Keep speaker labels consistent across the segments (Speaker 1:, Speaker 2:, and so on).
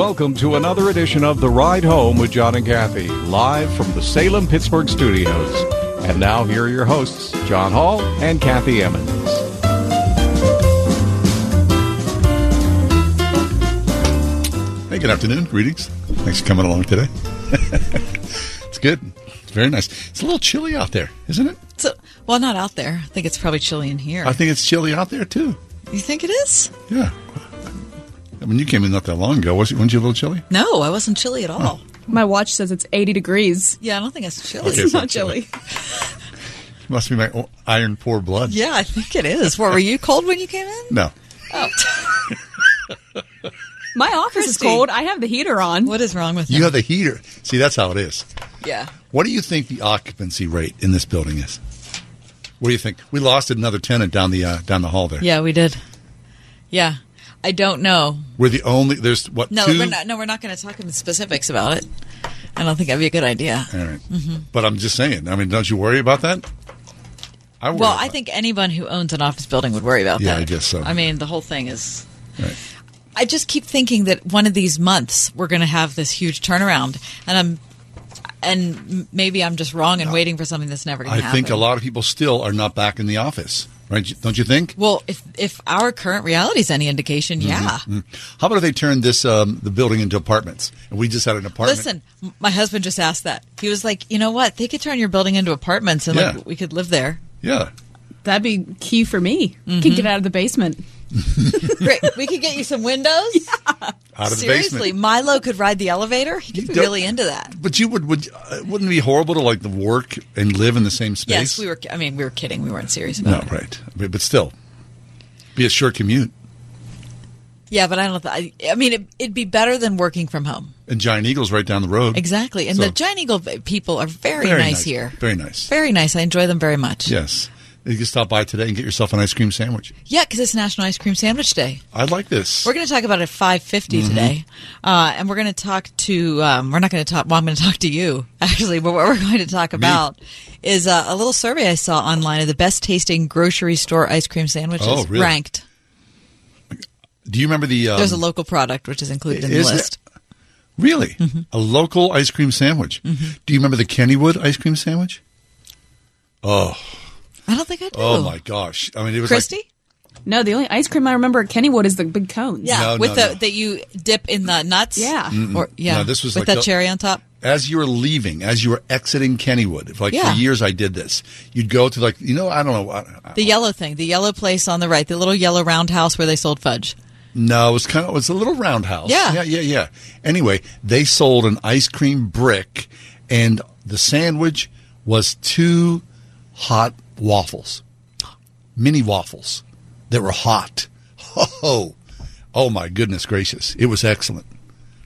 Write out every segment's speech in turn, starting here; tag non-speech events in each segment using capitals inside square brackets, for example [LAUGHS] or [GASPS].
Speaker 1: Welcome to another edition of The Ride Home with John and Kathy, live from the Salem Pittsburgh studios. And now, here are your hosts, John Hall and Kathy Emmons.
Speaker 2: Hey, good afternoon. Greetings. Thanks for coming along today. [LAUGHS] it's good. It's very nice. It's a little chilly out there, isn't it?
Speaker 3: So, well, not out there. I think it's probably chilly in here.
Speaker 2: I think it's chilly out there too.
Speaker 3: you think it is?
Speaker 2: Yeah. I mean, you came in not that long ago. Was it, weren't you a little chilly?
Speaker 3: No, I wasn't chilly at all.
Speaker 4: My watch says it's 80 degrees.
Speaker 3: Yeah, I don't think it's chilly.
Speaker 2: Okay,
Speaker 4: It's
Speaker 2: so
Speaker 4: not chilly. [LAUGHS]
Speaker 2: Must be my iron poor blood.
Speaker 3: Yeah, I think it is. What, were you cold when you came in?
Speaker 2: No. Oh. [LAUGHS]
Speaker 4: my office is cold. I have the heater on.
Speaker 3: What is wrong with
Speaker 2: You
Speaker 3: you?
Speaker 2: have the heater. See, that's how it is.
Speaker 3: Yeah.
Speaker 2: What do you think the occupancy rate in this building is? What do you think? We lost another tenant down the uh, down the hall there.
Speaker 3: Yeah, we did. Yeah. I don't know.
Speaker 2: We're the only. There's what
Speaker 3: No,
Speaker 2: 2
Speaker 3: we're not, no, we're not going to talk in specifics about it. I don't think that'd be a good idea.
Speaker 2: All right.
Speaker 3: Mm-hmm.
Speaker 2: But I'm just saying. I mean, don't you worry about that? I worry
Speaker 3: Well, I think anyone who owns an office building would worry about
Speaker 2: Yeah,
Speaker 3: that.
Speaker 2: Yeah, I guess so.
Speaker 3: I mean, the whole thing is.
Speaker 2: Right.
Speaker 3: I just keep thinking that one of these months we're going to have this huge turnaround, and I'm, and maybe I'm just wrong and waiting for something that's never going to happen.
Speaker 2: I think a lot of people still are not back in the office, right? Don't you think?
Speaker 3: Well, if if our current reality is any indication, yeah.
Speaker 2: How about if they turned this um, the building into apartments, and we just had an apartment?
Speaker 3: Listen, my husband just asked that. He was like, you know what? They could turn your building into apartments, and
Speaker 2: Yeah.
Speaker 3: like we could live there.
Speaker 2: Yeah.
Speaker 4: That'd be key for me.
Speaker 3: Mm-hmm.
Speaker 4: Can get out of the basement. [LAUGHS]
Speaker 3: Great, we could get you some windows. [LAUGHS]
Speaker 2: Out of
Speaker 3: Seriously,
Speaker 2: the basement.
Speaker 3: Milo could ride the elevator. He could be really into that.
Speaker 2: But you would would uh, wouldn't it be horrible to like to work and live in the same space?
Speaker 3: Yes, we were. I mean, we were kidding. We weren't serious
Speaker 2: No,
Speaker 3: about it.
Speaker 2: right. But, but still, be a short commute.
Speaker 3: Yeah, but I don't. Th- I, I mean, it, it'd be better than working from home.
Speaker 2: And Giant Eagle's right down the road.
Speaker 3: Exactly. And
Speaker 2: So-
Speaker 3: the Giant Eagle people are very,
Speaker 2: Very
Speaker 3: nice, here.
Speaker 2: Very nice.
Speaker 3: Very nice. I enjoy them very much.
Speaker 2: Yes. You can stop by today and get yourself an ice cream sandwich.
Speaker 3: Yeah, because it's National Ice Cream Sandwich Day.
Speaker 2: I like this.
Speaker 3: We're going to talk about it at five
Speaker 2: Mm-hmm.
Speaker 3: today, uh, and we're going to talk to. Um, we're not going to talk. Well, I'm going [LAUGHS] to talk to you actually, but what we're going to talk about is uh, a little survey I saw online of the best tasting grocery store ice cream sandwiches
Speaker 2: Oh, really?
Speaker 3: ranked.
Speaker 2: Do you remember the? Um,
Speaker 3: There's a local product which is included in the list.
Speaker 2: Really?
Speaker 3: Mm-hmm.
Speaker 2: A local ice cream sandwich. Do you remember the Kennywood ice cream sandwich? Oh,
Speaker 3: I don't think I do.
Speaker 2: oh my gosh! I mean, it was
Speaker 3: Christy.
Speaker 2: like
Speaker 4: No, the only ice cream I remember at Kennywood is the big cones.
Speaker 3: yeah,
Speaker 2: No,
Speaker 3: with
Speaker 2: no,
Speaker 3: the
Speaker 2: no.
Speaker 3: that you dip in the nuts.
Speaker 4: Yeah.
Speaker 3: or yeah,
Speaker 2: No, this was
Speaker 3: with
Speaker 2: like
Speaker 3: that
Speaker 2: the-
Speaker 3: cherry on top.
Speaker 2: as you were leaving, as you were exiting Kennywood. Like
Speaker 3: Yeah.
Speaker 2: for years, I did this. You'd go to like you know I don't know. I, I-
Speaker 3: The yellow thing, the yellow place on the right, the little yellow roundhouse where they sold fudge.
Speaker 2: no, it was kind of it was a little roundhouse.
Speaker 3: Yeah.
Speaker 2: yeah, yeah, yeah. Anyway, they sold an ice cream brick, and the sandwich was two hot waffles, mini waffles that were hot. Oh, oh my goodness gracious! It was excellent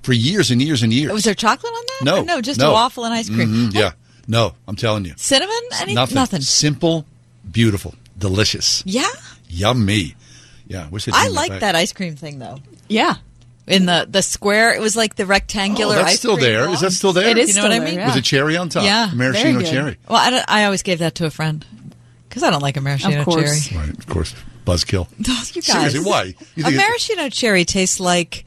Speaker 2: for years and years and years.
Speaker 3: Was there chocolate on that?
Speaker 2: No,
Speaker 3: Or no, just
Speaker 2: no.
Speaker 3: a waffle and ice cream.
Speaker 2: Mhm, yeah, no, I'm telling you,
Speaker 3: Cinnamon? Any,
Speaker 2: nothing.
Speaker 3: nothing.
Speaker 2: Simple, beautiful, delicious,
Speaker 3: Yeah,
Speaker 2: yummy. Yeah, wish
Speaker 3: I like that ice cream thing though.
Speaker 4: Yeah.
Speaker 3: In the the square, it was like the
Speaker 2: Oh,
Speaker 3: rectangular.
Speaker 2: that's
Speaker 3: ice
Speaker 2: still
Speaker 3: cream
Speaker 2: there.
Speaker 3: ball.
Speaker 2: Is that still there?
Speaker 4: It is
Speaker 3: You know
Speaker 4: still
Speaker 3: what I
Speaker 4: there,
Speaker 3: mean?
Speaker 4: yeah.
Speaker 2: With a cherry on top.
Speaker 3: Yeah,
Speaker 2: maraschino
Speaker 4: very good.
Speaker 2: cherry.
Speaker 3: Well, I, I always gave that to a friend because I don't like a maraschino
Speaker 4: Of course.
Speaker 3: cherry.
Speaker 2: Right, of course. Buzzkill. [LAUGHS]
Speaker 3: you guys,
Speaker 2: Seriously, why? You
Speaker 3: a maraschino cherry tastes like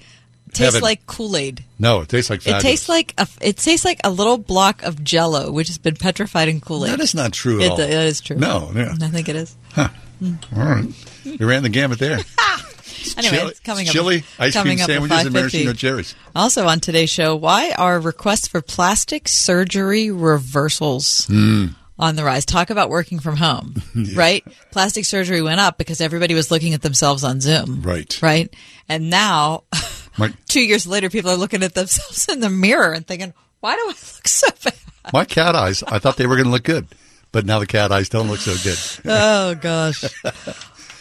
Speaker 3: tastes
Speaker 2: Heaven.
Speaker 3: like Kool Aid.
Speaker 2: No, it tastes like
Speaker 3: It tastes like a it tastes like a little block of Jello, which has been petrified in Kool Aid.
Speaker 2: That is not true at
Speaker 3: It,
Speaker 2: all.
Speaker 3: it is true.
Speaker 2: No, yeah.
Speaker 3: I think it is.
Speaker 2: All right. You ran the gamut there. [LAUGHS]
Speaker 3: Anyway,
Speaker 2: chili,
Speaker 3: it's coming up.
Speaker 2: chili ice
Speaker 3: coming
Speaker 2: cream
Speaker 3: up at
Speaker 2: sandwiches and
Speaker 3: 5:50.
Speaker 2: maraschino cherries.
Speaker 3: Also on today's show, why are requests for plastic surgery reversals
Speaker 2: Hmm.
Speaker 3: On the rise? Talk about working from home, [LAUGHS] right? Plastic surgery went up because everybody was looking at themselves on Zoom,
Speaker 2: Right.
Speaker 3: Right, and now,
Speaker 2: My, [LAUGHS]
Speaker 3: two years later, people are looking at themselves in the mirror and thinking, "Why do I look so bad?"
Speaker 2: my cat eyes, I thought they were going to look good, but now the cat eyes don't look so good. [LAUGHS]
Speaker 3: oh gosh.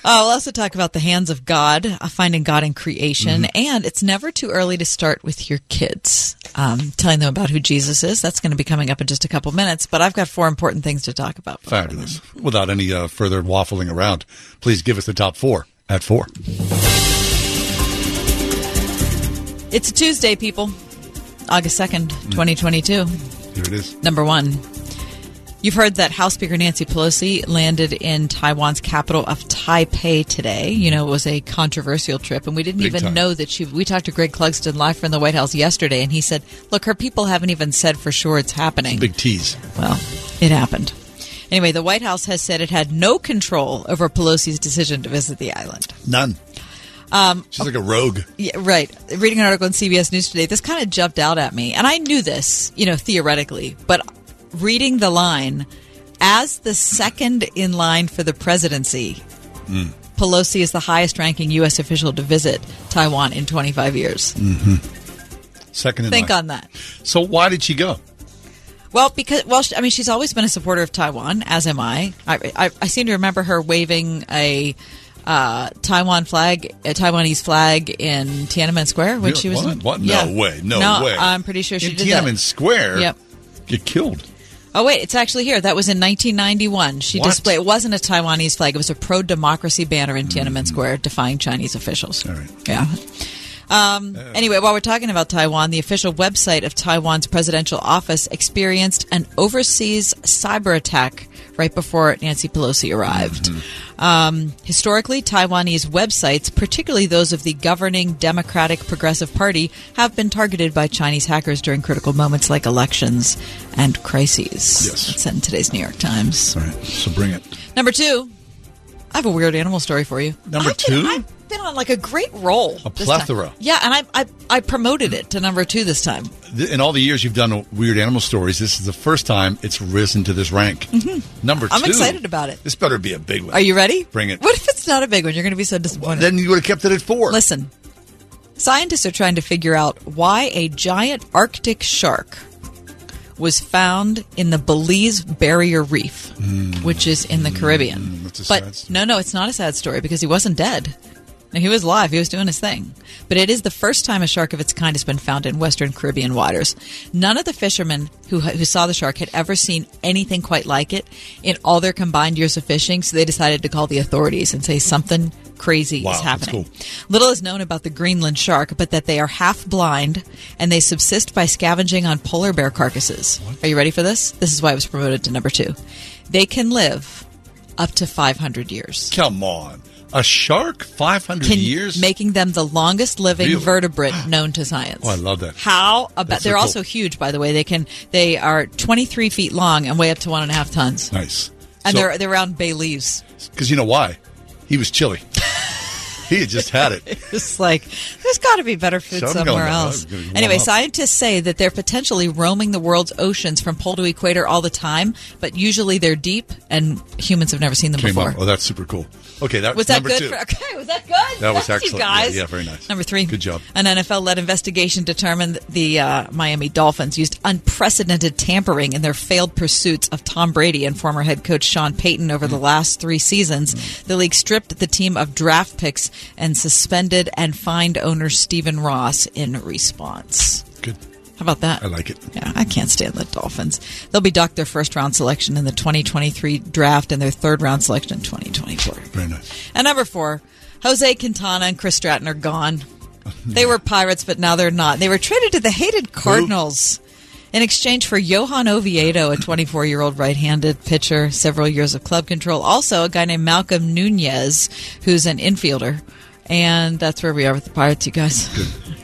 Speaker 3: Oh, we'll also talk about the hands of God, uh, finding God in creation,
Speaker 2: Mm-hmm.
Speaker 3: and it's never too early to start with your kids, um, telling them about who Jesus is. That's going to be coming up in just a couple minutes, but I've got four important things to talk about.
Speaker 2: Fabulous. Without any uh, further waffling around, please give us the top four at four.
Speaker 3: It's a Tuesday, people. August 2nd, 2022.
Speaker 2: Here it is.
Speaker 3: Number one. You've heard that House Speaker Nancy Pelosi landed in Taiwan's capital of Taipei today. You know, it was a controversial trip, and we didn't
Speaker 2: Big
Speaker 3: even
Speaker 2: time.
Speaker 3: know that she. We talked to Greg Clugston live from the White House yesterday, and he said, "Look, her people haven't even said for sure it's happening."
Speaker 2: Big tease.
Speaker 3: Well, it happened. Anyway, the White House has said it had no control over Pelosi's decision to visit the island.
Speaker 2: None. Um, She's like a rogue.
Speaker 3: Yeah, right. Reading an article on CBS News today, this kind of jumped out at me. And I knew this, you know, theoretically, but reading the line, as the second in line for the presidency, Pelosi is the highest ranking U.S. official to visit Taiwan in 25 years.
Speaker 2: Second in
Speaker 3: Think
Speaker 2: line.
Speaker 3: on that.
Speaker 2: So why did she go?
Speaker 3: Well, because well, I mean, she's always been a supporter of Taiwan, as am I. I, I, I seem to remember her waving a uh, Taiwan flag, a Taiwanese flag in Tiananmen Square when
Speaker 2: Really?
Speaker 3: she was.
Speaker 2: What? What? No way. No way.
Speaker 3: I'm pretty sure she
Speaker 2: in
Speaker 3: did
Speaker 2: Tiananmen
Speaker 3: that.
Speaker 2: Square.
Speaker 3: Yep.
Speaker 2: Get killed.
Speaker 3: Oh wait, it's actually here. That was in 1991. She
Speaker 2: What?
Speaker 3: displayed. It wasn't a Taiwanese flag. It was a pro-democracy banner in Tiananmen mm-hmm. Square, defying Chinese officials.
Speaker 2: All right.
Speaker 3: Yeah. Um, anyway, while we're talking about Taiwan, the official website of Taiwan's presidential office experienced an overseas cyber attack right before Nancy Pelosi arrived. Um, historically, Taiwanese websites, particularly those of the governing Democratic Progressive Party, have been targeted by Chinese hackers during critical moments like elections and crises.
Speaker 2: Yes.
Speaker 3: That's in today's New York Times.
Speaker 2: All right. So bring it.
Speaker 3: Number two, I have a weird animal story for you.
Speaker 2: Number
Speaker 3: been-
Speaker 2: two?
Speaker 3: I've been on like a great roll.
Speaker 2: A plethora.
Speaker 3: Yeah, and I, I I promoted it to number two this time.
Speaker 2: In all the years you've done weird animal stories, this is the first time it's risen to this rank. Number 2
Speaker 3: Mm-hmm. I'm excited about it.
Speaker 2: This better be a big one.
Speaker 3: Are you ready?
Speaker 2: Bring it.
Speaker 3: What if it's not a big one? You're going to be so disappointed.
Speaker 2: Then you would have kept it at four.
Speaker 3: Listen, scientists are trying to figure out why a giant Arctic shark was found in the Belize Barrier Reef, which is in the Caribbean.
Speaker 2: That's a
Speaker 3: but
Speaker 2: sad story.
Speaker 3: no, no, it's not a sad story because he wasn't dead. He was live. He was doing his thing. But it is the first time a shark of its kind has been found in Western Caribbean waters. None of the fishermen who, who saw the shark had ever seen anything quite like it in all their combined years of fishing, so they decided to call the authorities and say something crazy
Speaker 2: Wow,
Speaker 3: is happening.
Speaker 2: cool.
Speaker 3: Little is known about the Greenland shark, but that they are half blind and they subsist by scavenging on polar bear carcasses. Are you ready for this? This is why it was promoted to number two. They can live up to 500 years.
Speaker 2: Come on. A shark? 500
Speaker 3: Can,
Speaker 2: years?
Speaker 3: Making them the longest living
Speaker 2: Really?
Speaker 3: vertebrate [GASPS] known to science.
Speaker 2: Oh, I love that.
Speaker 3: How about?
Speaker 2: That's
Speaker 3: they're
Speaker 2: cool.
Speaker 3: also huge, by the way. They can. They are 23 feet long and weigh up to one and a half tons.
Speaker 2: nice.
Speaker 3: And they're they're around Belize.
Speaker 2: Because you know why? He was chilly. [LAUGHS] he had just had it. [LAUGHS]
Speaker 3: It's like there's got to be better food somewhere else.
Speaker 2: It's gonna warm
Speaker 3: Anyway,
Speaker 2: up.
Speaker 3: scientists say that they're potentially roaming the world's oceans from pole to equator all the time, but usually they're deep, and humans have never seen them
Speaker 2: Came
Speaker 3: before.
Speaker 2: up. Oh, that's super cool. Okay, that
Speaker 3: Was that
Speaker 2: number
Speaker 3: good?
Speaker 2: two.
Speaker 3: For, okay, was that good?
Speaker 2: That was excellent.
Speaker 3: guys.
Speaker 2: Yeah, yeah, very nice.
Speaker 3: Number three.
Speaker 2: Good job.
Speaker 3: An NFL-led investigation determined the uh, Miami Dolphins used unprecedented tampering in their failed pursuits of Tom Brady and former head coach Sean Payton over
Speaker 2: Hmm.
Speaker 3: the last three seasons. The league stripped the team of draft picks and suspended and fined owner Stephen Ross in response.
Speaker 2: Good.
Speaker 3: How about that?
Speaker 2: I like it.
Speaker 3: Yeah, I can't stand the Dolphins. They'll be docked their first round selection in the 2023 draft and their third round selection in 2024.
Speaker 2: Very nice.
Speaker 3: And number four, Jose Quintana and Chris Stratton are gone. [LAUGHS] They were Pirates, but now they're not. They were traded to the hated Cardinals in exchange for Johan Oviedo, a 24 year old right handed pitcher, several years of club control. Also, a guy named Malcolm Nunez, who's an infielder. And that's where we are with the Pirates, you guys.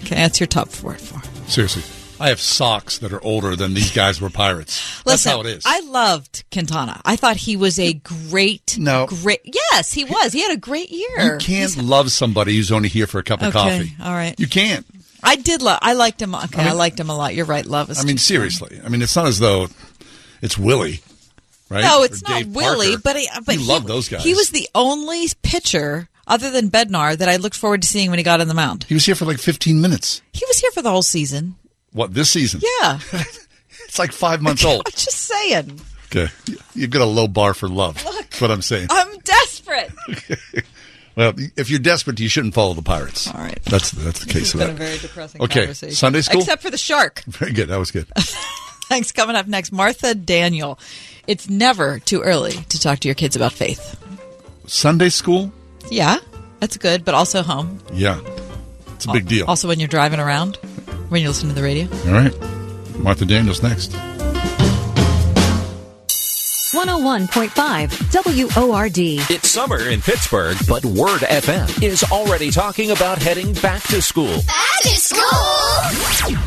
Speaker 3: Okay, that's your top four. four.
Speaker 2: Seriously. I have socks that are older than these guys were pirates. That's
Speaker 3: Listen,
Speaker 2: how it is.
Speaker 3: I loved Quintana. I thought he was a great,
Speaker 2: No.
Speaker 3: great. Yes, he was. He had a great year.
Speaker 2: you can't love somebody who's only here for a cup of
Speaker 3: Okay,
Speaker 2: coffee.
Speaker 3: all right.
Speaker 2: You can't.
Speaker 3: I did love. I liked him. Okay, I,
Speaker 2: mean-
Speaker 3: liked him a lot. You're right. Love is.
Speaker 2: I mean, seriously. I mean, it's not as though it's Willie, right?
Speaker 3: No,
Speaker 2: Or
Speaker 3: it's not
Speaker 2: Dave
Speaker 3: Willie,
Speaker 2: Parker.
Speaker 3: but he, but
Speaker 2: you
Speaker 3: he,
Speaker 2: love those guys.
Speaker 3: He was the only pitcher other than Bednar that I looked forward to seeing when he got on the mound.
Speaker 2: He was here for like 15 minutes.
Speaker 3: He was here for the whole season.
Speaker 2: What this season?
Speaker 3: Yeah, [LAUGHS] [LAUGHS]
Speaker 2: It's like five months old. [LAUGHS]
Speaker 3: I'm just saying.
Speaker 2: Okay, you've got a low bar for love. That's what I'm saying.
Speaker 3: I'm desperate.
Speaker 2: Well, if you're desperate, you shouldn't follow the pirates.
Speaker 3: All right.
Speaker 2: That's that's the case
Speaker 3: It's
Speaker 2: of
Speaker 3: been a very depressing
Speaker 2: Okay. Sunday school?
Speaker 3: except for the shark. [LAUGHS]
Speaker 2: Very good. That was good. [LAUGHS]
Speaker 3: Thanks. Coming up next, Martha Daniel. It's never too early to talk to your kids about faith.
Speaker 2: Sunday school?
Speaker 3: Yeah, that's good, but also home.
Speaker 2: Yeah, it's a big deal.
Speaker 3: Also, when you're driving around, when you're listening to the radio.
Speaker 2: All right, Martha Daniels next.
Speaker 5: 101.5 WORD.
Speaker 6: It's summer in Pittsburgh, but Word FM is already talking about heading back to school.
Speaker 7: Back to school!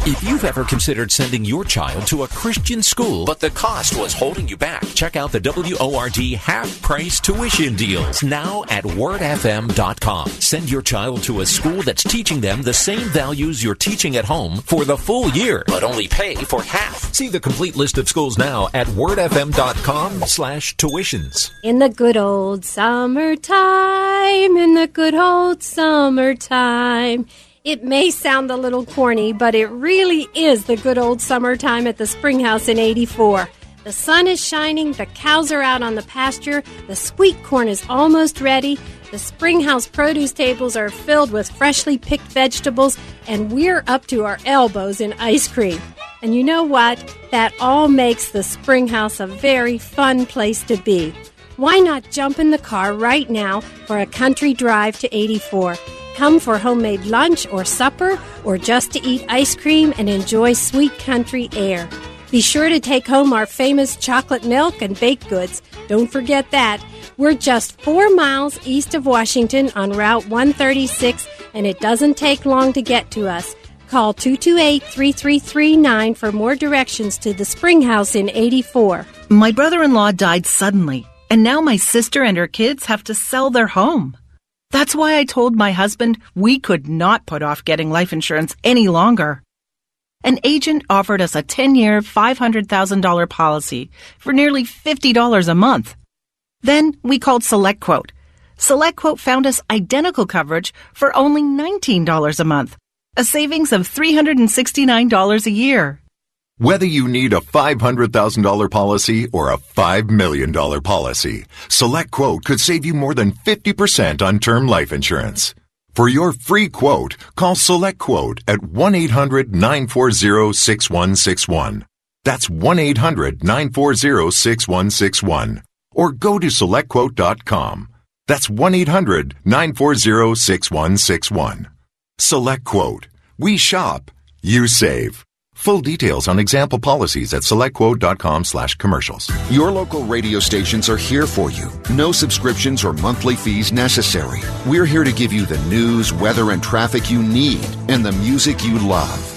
Speaker 6: If you've ever considered sending your child to a Christian school, but the cost was holding you back, check out the WORD half price tuition deals now at wordfm.com. Send your child to a school that's teaching them the same values you're teaching at home for the full year, but only pay for half. See the complete list of schools now at wordfm.com slash tuitions.
Speaker 8: In the good old summertime, in the good old summertime. It may sound a little corny, but it really is the good old summertime at the Springhouse in 84. The sun is shining, the cows are out on the pasture, the sweet corn is almost ready, the Springhouse produce tables are filled with freshly picked vegetables, and we're up to our elbows in ice cream. And you know what? That all makes the Springhouse a very fun place to be. Why not jump in the car right now for a country drive to 84? Come for homemade lunch or supper, or just to eat ice cream and enjoy sweet country air. Be sure to take home our famous chocolate milk and baked goods. Don't forget that. We're just four miles east of Washington on Route 136, and it doesn't take long to get to us. Call 228 3339 for more directions to the spring house in 84.
Speaker 9: My brother in law died suddenly, and now my sister and her kids have to sell their home. That's why I told my husband we could not put off getting life insurance any longer. An agent offered us a 10 year, $500,000 policy for nearly $50 a month. Then we called SelectQuote. SelectQuote found us identical coverage for only $19 a month, a savings of $369 a year.
Speaker 10: Whether you need a $500,000 policy or a $5 million policy, SelectQuote could save you more than 50% on term life insurance. For your free quote, call SelectQuote at 1-800-940-6161. That's 1-800-940-6161. Or go to SelectQuote.com. That's 1-800-940-6161. SelectQuote. We shop. You save. Full details on example policies at selectquote.com slash commercials.
Speaker 11: Your local radio stations are here for you. No subscriptions or monthly fees necessary. We're here to give you the news, weather, and traffic you need and the music you love.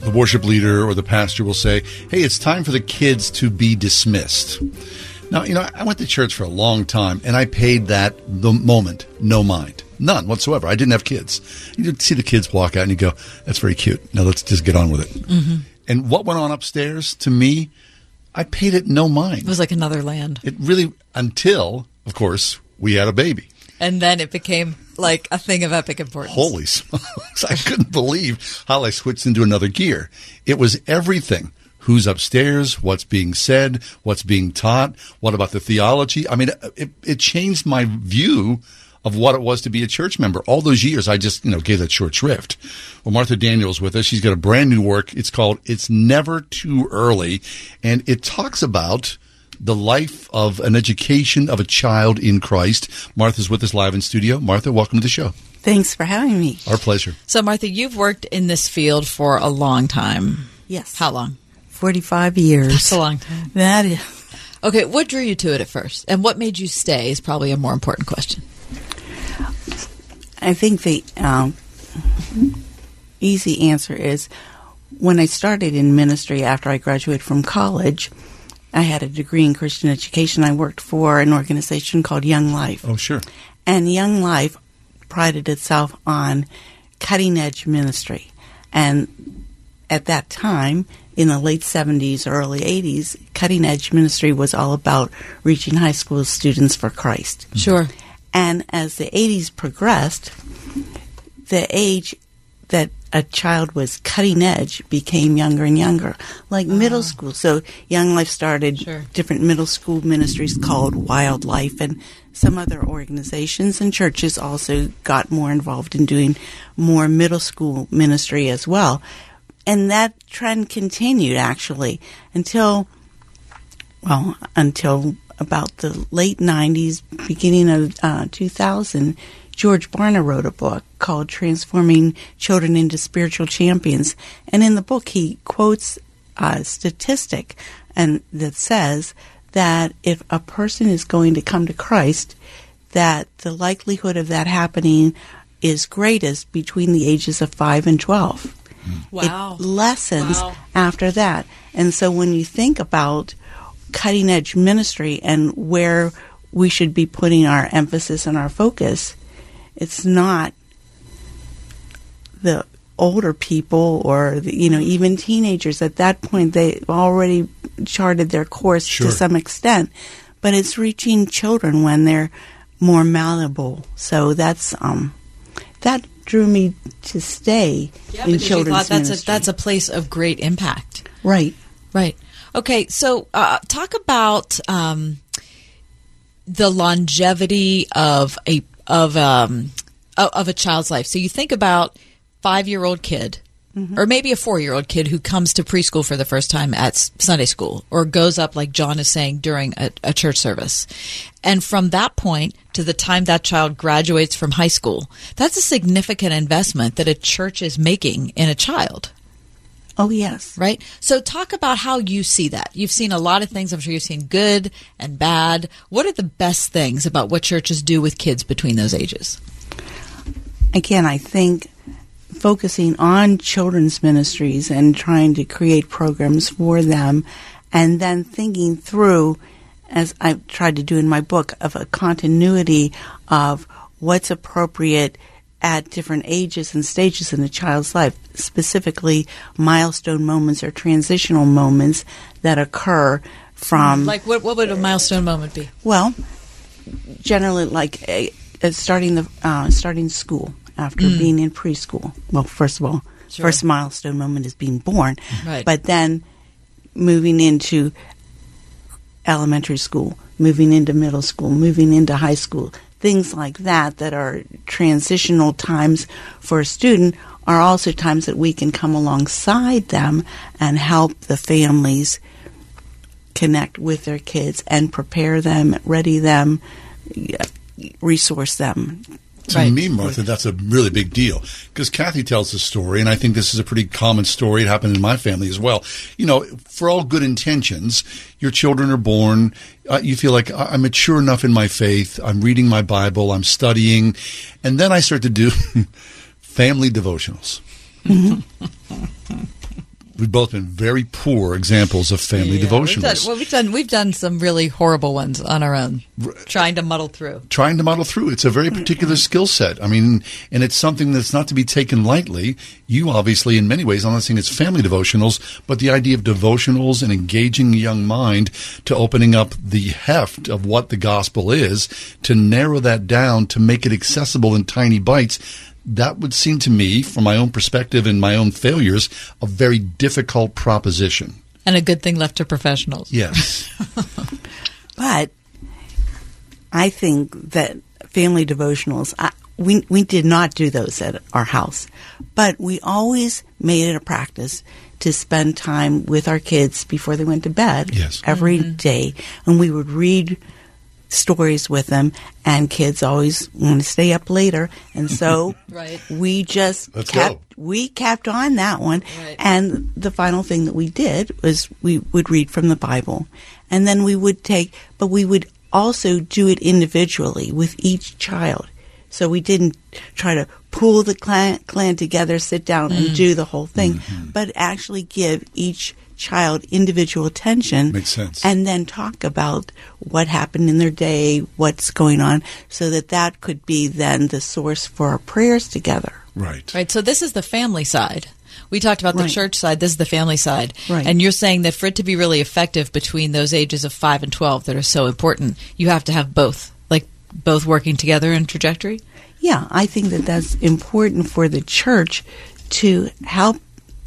Speaker 2: the worship leader or the pastor will say, Hey, it's time for the kids to be dismissed. Now, you know, I went to church for a long time and I paid that the moment no mind. None whatsoever. I didn't have kids. You see the kids walk out and you go, That's very cute. Now let's just get on with it.
Speaker 3: Mm-hmm.
Speaker 2: And what went on upstairs to me, I paid it no mind.
Speaker 3: It was like another land.
Speaker 2: It really, until, of course, we had a baby.
Speaker 3: And then it became like a thing of epic importance.
Speaker 2: Holy smokes. [LAUGHS] I couldn't believe how I switched into another gear. It was everything. Who's upstairs? What's being said? What's being taught? What about the theology? I mean, it, it changed my view of what it was to be a church member. All those years, I just, you know, gave that short shrift. Well, Martha Daniels with us. She's got a brand new work. It's called It's Never Too Early. And it talks about the life of an education of a child in Christ. Martha's with us live in studio. Martha, welcome to the show.
Speaker 12: Thanks for having me.
Speaker 2: Our pleasure.
Speaker 3: So, Martha, you've worked in this field for a long time.
Speaker 12: Yes.
Speaker 3: How long?
Speaker 12: 45 years.
Speaker 3: That's a long time.
Speaker 12: That is.
Speaker 3: Okay, what drew you to it at first? And what made you stay is probably a more important question.
Speaker 12: I think the um, easy answer is when I started in ministry after I graduated from college, I had a degree in Christian education. I worked for an organization called Young Life.
Speaker 2: Oh, sure.
Speaker 12: And Young Life prided itself on cutting edge ministry. And at that time, in the late 70s, early 80s, cutting edge ministry was all about reaching high school students for Christ. Mm-hmm.
Speaker 3: Sure.
Speaker 12: And as the 80s progressed, the age that a child was cutting edge became younger and younger, like middle school. So Young Life started different middle school ministries called Wildlife, and some other organizations and churches also got more involved in doing more middle school ministry as well. And that trend continued actually until, well, until about the late 90s, beginning of uh, 2000. George Barna wrote a book called Transforming Children into Spiritual Champions. And in the book, he quotes a statistic and that says that if a person is going to come to Christ, that the likelihood of that happening is greatest between the ages of 5 and 12. Hmm.
Speaker 3: Wow.
Speaker 12: It lessens
Speaker 3: Wow.
Speaker 12: after that. And so when you think about cutting edge ministry and where we should be putting our emphasis and our focus, it's not the older people or the, you know even teenagers at that point they've already charted their course
Speaker 2: Sure.
Speaker 12: to some extent but it's reaching children when they're more malleable so that's um that drew me to stay
Speaker 3: Yeah,
Speaker 12: in
Speaker 3: because you
Speaker 12: children's
Speaker 3: thought that's a,
Speaker 12: ministry.
Speaker 3: that's a place of great impact.
Speaker 12: right
Speaker 3: Right. Okay. So, uh, talk about um, the longevity of a of um of a child's life. So you think about five year old kid. Or maybe a four year old kid who comes to preschool for the first time at Sunday school or goes up, like John is saying, during a, a church service. And from that point to the time that child graduates from high school, that's a significant investment that a church is making in a child
Speaker 12: oh yes
Speaker 3: right? So talk about how you see that. You've seen a lot of things. I'm sure you've seen good and bad. What are the best things about what churches do with kids between those ages?
Speaker 12: again, I think focusing on children's ministries and trying to create programs for them, and then thinking through, as I've tried to do in my book, of a continuity of what's appropriate at different ages and stages in a child's life, specifically milestone moments or transitional moments that occur from
Speaker 3: Like, what, what would a milestone moment be?
Speaker 12: well, generally, like uh, uh, starting the uh, starting school after
Speaker 3: Mm.
Speaker 12: being in preschool. Well, first of all,
Speaker 3: Sure.
Speaker 12: first milestone moment is being born,
Speaker 3: Right.
Speaker 12: but then moving into elementary school, moving into middle school, moving into high school, things like that that are transitional times for a student are also times that we can come alongside them and help the families connect with their kids and prepare them, ready them, resource them.
Speaker 2: To me, Martha, that's a really big deal because Kathy tells the story, and I think this is a pretty common story. It happened in my family as well. You know, for all good intentions, your children are born. Uh, you feel like I'm mature enough in my faith. I'm reading my Bible. I'm studying, and then I start to do [LAUGHS] family devotionals. [LAUGHS] We've both been very poor examples of family
Speaker 3: Yeah,
Speaker 2: devotionals.
Speaker 3: We've done, well, we've done we've done some really horrible ones on our own, trying to muddle through.
Speaker 2: trying to muddle through. It's a very particular skill set. I mean, and it's something that's not to be taken lightly. You obviously, in many ways, I'm not saying it's family devotionals, but the idea of devotionals and engaging a young mind to opening up the heft of what the gospel is, to narrow that down, to make it accessible in tiny bites. That would seem to me, from my own perspective and my own failures, a very difficult proposition.
Speaker 3: And a good thing left to professionals.
Speaker 2: Yes. [LAUGHS]
Speaker 12: But I think that family devotionals, I, we, we did not do those at our house, but we always made it a practice to spend time with our kids before they went to bed
Speaker 2: Yes.
Speaker 12: every mm-hmm. day, And we would read stories with them, and kids always want to stay up later. And so [LAUGHS]
Speaker 3: Right.
Speaker 12: we just
Speaker 2: Let's
Speaker 12: kept
Speaker 2: go.
Speaker 12: we kept on that one.
Speaker 3: Right.
Speaker 12: And the final thing that we did was we would read from the Bible. And then we would take, but we would also do it individually with each child. So we didn't try to pull the clan, clan together, sit down and do the whole thing,
Speaker 2: Mm-hmm.
Speaker 12: but actually give each child individual attention.
Speaker 2: Makes sense.
Speaker 12: And then talk about what happened in their day, what's going on, so that that could be then the source for our prayers together.
Speaker 2: right.
Speaker 3: Right. So this is the family side. We talked about the
Speaker 12: Right.
Speaker 3: church side. This is the family side.
Speaker 12: Right.
Speaker 3: And you're saying that for it to be really effective between those ages of 5 and 12 that are so important, you have to have both, like both working together in trajectory?
Speaker 12: Yeah, I think that that's important for the church to help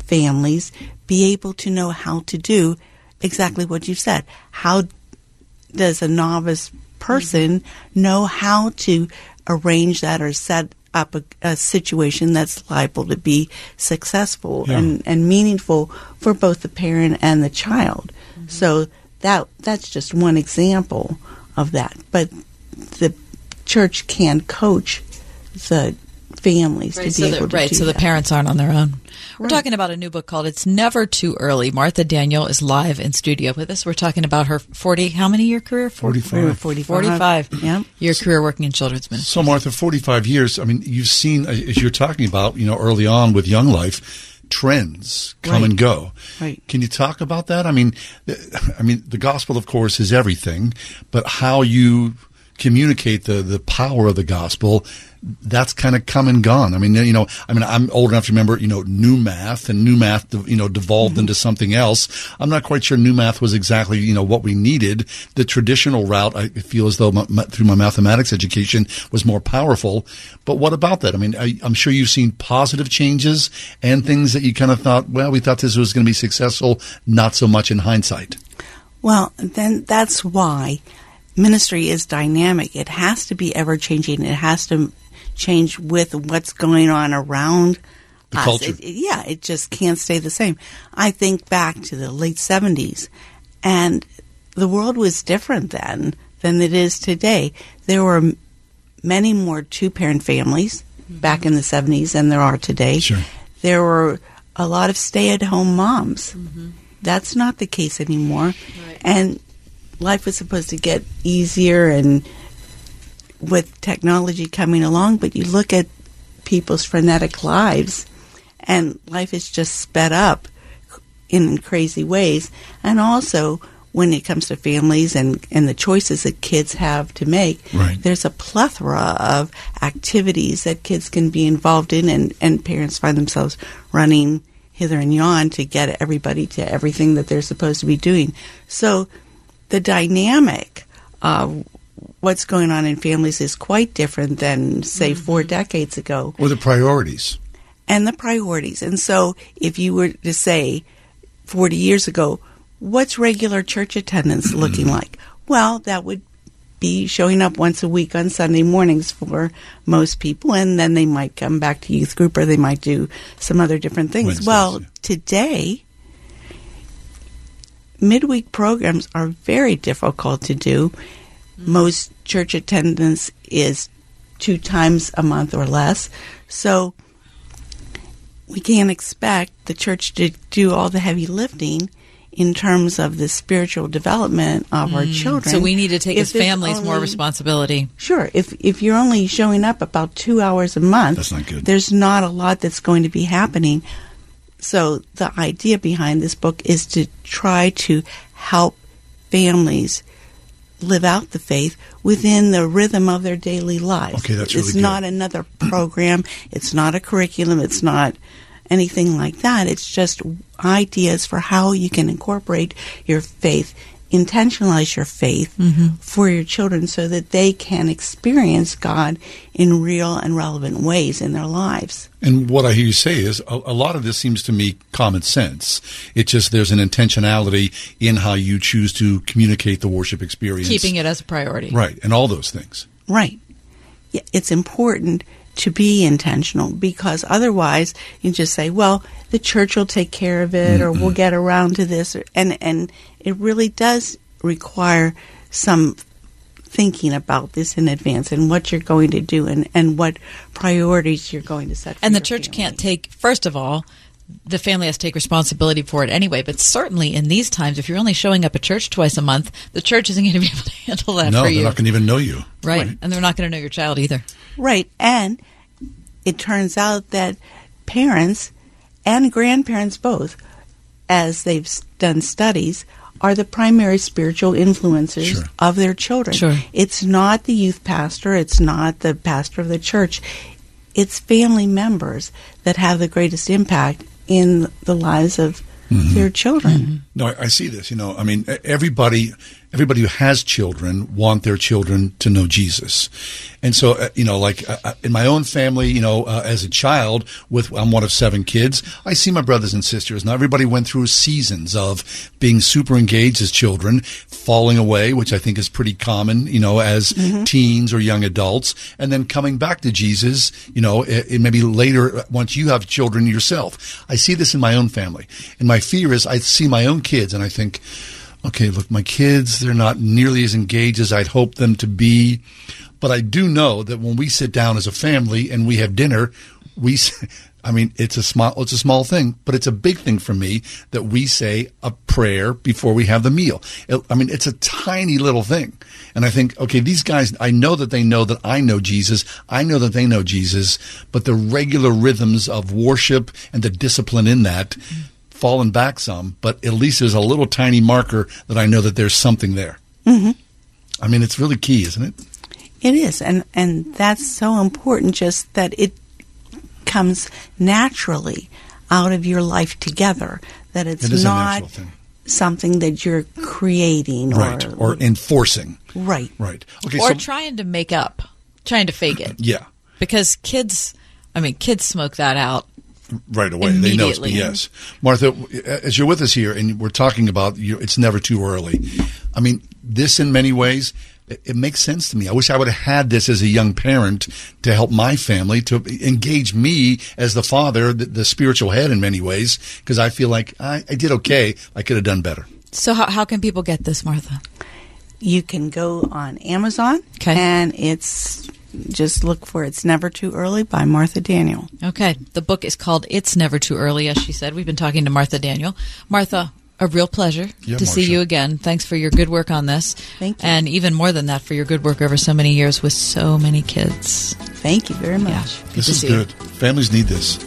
Speaker 12: families be able to know how to do exactly what you said. How does a novice person know how to arrange that or set up a, a situation that's liable to be successful
Speaker 2: Yeah.
Speaker 12: and, and meaningful for both the parent and the child? Mm-hmm. So that that's just one example of that. But the church can coach the families
Speaker 3: Right,
Speaker 12: to
Speaker 3: so
Speaker 12: be
Speaker 3: the,
Speaker 12: able to
Speaker 3: right,
Speaker 12: do
Speaker 3: so the parents aren't on their own. We're
Speaker 12: Right.
Speaker 3: talking about a new book called "It's Never Too Early." Martha Daniel is live in studio with us. We're talking about her forty how many year career?
Speaker 2: 45.
Speaker 12: 45.
Speaker 3: 45
Speaker 12: Yep.
Speaker 3: year career working in children's ministry.
Speaker 2: So, Martha, 45 years, I mean, you've seen, uh, as you're talking about, you know, early on with Young Life, trends come
Speaker 12: Right.
Speaker 2: and go.
Speaker 12: Right.
Speaker 2: Can you talk about that? I mean, I mean, the gospel, of course, is everything, but how you communicate the, the power of the gospel, that's kind of come and gone. I mean, you know, I mean, I'm old enough to remember, you know, new math and new math, you know, devolved into mm-hmm. something else. I'm not quite sure new math was exactly, you know, what we needed. The traditional route, I feel as though my, my, through my mathematics education was more powerful. But what about that? I mean, I, I'm sure you've seen positive changes and things that you kind of thought, well, we thought this was going to be successful, not so much in hindsight.
Speaker 12: Well, then that's why ministry is dynamic. It has to be ever changing. It has to change with what's going on around
Speaker 2: The
Speaker 12: us.
Speaker 2: culture.
Speaker 12: It- it- yeah, it just can't stay the same. I think back to the late 70s, and the world was different then than it is today. There were m- many more two parent families mm-hmm. back in the 70s than there are today.
Speaker 2: Sure.
Speaker 12: There were a lot of stay at home moms. Mm-hmm. That's not the case anymore. And life was supposed to get easier and with technology coming along, but you look at people's frenetic lives and life is just sped up in crazy ways. And also, when it comes to families and, and the choices that kids have to make,
Speaker 2: Right.
Speaker 12: there's a plethora of activities that kids can be involved in, and, and parents find themselves running hither and yon to get everybody to everything that they're supposed to be doing. So, the dynamic of what's going on in families is quite different than, say, mm-hmm. four decades ago
Speaker 2: Or the priorities.
Speaker 12: and the priorities. And so, if you were to say 40 years ago, what's regular church attendance mm-hmm. looking like? Well, that would be showing up once a week on Sunday mornings for most people, and then they might come back to youth group or they might do some other different things.
Speaker 2: Wednesdays,
Speaker 12: well,
Speaker 2: yeah.
Speaker 12: today, midweek programs are very difficult to do. Most church attendance is two times a month or less. So we can't expect the church to do all the heavy lifting in terms of the spiritual development of our mm. children.
Speaker 3: So we need to take
Speaker 12: If
Speaker 3: as
Speaker 12: there's
Speaker 3: families more responsibility.
Speaker 12: Sure. If if you're only showing up about two hours a month,
Speaker 2: That's not good.
Speaker 12: There's not a lot that's going to be happening. So the idea behind this book is to try to help families live out the faith within the rhythm of their daily lives.
Speaker 2: Okay, that's
Speaker 12: It's
Speaker 2: really good.
Speaker 12: not another program. It's not a curriculum. It's not anything like that. It's just ideas for how you can incorporate your faith, intentionalize your faith mm-hmm. for your children so that they can experience God in real and relevant ways in their lives.
Speaker 2: And what I hear you say is a, a lot of this seems to me common sense. It's just there's an intentionality in how you choose to communicate the worship experience.
Speaker 3: Keeping it as a priority.
Speaker 2: Right, and all those things.
Speaker 12: Right. Yeah, It's important to be intentional because otherwise you just say, well, the church will take care of it or we'll get around to this. And, and it really does require some thinking about this in advance and what you're going to do and, and what priorities you're going to set. For
Speaker 3: And the church
Speaker 12: family.
Speaker 3: can't take, first of all, the family has to take responsibility for it anyway. But certainly in these times, if you're only showing up at church twice a month, the church isn't going to be able to [LAUGHS] handle that
Speaker 2: no,
Speaker 3: for
Speaker 2: they're
Speaker 3: you.
Speaker 2: not going to even know you.
Speaker 3: right. And they're not going to know your child either.
Speaker 12: Right. And it turns out that parents and grandparents both, as they've done studies, are the primary spiritual influencers
Speaker 2: Sure.
Speaker 12: of their children.
Speaker 3: Sure.
Speaker 12: It's not the youth pastor, it's not the pastor of the church. It's family members that have the greatest impact in the lives of mm-hmm. their children. Mm-hmm.
Speaker 2: No, I, I see this. You know, I mean, everybody, everybody who has children want their children to know Jesus, and so uh, you know, like uh, uh, in my own family, you know, uh, as a child, with I'm one of seven kids. I see my brothers and sisters. Now, everybody went through seasons of being super engaged as children, falling away, which I think is pretty common, you know, as teens or young adults, and then coming back to Jesus, you know, i- i- maybe later uh, once you have children yourself. I see this in my own family, and my fear is I see my own kids, and I think okay, look, my kids, they're not nearly as engaged as I'd hope them to be. But I do know that when we sit down as a family and we have dinner, we, [LAUGHS] I mean, it's a small, it's a small thing, but it's a big thing for me that we say a prayer before we have the meal. It- I mean, it's a tiny little thing. And I think, okay, these guys, I know that they know that I know Jesus. I know that they know Jesus, but the regular rhythms of worship and the discipline in that, fallen back some, but at least there's a little tiny marker that I know that there's something there.
Speaker 12: hmm
Speaker 2: I mean, it's really key, isn't it?
Speaker 12: It is, and and that's so important. Just that it comes naturally out of your life together. That it's
Speaker 2: It is
Speaker 12: not
Speaker 2: natural
Speaker 12: something that you're creating,
Speaker 2: Right.
Speaker 12: Or,
Speaker 2: Or enforcing.
Speaker 12: right,
Speaker 2: Right. Okay.
Speaker 3: or
Speaker 2: so,
Speaker 3: trying to make up, trying to fake it.
Speaker 2: yeah.
Speaker 3: Because kids, I mean, kids smoke that out.
Speaker 2: Right away. They know it's
Speaker 3: Immediately.
Speaker 2: yes. Martha, as you're with us here and we're talking about you, it's never too early. I mean, this in many ways, it, it makes sense to me. I wish I would have had this as a young parent to help my family, to engage me as the father, the, the spiritual head in many ways, because I feel like I, I did okay. I could have done better.
Speaker 3: So how, how can people get this, Martha?
Speaker 12: you can go on Amazon,
Speaker 3: Okay.
Speaker 12: and it's just look for "It's Never Too Early" by Martha Daniel.
Speaker 3: Okay. The book is called It's Never Too Early, as she said. We've been talking to Martha Daniel. Martha, a real pleasure
Speaker 2: Yeah,
Speaker 3: to see you again. Thanks for your good work on this.
Speaker 12: Thank you.
Speaker 3: And even more than that, for your good work over so many years with so many kids.
Speaker 12: Thank you very much.
Speaker 3: Yeah.
Speaker 2: This
Speaker 3: to
Speaker 2: is
Speaker 3: see you.
Speaker 2: good. Families need this.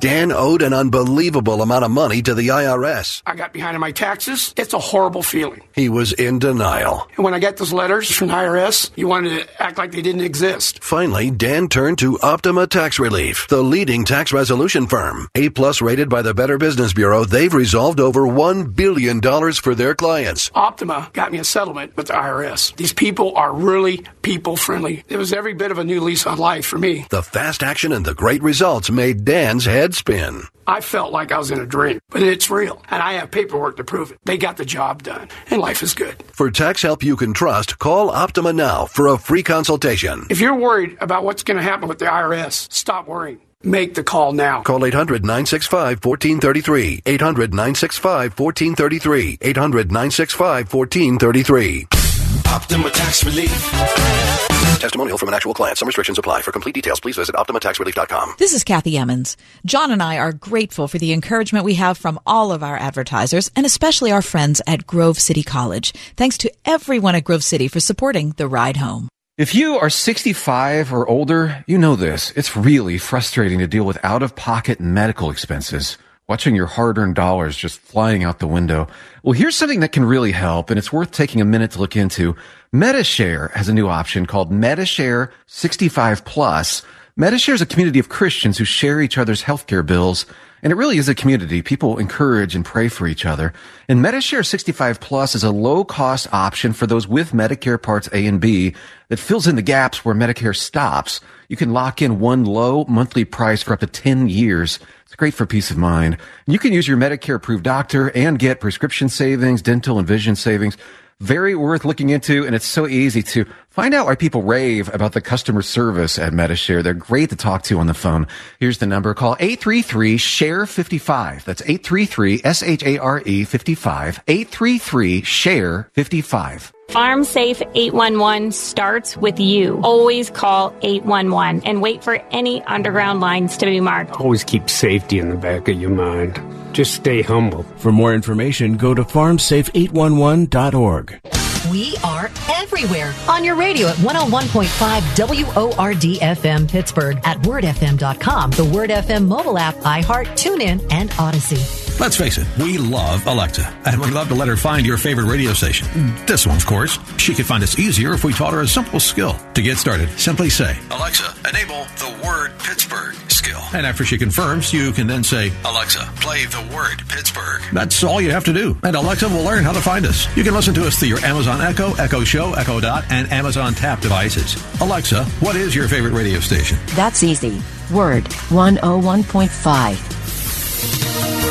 Speaker 5: Dan owed an unbelievable amount of money to the IRS.
Speaker 13: I got behind on my taxes. It's a horrible feeling.
Speaker 5: He was in denial.
Speaker 13: And when I got those letters from the IRS, you wanted to act like they didn't exist.
Speaker 5: Finally, Dan turned to Optima Tax Relief, the leading tax resolution firm. A plus rated by the Better Business Bureau, they've resolved over $1 billion for their clients.
Speaker 13: Optima got me a settlement with the IRS. These people are really people friendly. It was every bit of a new lease on life for me.
Speaker 5: The fast action and the great results made Dan's head spin.
Speaker 13: I felt like I was in a dream, but it's real. And I have paperwork to prove it. They got the job done, and life is good.
Speaker 5: For tax help you can trust, call Optima now for a free consultation.
Speaker 13: If you're worried about what's going to happen with the IRS, stop worrying. Make the call now.
Speaker 5: Call 800 965 1433. 800 965 1433. 800 965 1433.
Speaker 14: Optima Tax Relief.
Speaker 5: Testimonial from an actual client. Some restrictions apply. For complete details, please visit OptimaTaxRelief.com.
Speaker 3: This is Kathy Emmons. John and I are grateful for the encouragement we have from all of our advertisers and especially our friends at Grove City College. Thanks to everyone at Grove City for supporting the ride home.
Speaker 15: If you are 65 or older, you know this. It's really frustrating to deal with out of pocket medical expenses. Watching your hard earned dollars just flying out the window. Well, here's something that can really help, and it's worth taking a minute to look into. Medi-Share has a new option called Medi-Share 65 Plus. Medi-Share is a community of Christians who share each other's healthcare bills. And it really is a community. People encourage and pray for each other. And Medi-Share 65 Plus is a low cost option for those with Medicare Parts A and B that fills in the gaps where Medicare stops. You can lock in one low monthly price for up to 10 years. It's great for peace of mind. You can use your Medicare approved doctor and get prescription savings, dental and vision savings. Very worth looking into, and it's so easy to find out why people rave about the customer service at Medi-Share. They're great to talk to on the phone. Here's the number. Call 833-SHARE-55. That's 833-S-H-A-R-E 55. 833-SHARE-55.
Speaker 16: Farm Safe 811 starts with you. Always call 811 and wait for any underground lines to be marked.
Speaker 17: Always keep safety in the back of your mind. Just stay humble.
Speaker 18: For more information, go to farmsafe811.org.
Speaker 19: We are everywhere on your radio at 101.5 WORD FM Pittsburgh, at wordfm.com, the Word FM mobile app, iHeart, TuneIn, and Audacy.
Speaker 20: Let's face it, we love Alexa, and we'd love to let her find your favorite radio station. This one, of course. She could find us easier if we taught her a simple skill. To get started, simply say, Alexa, enable the word Pittsburgh skill. And after she confirms, you can then say, Alexa, play the word Pittsburgh. That's all you have to do, and Alexa will learn how to find us. You can listen to us through your Amazon Echo, Echo Show, Echo Dot, and Amazon Tap devices. Alexa, what is your favorite radio station?
Speaker 21: That's easy. Word 101.5.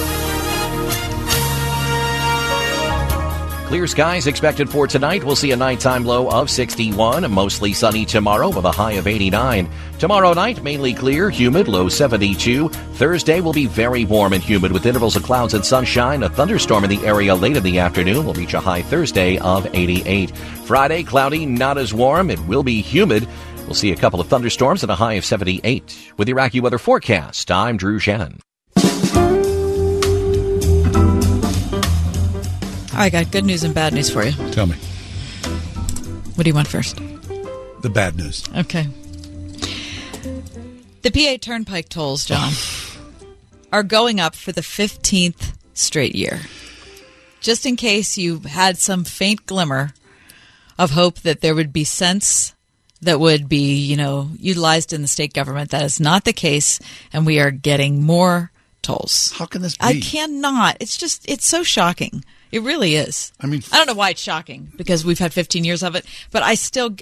Speaker 6: Clear skies expected for tonight. We'll see a nighttime low of 61. Mostly sunny tomorrow with a high of 89. Tomorrow night, mainly clear, humid, low 72. Thursday will be very warm and humid with intervals of clouds and sunshine. A thunderstorm in the area late in the afternoon will reach a high Thursday of 88. Friday, cloudy, not as warm. It will be humid. We'll see a couple of thunderstorms and a high of 78. With your weather forecast, I'm Drew Shannon.
Speaker 3: I got good news and bad news for you.
Speaker 2: Tell me.
Speaker 3: What do you want first?
Speaker 2: The bad news.
Speaker 3: Okay. The PA Turnpike tolls, John, [SIGHS] are going up for the 15th straight year. Just in case you had some faint glimmer of hope that there would be sense that would be, you know, utilized in the state government, that is not the case, and we are getting more tolls.
Speaker 2: How can this be?
Speaker 3: I cannot. It's just, it's so shocking. It really is.
Speaker 2: I mean,
Speaker 3: I don't know why it's shocking because we've had 15 years of it, but I still,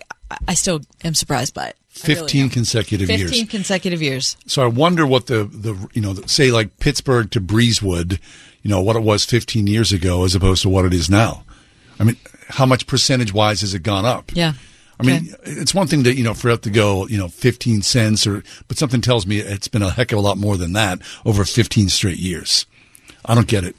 Speaker 3: I still am surprised by it. I really
Speaker 2: 15
Speaker 3: am.
Speaker 2: consecutive
Speaker 3: 15
Speaker 2: years.
Speaker 3: consecutive years.
Speaker 2: So I wonder what the, the you know, say like Pittsburgh to Breezewood, you know, what it was 15 years ago as opposed to what it is now. I mean, how much percentage wise has it gone up?
Speaker 3: Yeah.
Speaker 2: I mean, it's one thing to, you know, for it to go, you know, 15 cents or, but something tells me it's been a heck of a lot more than that over 15 straight years. I don't get it.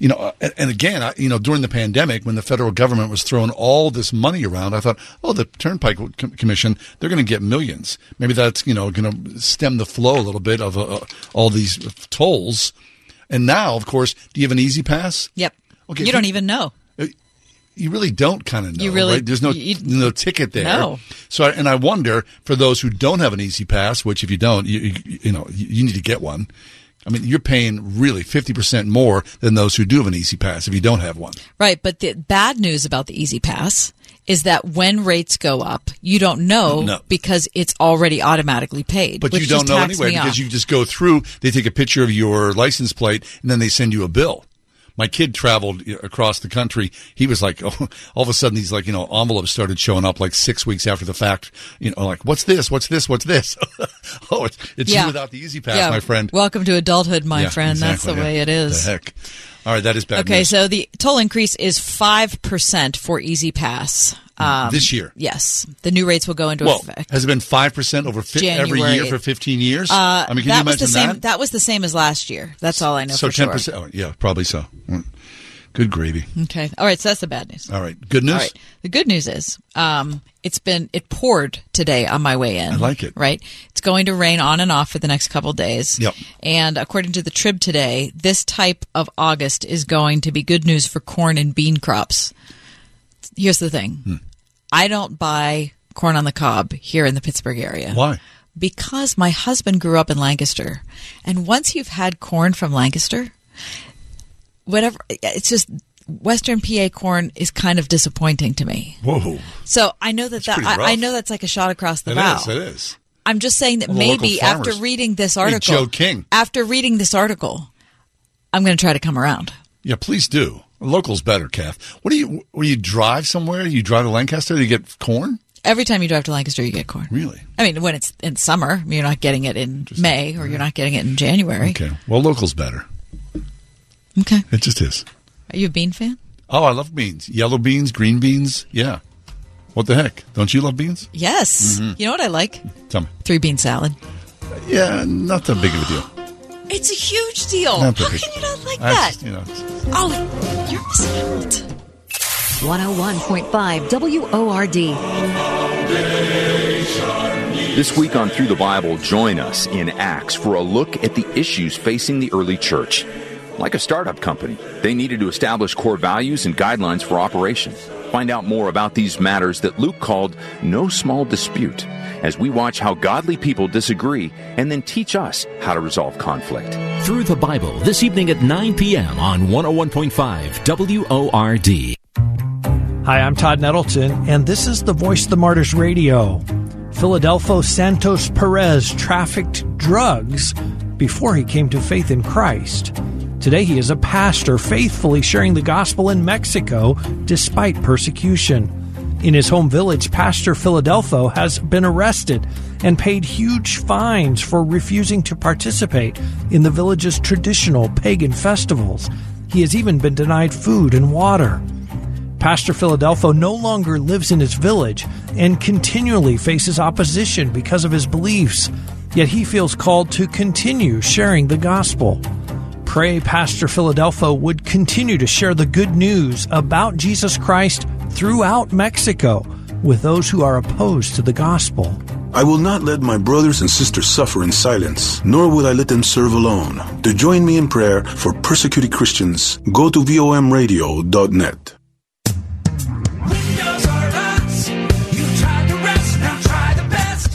Speaker 2: You know, and, and again, I, you know, during the pandemic, when the federal government was throwing all this money around, I thought, oh, the Turnpike Com- Commission, they're going to get millions. Maybe that's, you know, going to stem the flow a little bit of uh, uh, all these tolls. And now, of course, do you have an E-ZPass?
Speaker 3: Yep.
Speaker 2: Okay,
Speaker 3: you don't even know.
Speaker 2: Uh, you really don't kind of know.
Speaker 3: You really-
Speaker 2: right? There's no
Speaker 3: you-
Speaker 2: no ticket there.
Speaker 3: No.
Speaker 2: So, I- and I wonder for those who don't have an E-ZPass, which if you don't, you you, you know you need to get one. I mean, you're paying really fifty percent more than those who do have an E-ZPass if you don't have one.
Speaker 3: Right. But the bad news about the E-ZPass is that when rates go up, you don't know
Speaker 2: No.
Speaker 3: because it's already automatically paid.
Speaker 2: But you don't know anyway because
Speaker 3: off.
Speaker 2: you just go through. They take a picture of your license plate and then they send you a bill. My kid traveled across the country. He was like, [LAUGHS] oh, all of a sudden, these like you know envelopes started showing up like six weeks after the fact. You know, like what's this? What's this? What's this? [LAUGHS] oh, it's, it's
Speaker 3: Yeah.
Speaker 2: you without the E-ZPass,
Speaker 3: Yeah.
Speaker 2: my friend.
Speaker 3: Welcome to adulthood, my
Speaker 2: Yeah,
Speaker 3: friend. That's the
Speaker 2: exactly,
Speaker 3: way it is.
Speaker 2: The heck. All right, that is bad
Speaker 3: okay,
Speaker 2: news.
Speaker 3: so the toll increase is 5% for E-ZPass. Um,
Speaker 2: This year?
Speaker 3: Yes. The new rates will go into
Speaker 2: well,
Speaker 3: effect.
Speaker 2: has it been five percent over fi- every year for fifteen years?
Speaker 3: Uh,
Speaker 2: I mean, can
Speaker 3: that
Speaker 2: you
Speaker 3: was the
Speaker 2: imagine
Speaker 3: same.
Speaker 2: that?
Speaker 3: was the same as last year. That's all I know
Speaker 2: so
Speaker 3: for sure.
Speaker 2: percent. Oh, yeah, probably so. Mm. Good gravy.
Speaker 3: Okay. All right. So that's the bad news.
Speaker 2: All right. Good news.
Speaker 3: All right. The good news is, um, it's been it poured today on my way in.
Speaker 2: I like it.
Speaker 3: Right. It's going to rain on and off for the next couple days.
Speaker 2: Yep.
Speaker 3: And according to the Trib today, this type of August is going to be good news for corn and bean crops. Here's the thing:
Speaker 2: Hmm.
Speaker 3: I don't buy corn on the cob here in the Pittsburgh area.
Speaker 2: Why?
Speaker 3: Because my husband grew up in Lancaster, and once you've had corn from Lancaster, whatever it's just Western PA corn is kind of disappointing to me.
Speaker 2: Whoa.
Speaker 3: So I know that, that I, I know that's like a shot across the
Speaker 2: It
Speaker 3: bow.
Speaker 2: is. It is.
Speaker 3: I'm just saying that
Speaker 2: local
Speaker 3: maybe after reading this
Speaker 2: Hey,
Speaker 3: article,
Speaker 2: Joe King.
Speaker 3: after reading this article, I'm going to try to come around.
Speaker 2: Yeah, please do. Local's better, Kath. What do you? When you drive somewhere, you drive to Lancaster, you get corn.
Speaker 3: Every time you drive to Lancaster, you get corn.
Speaker 2: Really?
Speaker 3: I mean, when it's in summer, you're not getting it in May or you're not getting it in January.
Speaker 2: Okay. Well, local's better.
Speaker 3: Okay.
Speaker 2: It just is.
Speaker 3: Are you a bean fan?
Speaker 2: Oh, I love beans. Yellow beans, green beans. Yeah. What the heck? Don't you love beans?
Speaker 3: Yes.
Speaker 2: Mhm.
Speaker 3: You know what I like?
Speaker 2: Tell me.
Speaker 3: Three bean salad.
Speaker 2: Yeah, not that big of a deal.
Speaker 3: It's a huge deal. How can you not like
Speaker 2: I
Speaker 3: that?
Speaker 2: just, you know, it's-
Speaker 3: Oh, you're missing out.
Speaker 19: 101.5 WORD.
Speaker 22: This week on Through the Bible, join us in Acts for a look at the issues facing the early church. Like a startup company, they needed to establish core values and guidelines for operation. Find out more about these matters that Luke called no small dispute as we watch how godly people disagree and then teach us how to resolve conflict.
Speaker 6: Through the Bible, this evening at 9 p.m. on 101.5 WORD.
Speaker 23: Hi, I'm Todd Nettleton, and this is the Voice of the Martyrs Radio. Philadelphia Santos Perez trafficked drugs before he came to faith in Christ. Today he is a pastor faithfully sharing the gospel in Mexico despite persecution. In his home village, Pastor Philadelphia has been arrested and paid huge fines for refusing to participate in the village's traditional pagan festivals. He has even been denied food and water. Pastor Philadelphia no longer lives in his village and continually faces opposition because of his beliefs, yet he feels called to continue sharing the gospel. Pray Pastor Philadelphia would continue to share the good news about Jesus Christ throughout Mexico with those who are opposed to the gospel.
Speaker 24: I will not let my brothers and sisters suffer in silence, nor will I let them serve alone. To join me in prayer for persecuted Christians, go to vomradio.net.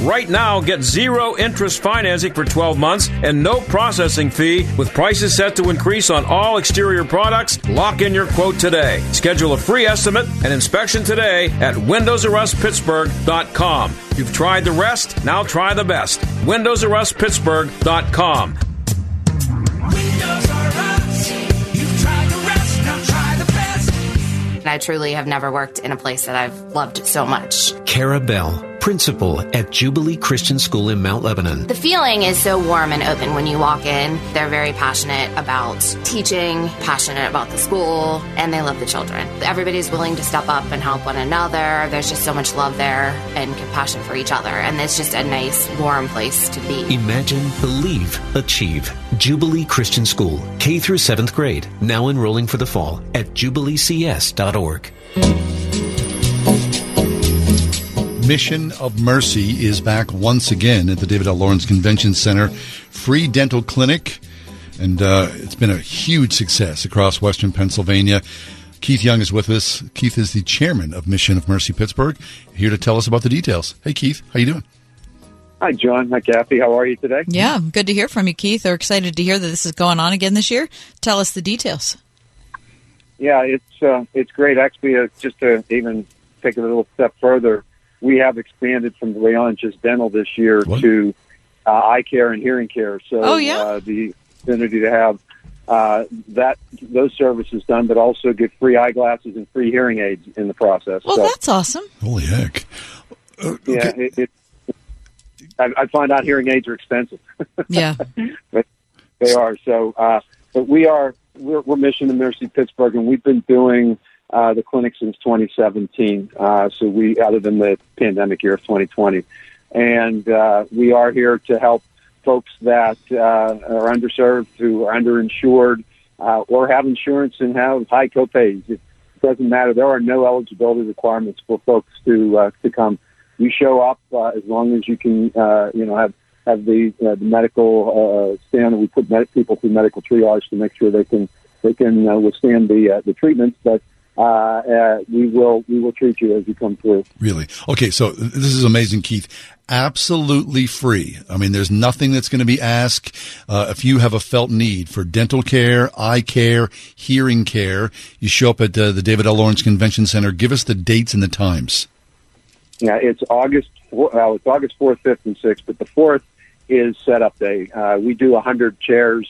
Speaker 25: Right now, get zero interest financing for 12 months and no processing fee with prices set to increase on all exterior products. Lock in your quote today. Schedule a free estimate and inspection today at windowsruspittsburgh.com. You've tried the rest, now try the best. windowsruspittsburgh.com.
Speaker 26: I truly have never worked in a place that I've loved so much.
Speaker 15: Cara Bell, principal at Jubilee Christian School in Mount Lebanon.
Speaker 26: The feeling is so warm and open when you walk in. They're very passionate about teaching, passionate about the school, and they love the children. Everybody's willing to step up and help one another. There's just so much love there and compassion for each other, and it's just a nice, warm place to be.
Speaker 15: Imagine, believe, achieve. Jubilee Christian School, K through 7th grade, now enrolling for the fall at jubileecs.org.
Speaker 2: Mission of Mercy is back once again at the David L. Lawrence Convention Center. Free dental clinic, and uh, it's been a huge success across Western Pennsylvania. Keith Young is with us. Keith is the chairman of Mission of Mercy Pittsburgh, here to tell us about the details. Hey, Keith, how you doing?
Speaker 27: Hi, John. Hi, Kathy. How are you today?
Speaker 3: Yeah, good to hear from you, Keith. We're excited to hear that this is going on again this year. Tell us the details.
Speaker 27: Yeah, it's uh, it's great. Actually, uh, just to even take it a little step further, we have expanded from beyond just dental this year
Speaker 2: what?
Speaker 27: to uh, eye care and hearing care. So,
Speaker 3: Oh, yeah?
Speaker 27: uh, the opportunity to have uh, that those services done, but also get free eyeglasses and free hearing aids in the process.
Speaker 3: Well,
Speaker 27: so,
Speaker 3: that's awesome.
Speaker 2: Holy heck!
Speaker 27: yeah, it, it, I, I find out hearing aids are expensive. [LAUGHS]
Speaker 3: Yeah.
Speaker 27: but they are. So, uh, but we are we're, we're Mission to Mercy Pittsburgh, and we've been doing uh, the clinic since 2017. Uh, so we, other than the pandemic year of 2020, and uh, we are here to help folks that uh, are underserved, who are underinsured, uh, or have insurance and have high copays. It doesn't matter. There are no eligibility requirements for folks to uh, to come. You show up as long as you can, uh, you know, have have the the medical uh, stand. We put med- people through medical triage to make sure they can they can withstand the the treatments. But uh, uh, we will we will treat you as you come through.
Speaker 2: Really? Okay, so this is amazing, Keith. Absolutely free. I mean, there's nothing that's going to be asked. Uh, if you have a felt need for dental care, eye care, hearing care, you show up at uh, the David L. Lawrence Convention Center. Give us the dates and the times.
Speaker 27: Yeah, it's August. Well, it's August fourth, fifth, and sixth. But the fourth is setup day. Uh, we do hundred chairs,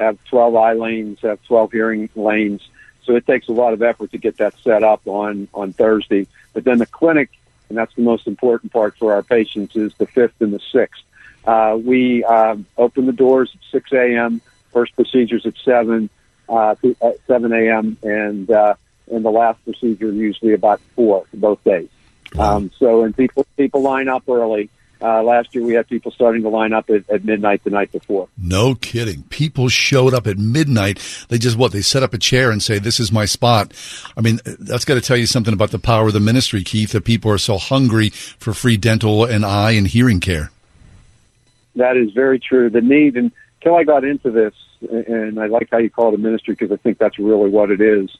Speaker 27: have twelve eye lanes, have twelve hearing lanes. So it takes a lot of effort to get that set up on on Thursday. But then the clinic, and that's the most important part for our patients, is the fifth and the sixth. Uh, we um, open the doors at six a.m. First procedures at seven, uh, at seven a.m. and uh, and the last procedure usually about four both days. Um, so and people people line up early, uh, last year we had people starting to line up at, at midnight the night before.
Speaker 2: No kidding. People showed up at midnight. They just what? They set up a chair and say, "This is my spot." I mean, that's got to tell you something about the power of the ministry, Keith. That people are so hungry for free dental and eye and hearing care.
Speaker 27: That is very true. The need, and until I got into this, and I like how you call it a ministry because I think that's really what it is.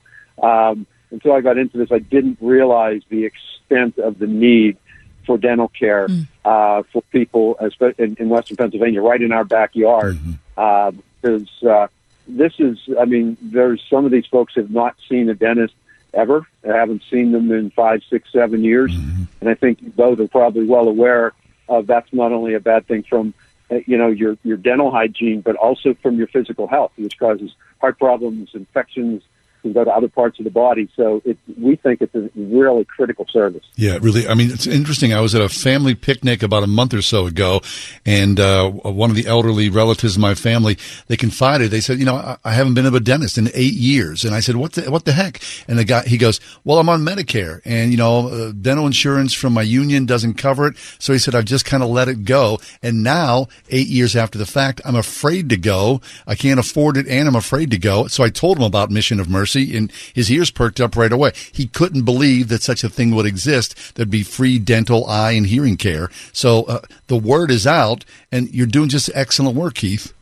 Speaker 27: Um, until I got into this, I didn't realize the extent of the need for dental care mm. uh, for people in, in Western Pennsylvania, right in our backyard. Mm-hmm. Uh, because uh, this is, I mean, there's some of these folks have not seen a dentist ever. I haven't seen them in five, six, seven years, mm-hmm. and I think both are probably well aware of that's not only a bad thing from uh, you know your your dental hygiene, but also from your physical health, which causes heart problems, infections, can go to other parts of the body. So it, we think it's a really critical service.
Speaker 2: Yeah, really. I mean, it's interesting. I was at a family picnic about a month or so ago, and uh, one of the elderly relatives of my family they confided. They said, "You know, I, I haven't been to a dentist in eight years." And I said, "What the what the heck?" And the guy he goes, "Well, I'm on Medicare, and you know, uh, dental insurance from my union doesn't cover it." So he said, "I've just kind of let it go." And now, eight years after the fact, I'm afraid to go. I can't afford it, and I'm afraid to go. So I told him about Mission of Mercy mercy, and his ears perked up right away. He couldn't believe that such a thing would exist. There'd be free dental, eye, and hearing care. So uh, the word is out, and you're doing just excellent work, Keith.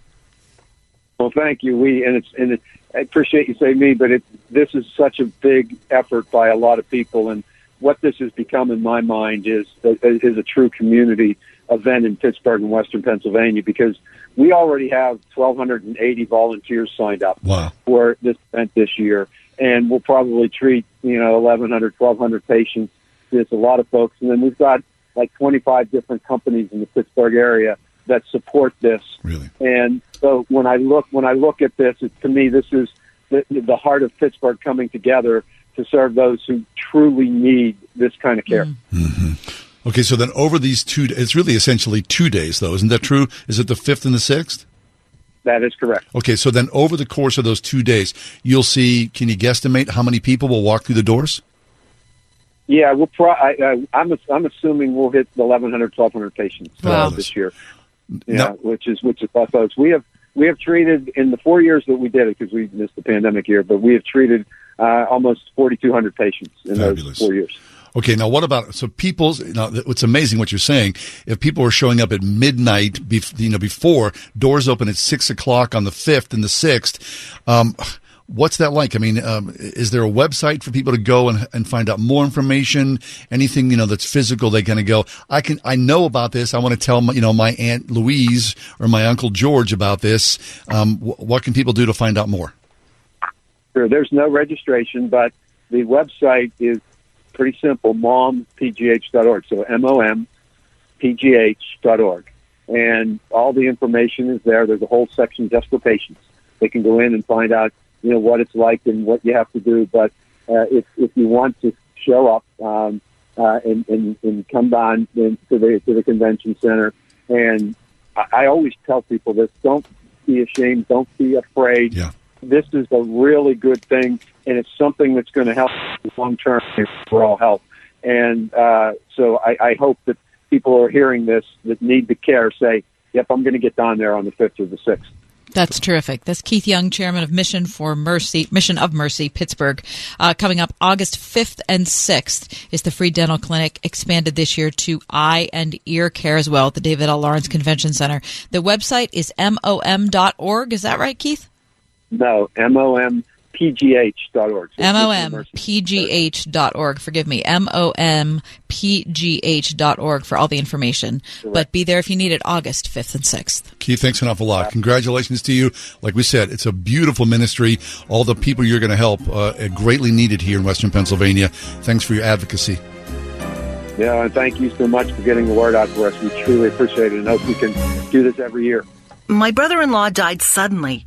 Speaker 27: Well, thank you. We and it's and it, I appreciate you saying me, but it, this is such a big effort by a lot of people, and what this has become in my mind is is a true community event in Pittsburgh and Western Pennsylvania because we already have 1,280 volunteers signed up
Speaker 2: wow.
Speaker 27: for this event this year, and we'll probably treat you know 1,100, 1,200 patients. There's a lot of folks, and then we've got like 25 different companies in the Pittsburgh area that support this.
Speaker 2: Really?
Speaker 27: And so when I look when I look at this, it, to me this is the, the heart of Pittsburgh coming together to serve those who truly need this kind of care.
Speaker 2: Mm-hmm. Okay, so then over these two, it's really essentially two days, though, isn't that true? Is it the fifth and the sixth?
Speaker 27: That is correct.
Speaker 2: Okay, so then over the course of those two days, you'll see. Can you guesstimate how many people will walk through the doors?
Speaker 27: Yeah, we'll. Pro- I, am I'm, I'm assuming we'll hit 1,100, 1,200 patients uh, this year. Yeah, no. which is which is tough, folks. We have we have treated in the four years that we did it because we missed the pandemic year, but we have treated uh, almost 4,200 patients in Fabulous. those four years.
Speaker 2: Okay, now what about so people's? Now, it's amazing what you're saying. If people are showing up at midnight, you know, before doors open at six o'clock on the fifth and the sixth, um, what's that like? I mean, um, is there a website for people to go and, and find out more information? Anything you know that's physical? They kind of go. I can. I know about this. I want to tell my, you know my aunt Louise or my uncle George about this. Um, wh- what can people do to find out more?
Speaker 27: Sure. There's no registration, but the website is pretty simple, mompgh.org. So M-O-M-P-G-H.org. And all the information is there. There's a whole section just for patients. They can go in and find out, you know, what it's like and what you have to do. But uh, if, if you want to show up um, uh, and, and, and come down to the, to the convention center, and I, I always tell people this, don't be ashamed, don't be afraid.
Speaker 2: Yeah
Speaker 27: this is a really good thing, and it's something that's going to help long term for all health. And uh, so I, I hope that people who are hearing this that need the care say, "Yep, I'm going to get down there on the fifth or the sixth.
Speaker 3: That's terrific. That's Keith Young, chairman of Mission for Mercy, Mission of Mercy, Pittsburgh. Uh, coming up August 5th and 6th is the free dental clinic expanded this year to eye and ear care as well at the David L. Lawrence Convention Center. The website is mom.org. Is that right, Keith?
Speaker 27: No, M O M P G H dot org.
Speaker 3: M O M P G H dot org. Forgive me. M O M P G H dot org for all the information. Correct. But be there if you need it August 5th and 6th.
Speaker 2: Keith, thanks an awful lot. Congratulations to you. Like we said, it's a beautiful ministry. All the people you're going to help uh, are greatly needed here in Western Pennsylvania. Thanks for your advocacy.
Speaker 27: Yeah, and thank you so much for getting the word out for us. We truly appreciate it and hope we can do this every year.
Speaker 28: My brother in law died suddenly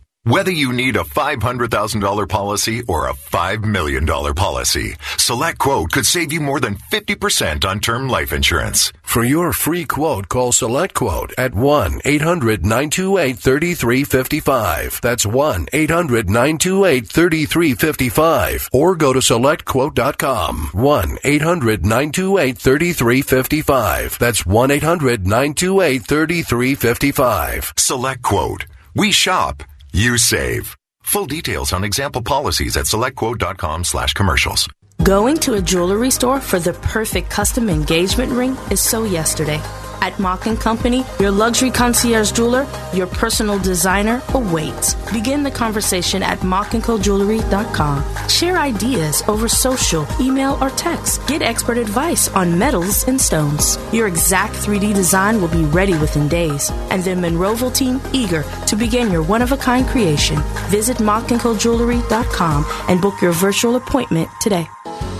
Speaker 10: Whether you need a $500,000 policy or a $5 million policy, Select Quote could save you more than 50% on term life insurance.
Speaker 29: For your free quote, call Select Quote at 1 800 928 3355. That's 1 800 928 3355. Or go to selectquote.com. 1 800 928 3355. That's 1 800 928 3355.
Speaker 10: Select Quote. We shop. You save. Full details on example policies at selectquote.com slash commercials.
Speaker 30: Going to a jewelry store for the perfect custom engagement ring is so yesterday. At Mock & Company, your luxury concierge jeweler, your personal designer awaits. Begin the conversation at mockandcojewelry.com. Share ideas over social, email, or text. Get expert advice on metals and stones. Your exact 3D design will be ready within days. And the Monroeville team eager to begin your one-of-a-kind creation. Visit mockandcojewelry.com and book your virtual appointment today.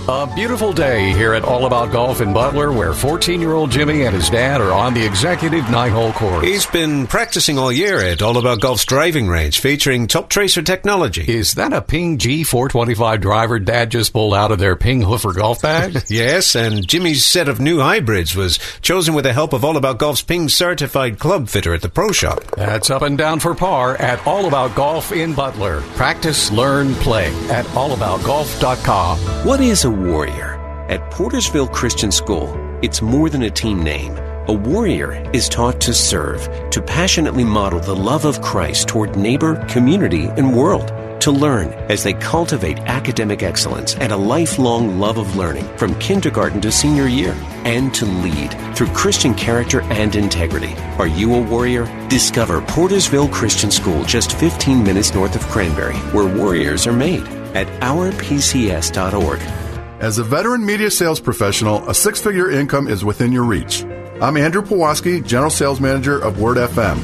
Speaker 31: A beautiful day here at All About Golf in Butler, where 14 year old Jimmy and his dad are on the executive nine hole course.
Speaker 15: He's been practicing all year at All About Golf's driving range featuring Toptracer technology.
Speaker 31: Is that a Ping G425 driver dad just pulled out of their Ping Hoofer golf bag? [LAUGHS]
Speaker 15: yes, and Jimmy's set of new hybrids was chosen with the help of All About Golf's Ping certified club fitter at the pro shop.
Speaker 31: That's up and down for par at All About Golf in Butler. Practice, learn, play at allaboutgolf.com.
Speaker 32: What is a warrior? At Portersville Christian School, it's more than a team name. A warrior is taught to serve, to passionately model the love of Christ toward neighbor, community, and world. To learn as they cultivate academic excellence and a lifelong love of learning from kindergarten to senior year. And to lead through Christian character and integrity. Are you a warrior? Discover Portersville Christian School just 15 minutes north of Cranberry, where warriors are made at ourpcs.org.
Speaker 33: As a veteran media sales professional, a six figure income is within your reach. I'm Andrew Pawaski, General Sales Manager of Word FM.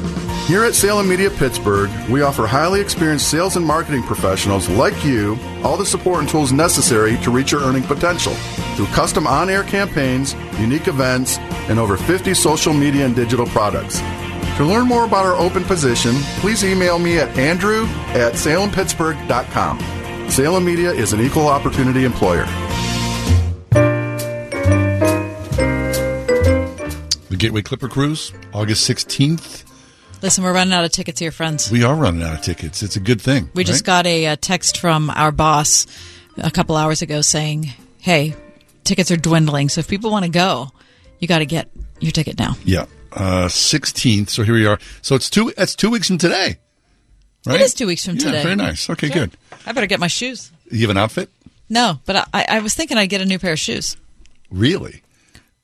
Speaker 33: Here at Salem Media Pittsburgh, we offer highly experienced sales and marketing professionals like you all the support and tools necessary to reach your earning potential through custom on air campaigns, unique events, and over 50 social media and digital products. To learn more about our open position, please email me at andrew at salempittsburgh.com. Salem Media is an equal opportunity employer.
Speaker 2: Gateway Clipper Cruise, August 16th.
Speaker 3: Listen, we're running out of tickets here, friends.
Speaker 2: We are running out of tickets. It's a good thing.
Speaker 3: We just got a, uh text from our boss a couple hours ago saying, "Hey, tickets are dwindling. So if people want to go, you got to get your ticket now."
Speaker 2: Yeah, uh, 16th. So here we are. So it's two. That's two weeks from today. Right?
Speaker 3: It is two weeks from
Speaker 2: Yeah,
Speaker 3: today.
Speaker 2: very nice. Okay, good.
Speaker 3: I better get my shoes.
Speaker 2: You have an outfit?
Speaker 3: No, but I, I was thinking I'd get a new pair of shoes.
Speaker 2: Really?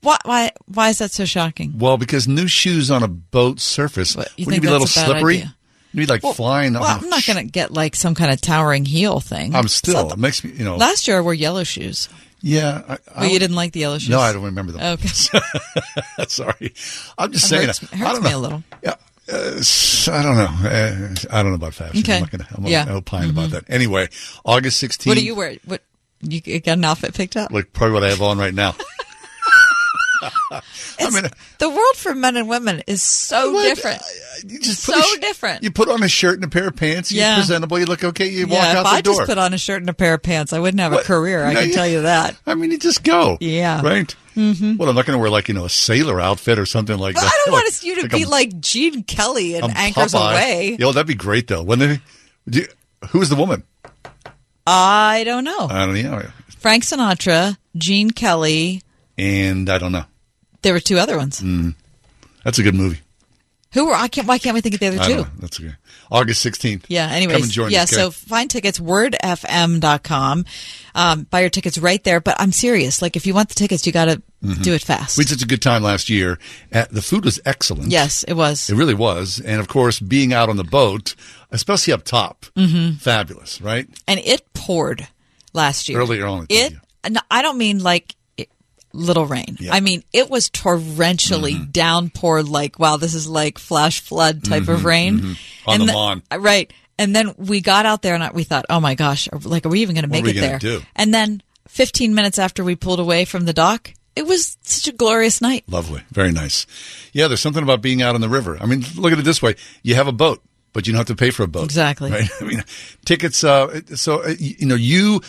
Speaker 3: Why? Why? Why is that so shocking?
Speaker 2: Well, because new shoes on a boat surface
Speaker 3: you
Speaker 2: wouldn't be a little
Speaker 3: a
Speaker 2: slippery.
Speaker 3: idea?
Speaker 2: You'd be like flying.
Speaker 3: Well. I'm not going to get like some kind of towering heel thing.
Speaker 2: I'm still. It makes me. You know.
Speaker 3: Last year I wore yellow shoes.
Speaker 2: yeah. I,
Speaker 3: Oh, you didn't like the yellow shoes?
Speaker 2: No, I don't remember them.
Speaker 3: Okay. [LAUGHS]
Speaker 2: Sorry. I'm just
Speaker 3: It
Speaker 2: saying.
Speaker 3: hurts- it
Speaker 2: I don't
Speaker 3: me
Speaker 2: know.
Speaker 3: a little.
Speaker 2: Yeah. Uh, I don't know. Uh, I don't know about fashion.
Speaker 3: Okay.
Speaker 2: I'm not going to.
Speaker 3: Yeah.
Speaker 2: Opine about
Speaker 3: Mhm.
Speaker 2: that. Anyway, August 16th.
Speaker 3: What do you wear? What you got an outfit picked up?
Speaker 2: Like probably what I have on right now. [LAUGHS] [LAUGHS]
Speaker 3: I mean, the world for men and women is so
Speaker 2: What?
Speaker 3: different.
Speaker 2: You just
Speaker 3: so
Speaker 2: sh-
Speaker 3: different.
Speaker 2: You put on a shirt and a pair of pants. You're
Speaker 3: Yeah.
Speaker 2: presentable. You look okay. You walk
Speaker 3: yeah,
Speaker 2: out
Speaker 3: if
Speaker 2: the
Speaker 3: I
Speaker 2: door.
Speaker 3: just put on a shirt and a pair of pants, I wouldn't have a career. I can
Speaker 2: you-
Speaker 3: tell you that.
Speaker 2: I mean, you just go.
Speaker 3: Yeah.
Speaker 2: Right.
Speaker 3: Mm-hmm.
Speaker 2: Well, I'm not going to wear like you know a sailor outfit or something like
Speaker 3: But
Speaker 2: that.
Speaker 3: I don't
Speaker 2: Like-
Speaker 3: want [LAUGHS] you to
Speaker 2: like
Speaker 3: be
Speaker 2: a-
Speaker 3: like Gene Kelly and
Speaker 2: a
Speaker 3: Anchors
Speaker 2: Popeye.
Speaker 3: Away.
Speaker 2: Yo, that'd be great though. Do you, who's the woman?
Speaker 3: I don't know.
Speaker 2: I don't know.
Speaker 3: Frank Sinatra, Gene Kelly.
Speaker 2: And I don't know.
Speaker 3: There were two other ones.
Speaker 2: Mm. That's a good movie.
Speaker 3: Who were? I can't. Why can't we think of the other two?
Speaker 2: That's okay. August 16th.
Speaker 3: Yeah.
Speaker 2: Come
Speaker 3: Anyways,
Speaker 2: and join
Speaker 3: yeah.
Speaker 2: us.
Speaker 3: So find tickets wordfm.com. Um, buy your tickets right there. But I'm serious. Like if you want the tickets, you got to
Speaker 2: Mhm.
Speaker 3: do it fast.
Speaker 2: We had such a good time last year. Uh, the food was excellent.
Speaker 3: Yes, it was.
Speaker 2: It really was. And of course, being out on the boat, especially up top,
Speaker 3: Mhm.
Speaker 2: fabulous, right?
Speaker 3: and it poured last year.
Speaker 2: Earlier on.
Speaker 3: It. no, I don't mean like it, little rain.
Speaker 2: Yeah.
Speaker 3: I mean it was torrentially downpour. Like wow, this is like flash flood type of
Speaker 2: Mhm,
Speaker 3: rain.
Speaker 2: mhm. On
Speaker 3: And
Speaker 2: the lawn.
Speaker 3: right? And then we got out there and we thought, oh my gosh, are- like are we even going to make it there?
Speaker 2: do?
Speaker 3: And then 15 minutes after we pulled away from the dock, it was such a glorious night.
Speaker 2: Lovely. Very nice. Yeah, there's something about being out on the river. I mean, look at it this way. You have a boat. But you don't have to pay for a boat.
Speaker 3: Exactly.
Speaker 2: Right? [LAUGHS] I mean, tickets. Uh, so uh, you, know, you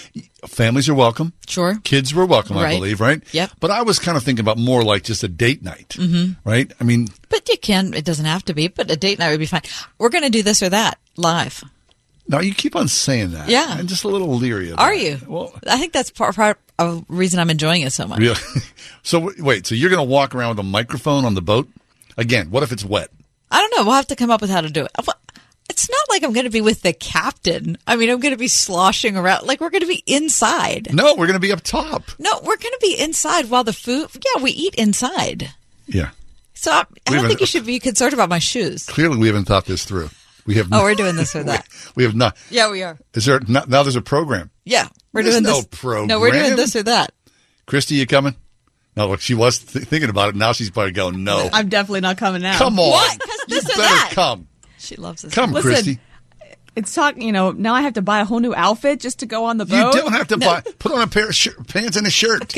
Speaker 2: families are welcome.
Speaker 3: Sure.
Speaker 2: Kids were welcome, I believe. Right.
Speaker 3: Yep.
Speaker 2: But I was kind of thinking about more like just a date night.
Speaker 3: Mhm.
Speaker 2: Right. I mean,
Speaker 3: But you can. It doesn't have to be. But a date night would be fine. We're going to do this or that live.
Speaker 2: now you keep on saying that.
Speaker 3: Yeah.
Speaker 2: I'm just a little leery. About
Speaker 3: Are
Speaker 2: it.
Speaker 3: you?
Speaker 2: Well,
Speaker 3: I think that's part, part of the reason I'm enjoying it so much.
Speaker 2: Really? [LAUGHS] so wait. So you're going to walk around with a microphone on the boat? Again, what if it's wet?
Speaker 3: I don't know. We'll have to come up with how to do it. It's not like I'm going to be with the captain. I mean, I'm going to be sloshing around. Like we're going to be inside.
Speaker 2: No, we're going to be up top.
Speaker 3: No, we're going to be inside while the food. Yeah, we eat inside.
Speaker 2: Yeah.
Speaker 3: So I, I don't think you should be concerned about my shoes.
Speaker 2: Clearly, we haven't thought this through. We have.
Speaker 3: Oh, we're doing this or [LAUGHS] that.
Speaker 2: we have not.
Speaker 3: Yeah, we are.
Speaker 2: Is there not, now? There's a program.
Speaker 3: Yeah, we're
Speaker 2: There's
Speaker 3: doing
Speaker 2: no
Speaker 3: this.
Speaker 2: program.
Speaker 3: No, we're doing this or that.
Speaker 2: Christy, you coming? No, she was th- thinking about it. Now she's probably going, no. [LAUGHS]
Speaker 34: I'm definitely not coming now.
Speaker 2: Come on.
Speaker 3: What?
Speaker 2: You
Speaker 3: this
Speaker 2: better
Speaker 3: that.
Speaker 2: come.
Speaker 3: She loves this.
Speaker 2: Come,
Speaker 34: Listen,
Speaker 2: Christy.
Speaker 34: It's talking, you know, now I have to buy a whole new outfit just to go on the boat.
Speaker 2: You don't have to buy. Put on a pair of shirt, pants and a shirt.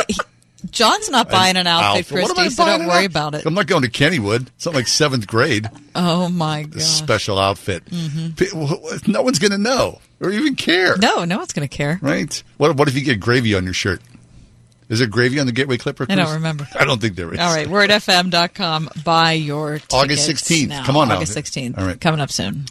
Speaker 3: John's not buying an outfit,
Speaker 2: am
Speaker 3: Christy, so don't worry
Speaker 2: out-
Speaker 3: about it.
Speaker 2: I'm not going to Kennywood. It's not like seventh grade.
Speaker 3: Oh my god.
Speaker 2: special outfit.
Speaker 3: Mhm.
Speaker 2: No one's going to know or even care.
Speaker 3: No, no one's going to care.
Speaker 2: Right? What What if you get gravy on your shirt? Is there gravy on the Gateway Clipper?
Speaker 3: I don't remember.
Speaker 2: I don't think there is.
Speaker 3: All right, wordfm.com. Buy your
Speaker 2: August 16th.
Speaker 3: now.
Speaker 2: Come on now.
Speaker 3: August 16th.
Speaker 2: All right.
Speaker 3: Coming up soon.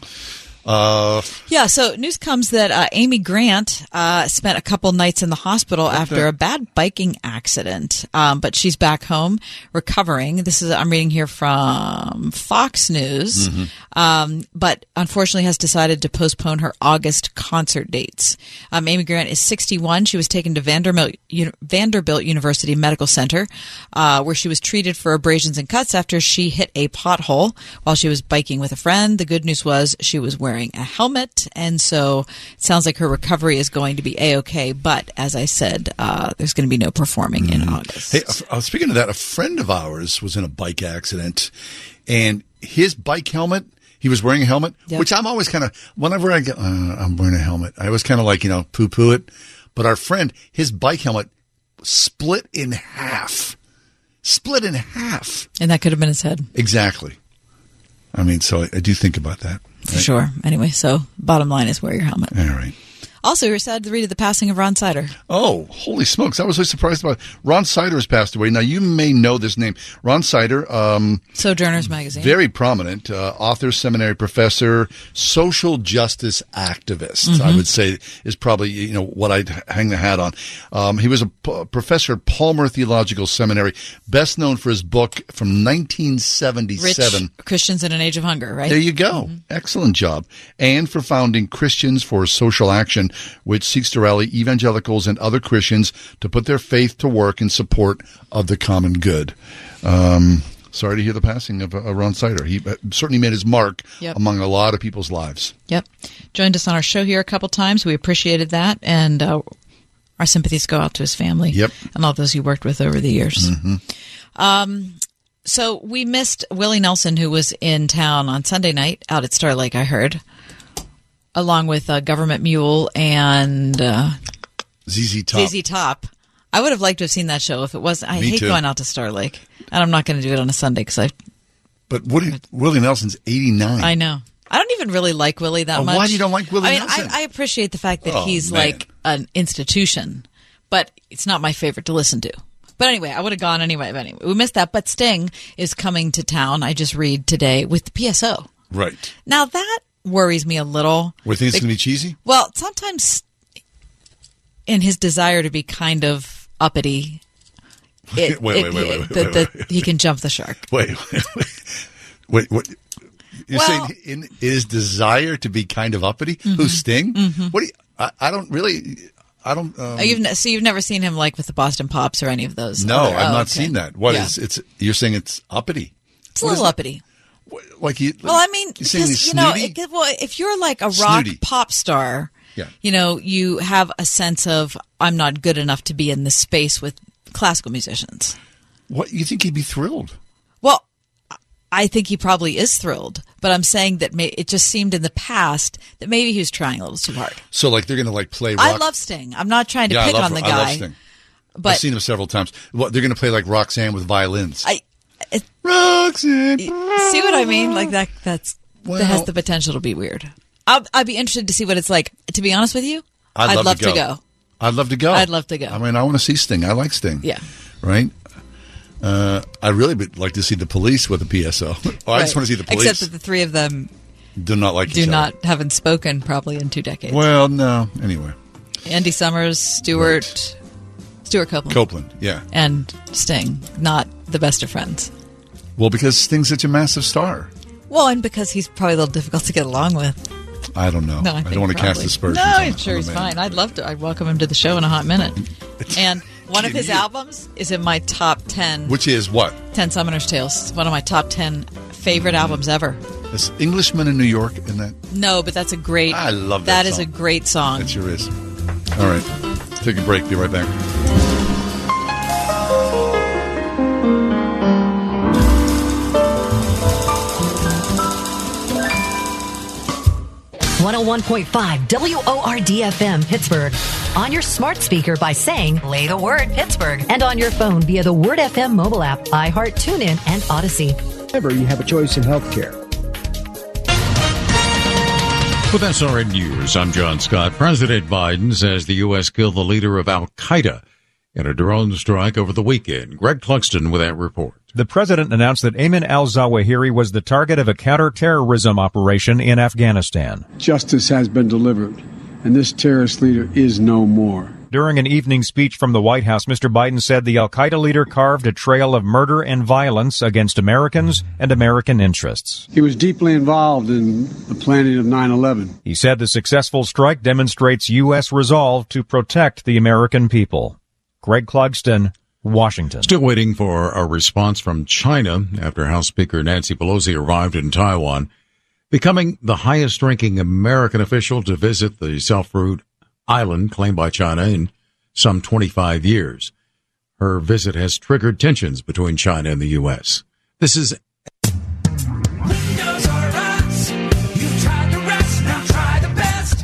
Speaker 2: Uh,
Speaker 3: Yeah, so news comes that uh, Amy Grant uh, spent a couple nights in the hospital after a bad biking accident, um, but she's back home recovering. This is I'm reading here from Fox News,
Speaker 2: Mm-hmm.
Speaker 3: um, but unfortunately has decided to postpone her August concert dates. Um, Amy Grant is 61. She was taken to Vanderbilt Uni- Vanderbilt University Medical Center, uh, where she was treated for abrasions and cuts after she hit a pothole while she was biking with a friend. The good news was she was wearing a helmet, and so it sounds like her recovery is going to be a okay. But as I said, uh, there's going to be no performing in August.
Speaker 2: Hey, uh, speaking of that, a friend of ours was in a bike accident, and his bike helmet. He was wearing a helmet,
Speaker 3: Yep.
Speaker 2: which I'm always kind of whenever I get, uh, I'm wearing a helmet. I was kind of like you know poo poo it, but our friend, his bike helmet split in half, split in half.
Speaker 3: And that could have been his head.
Speaker 2: Exactly. I mean, so I, I do think about that.
Speaker 3: For sure. Anyway, so bottom line is wear your helmet.
Speaker 2: All right.
Speaker 3: Also, we were sad to read of the passing of Ron Sider.
Speaker 2: Oh, holy smokes! I was so surprised about Ron Sider has passed away. Now you may know this name, Ron Sider. Um,
Speaker 3: Sojourners Magazine.
Speaker 2: Very prominent uh, author, seminary professor, social justice activist. I
Speaker 3: Mhm.
Speaker 2: would say is probably you know what I'd hang the hat on. Um, he was a p- professor at Palmer Theological Seminary, best known for his book from 1977.
Speaker 3: Rich Christians in an Age of Hunger, right?
Speaker 2: There you go. Excellent job. And for founding Christians for Social Action, which seeks to rally evangelicals and other Christians to put their faith to work in support of the common good. Um, sorry to hear the passing of uh, Ron Sider. He uh, certainly made his mark
Speaker 3: Yep.
Speaker 2: among a lot of people's lives.
Speaker 3: Yep. Joined us on our show here a couple times. We appreciated that. And uh, our sympathies go out to his family
Speaker 2: Yep.
Speaker 3: and all those he worked with over the years.
Speaker 2: Mhm.
Speaker 3: Um, so we missed Willie Nelson, who was in town on Sunday night out at Star Lake, I heard, along with uh, Government Mule and uh,
Speaker 2: ZZ Top.
Speaker 3: ZZ Top. I would have liked to have seen that show if it wasn't. I
Speaker 2: Me
Speaker 3: hate
Speaker 2: too.
Speaker 3: going out to Star Lake, and I'm not going to do it on a Sunday because I
Speaker 2: But Woody, Willie Nelson's 89.
Speaker 3: I know. I don't even really like Willie that
Speaker 2: Oh,
Speaker 3: much.
Speaker 2: why do you don't like Willie
Speaker 3: I mean,
Speaker 2: Nelson?
Speaker 3: I, I appreciate the fact that
Speaker 2: Oh,
Speaker 3: he's
Speaker 2: man.
Speaker 3: like an institution, but it's not my favorite to listen to. But anyway, I would have gone anyway. But anyway, we missed that. But Sting is coming to town. I just read today with the PSO.
Speaker 2: Right.
Speaker 3: Now that worries me a little.
Speaker 2: Were things
Speaker 3: Like-
Speaker 2: going to be cheesy?
Speaker 3: Well, sometimes in his desire to be kind of uppity, [LAUGHS] it,
Speaker 2: Wait, wait,
Speaker 3: it-
Speaker 2: wait, wait, wait,
Speaker 3: the-
Speaker 2: wait,
Speaker 3: the- he can jump the shark. [LAUGHS]
Speaker 2: Wait, wait, wait. what? You're
Speaker 3: Well-
Speaker 2: saying in his desire to be kind of uppity?
Speaker 3: Mhm.
Speaker 2: Who's Sting?
Speaker 3: Mhm.
Speaker 2: What do you, I, I don't really, I don't. Um,
Speaker 3: oh, you've ne- so you've never seen him like with the Boston Pops or any of those?
Speaker 2: no,
Speaker 3: other-
Speaker 2: I've
Speaker 3: oh,
Speaker 2: not
Speaker 3: okay.
Speaker 2: seen that. What
Speaker 3: Yeah.
Speaker 2: is it's? You're saying it's uppity?
Speaker 3: It's a little uppity.
Speaker 2: Like he?
Speaker 3: Well, I mean, because you know, it, well, if you're like a rock
Speaker 2: Snooty.
Speaker 3: pop star,
Speaker 2: Yeah.
Speaker 3: you know, you have a sense of I'm not good enough to be in this space with classical musicians.
Speaker 2: What you think he'd be thrilled?
Speaker 3: Well, I think he probably is thrilled, but I'm saying that may, it just seemed in the past that maybe he was trying a little too hard.
Speaker 2: So like they're going to like play. Rock.
Speaker 3: I love Sting. I'm not trying to
Speaker 2: yeah,
Speaker 3: pick
Speaker 2: love,
Speaker 3: on the
Speaker 2: I love
Speaker 3: guy,
Speaker 2: Sting.
Speaker 3: but
Speaker 2: I've seen him several times. What they're going to play like Roxanne with violins.
Speaker 3: I
Speaker 2: Roxanne.
Speaker 3: see what I mean? Like that. That's that has the potential to be weird. I'll, I'd be interested to see what it's like. To be honest with you, I'd, love, to, go.
Speaker 2: I'd love to go.
Speaker 3: I'd love to go.
Speaker 2: I mean, I want to see Sting. I like Sting.
Speaker 3: Yeah.
Speaker 2: Right. Uh, I really would like to see the police with a PSO. [LAUGHS] oh, I just want to see the police.
Speaker 3: Except that the three of them
Speaker 2: do not like
Speaker 3: do not haven't spoken probably in two decades.
Speaker 2: Well, no. Anyway,
Speaker 3: Andy Summers, Stewart, Stuart Copeland,
Speaker 2: Copeland. Yeah.
Speaker 3: and Sting, not the best of friends.
Speaker 2: Well, because Sting's such a massive star.
Speaker 3: Well, and because he's probably a little difficult to get along with.
Speaker 2: I don't know.
Speaker 3: No, I,
Speaker 2: I, don't want to cast aspersions.
Speaker 3: No, I'm sure he's fine. I'd love to. I'd welcome him to the show in a hot minute. [LAUGHS] And one of his albums is in my top ten.
Speaker 2: Which is what?
Speaker 3: Ten Summoner's Tales. It's one of my top ten favorite albums ever.
Speaker 2: This Englishman in New York in that.
Speaker 3: No, but that's a great.
Speaker 2: I love that
Speaker 3: That is
Speaker 2: song.
Speaker 3: a great song.
Speaker 2: It sure is. All right. Take a break. Be right back.
Speaker 19: 101.5 WORD FM Pittsburgh. On your smart speaker by saying, play the word Pittsburgh. And on your phone via the Word FM mobile app, iHeart, TuneIn, and Audacy.
Speaker 35: Ever you have a choice in healthcare.
Speaker 36: With SRN News, I'm John Scott. President Biden says the U.S. killed the leader of Al Qaeda in a drone strike over the weekend. Greg Clugston with that report.
Speaker 23: The president announced that Ayman al Zawahiri was the target of a counterterrorism operation in Afghanistan.
Speaker 30: Justice has been delivered, and this terrorist leader is no more.
Speaker 23: During an evening speech from the White House, Mr. Biden said the Al Qaeda leader carved a trail of murder and violence against Americans and American interests.
Speaker 30: He was deeply involved in the planning of 9 11.
Speaker 23: He said the successful strike demonstrates U.S. resolve to protect the American people. Greg Clugston, Washington.
Speaker 36: Still waiting for a response from China after House Speaker Nancy Pelosi arrived in Taiwan, becoming the highest ranking American official to visit the self-ruled island claimed by China in some 25 years. Her visit has triggered tensions between China and the U.S. This is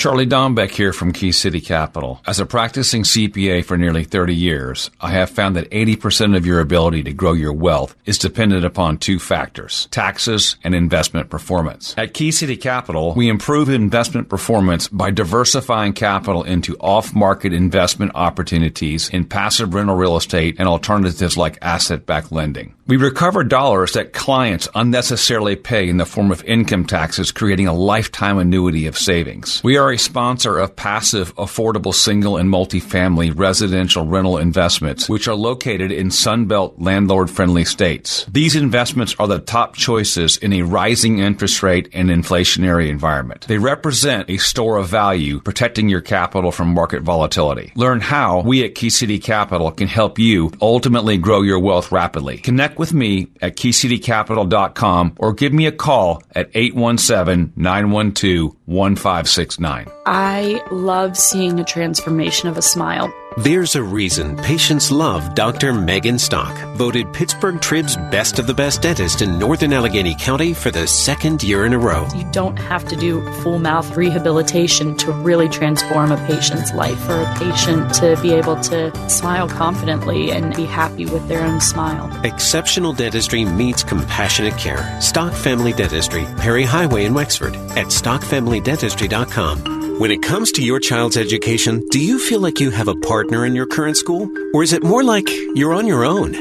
Speaker 37: Charlie Dombeck here from Key City Capital. As a practicing CPA for nearly 30 years, I have found that 80% of your ability to grow your wealth is dependent upon two factors, taxes and investment performance. At Key City Capital, we improve investment performance by diversifying capital into off-market investment opportunities in passive rental real estate and alternatives like asset-backed lending. We recover dollars that clients unnecessarily pay in the form of income taxes, creating a lifetime annuity of savings. We are a sponsor of passive, affordable single and multifamily residential rental investments, which are located in Sunbelt landlord friendly states. These investments are the top choices in a rising interest rate and inflationary environment. They represent a store of value, protecting your capital from market volatility. Learn how we at Key City Capital can help you ultimately grow your wealth rapidly. Connect with me at keycitycapital.com or give me a call at 817 912 1569.
Speaker 38: I love seeing a transformation of a smile.
Speaker 15: There's a reason patients love Dr. Megan Stock, voted Pittsburgh Trib's best of the best dentist in Northern Allegheny County for the second year in a row.
Speaker 38: You don't have to do full mouth rehabilitation to really transform a patient's life for a patient to be able to smile confidently and be happy with their own smile.
Speaker 15: Exceptional dentistry meets compassionate care. Stock Family Dentistry, Perry Highway in Wexford, at stockfamilydentistry.com. When it comes to your child's education, do you feel like you have a partner in your current school? Or is it more like you're on your own?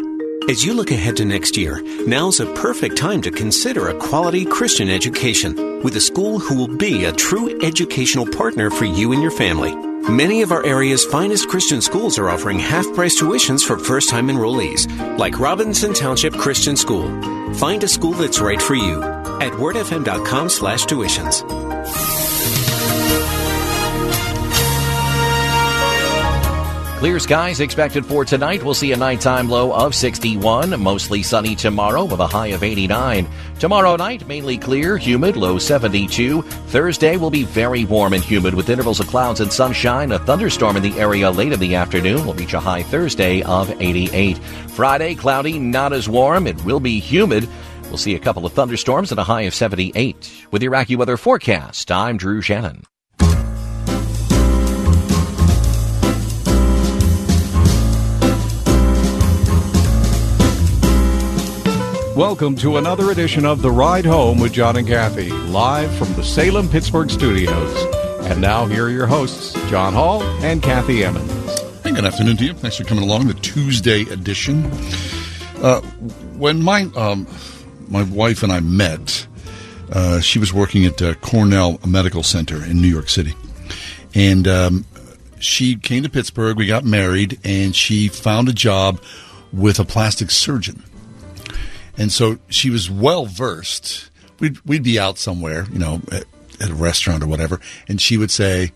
Speaker 15: As you look ahead to next year, now's a perfect time to consider a quality Christian education with a school who will be a true educational partner for you and your family. Many of our area's finest Christian schools are offering half-price tuitions for first-time enrollees, like Robinson Township Christian School. Find a school that's right for you at wordfm.com slash tuitions.
Speaker 39: Clear skies expected for tonight. We'll see a nighttime low of 61. Mostly sunny tomorrow with a high of 89. Tomorrow night, mainly clear, humid, low 72. Thursday will be very warm and humid with intervals of clouds and sunshine. A thunderstorm in the area late in the afternoon will reach a high Thursday of 88. Friday, cloudy, not as warm. It will be humid. We'll see a couple of thunderstorms and a high of 78. With your AccuWeather forecast, I'm Drew Shannon.
Speaker 40: Welcome to another edition of The Ride Home with John and Kathy, live from the Salem Pittsburgh studios. And now, here are your hosts, John Hall and Kathy Emmons.
Speaker 2: Hey, good afternoon to you. Thanks for coming along, the Tuesday edition. Uh, when my um, my wife and I met, uh, she was working at uh, Cornell Medical Center in New York City, and um, she came to Pittsburgh. We got married, and she found a job with a plastic surgeon. And so she was well versed. We'd we'd be out somewhere, you know, at, at a restaurant or whatever, and she would say,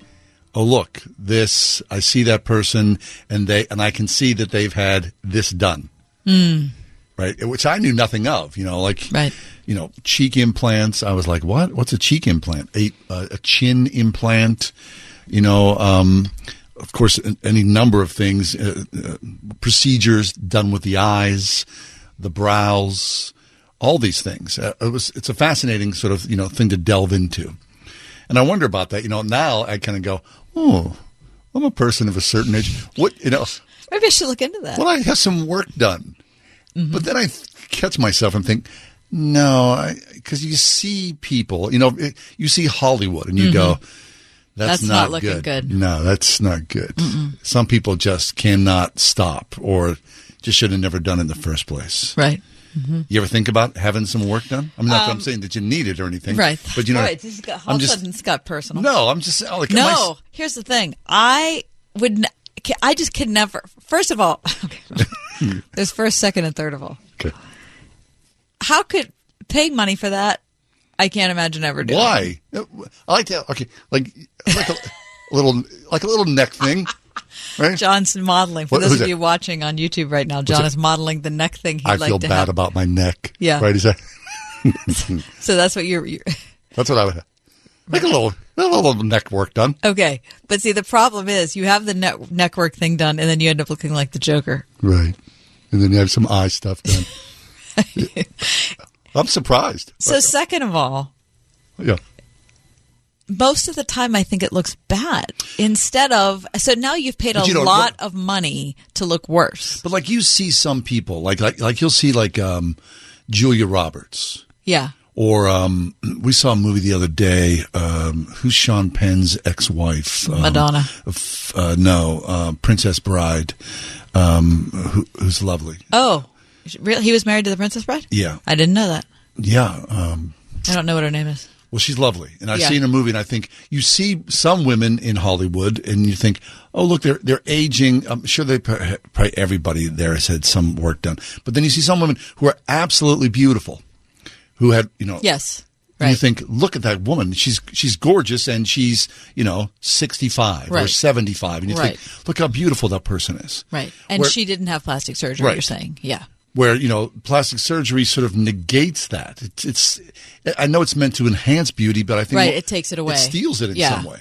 Speaker 2: "Oh, look, this I see that person, and they and I can see that they've had this done."
Speaker 3: Mm.
Speaker 2: right? Which I knew nothing of. You know, like
Speaker 3: right.
Speaker 2: you know, cheek implants. I was like, what? What's a cheek implant? A uh, a chin implant. You know, um, of course, any number of things, uh, uh, procedures done with the eyes, the brows, all these things. Uh, it was it's a fascinating sort of you know thing to delve into, and I wonder about that. You know, now I kind of go, oh, I'm a person of a certain age. What you know?
Speaker 3: Maybe I should look into that.
Speaker 2: Well, I have some work done. But then I catch myself and think, no, because you see people, you know, you see Hollywood and you go, that's,
Speaker 3: That's not looking good."
Speaker 2: No, that's not good. Some people just cannot stop or just should have never done it in the first place.
Speaker 3: Right. Mm-hmm.
Speaker 2: You ever think about having some work done? I'm not. I'm
Speaker 3: Um,
Speaker 2: saying that you need it or anything,
Speaker 3: Right.
Speaker 2: But you know,
Speaker 3: Right. This got, all
Speaker 2: I'm
Speaker 3: of a
Speaker 2: just
Speaker 3: sudden it's got personal.
Speaker 2: no. I'm just like am I
Speaker 3: no. Here's the thing. I would. n- I just could never. First of all, [LAUGHS] okay. [LAUGHS] there's first, second, and third of all.
Speaker 2: Okay.
Speaker 3: How could paying money for that? I can't imagine ever doing.
Speaker 2: Why? I like to. Okay, like like a [LAUGHS] little like a little neck thing, right?
Speaker 3: John's modeling. For
Speaker 2: What-
Speaker 3: those of you watching on YouTube right now, John
Speaker 2: that?
Speaker 3: is modeling the neck thing he'd
Speaker 2: I
Speaker 3: like
Speaker 2: feel
Speaker 3: to
Speaker 2: bad
Speaker 3: have.
Speaker 2: about my neck.
Speaker 3: Yeah.
Speaker 2: Right? Is that? [LAUGHS]
Speaker 3: So that's what you're, you're. [LAUGHS]
Speaker 2: That's what I would like a little a little neck work done.
Speaker 3: Okay, but see, the problem is you have the neck neck work thing done, and then you end up looking like the Joker.
Speaker 2: Right. And then you have some eye stuff done. [LAUGHS] I'm surprised.
Speaker 3: So, second of all,
Speaker 2: Yeah.
Speaker 3: Most of the time I think it looks bad. Instead of so now you've paid
Speaker 2: But
Speaker 3: a
Speaker 2: you
Speaker 3: lot of money to look worse.
Speaker 2: But like you see some people, like like like you'll see like um, Julia Roberts.
Speaker 3: Yeah.
Speaker 2: Or um, we saw a movie the other day. Um, who's Sean Penn's ex-wife? Um,
Speaker 3: Madonna.
Speaker 2: f- uh, no, uh, Princess Bride, um, who, who's lovely.
Speaker 3: Oh, really? He was married to the Princess Bride.
Speaker 2: Yeah,
Speaker 3: I didn't know that.
Speaker 2: yeah. Um,
Speaker 3: I don't know what her name is.
Speaker 2: Well, she's lovely, and I've
Speaker 3: Yeah.
Speaker 2: seen her movie, and I think you see some women in Hollywood, and you think, oh, look, they're they're aging. I'm sure they probably everybody there has had some work done, but then you see some women who are absolutely beautiful, who had you know,
Speaker 3: Yes.
Speaker 2: and you think, look at that woman, she's she's gorgeous, and she's you know 65 or 75, and you
Speaker 3: Right.
Speaker 2: think, look how beautiful that person is,
Speaker 3: Right. And
Speaker 2: Where-
Speaker 3: she didn't have plastic surgery.
Speaker 2: Right.
Speaker 3: You're saying, yeah.
Speaker 2: Where you know plastic surgery sort of negates that. It's, it's I know it's meant to enhance beauty, but I think
Speaker 3: Right, it takes it away.
Speaker 2: It steals it in
Speaker 3: Yeah.
Speaker 2: some way.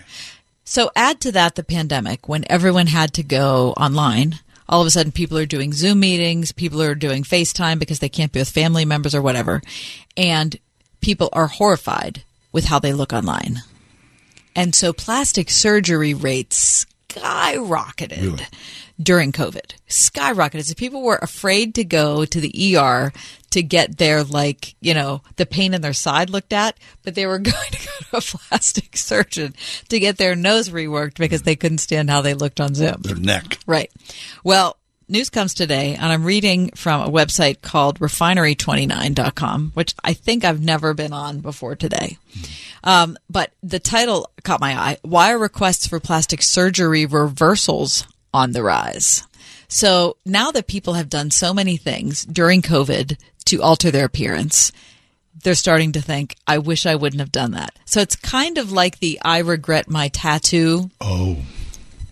Speaker 3: So add to that the pandemic when everyone had to go online. All of a sudden, people are doing Zoom meetings, people are doing FaceTime because they can't be with family members or whatever. And people are horrified with how they look online. And so plastic surgery rates skyrocketed during COVID. Skyrocketed. So people were afraid to go to the ER to get their, like, you know, the pain in their side looked at, but they were [LAUGHS] going to go to a plastic surgeon to get their nose reworked because they couldn't stand how they looked on Zoom.
Speaker 2: Their neck.
Speaker 3: Right. Well, news comes today, and I'm reading from a website called refinery29.com, which I think I've never been on before today. Um, but the title caught my eye. Why are requests for plastic surgery reversals on the rise? So now that people have done so many things during COVID to alter their appearance, they're starting to think, I wish I wouldn't have done that. So it's kind of like the I regret my tattoo
Speaker 2: Oh,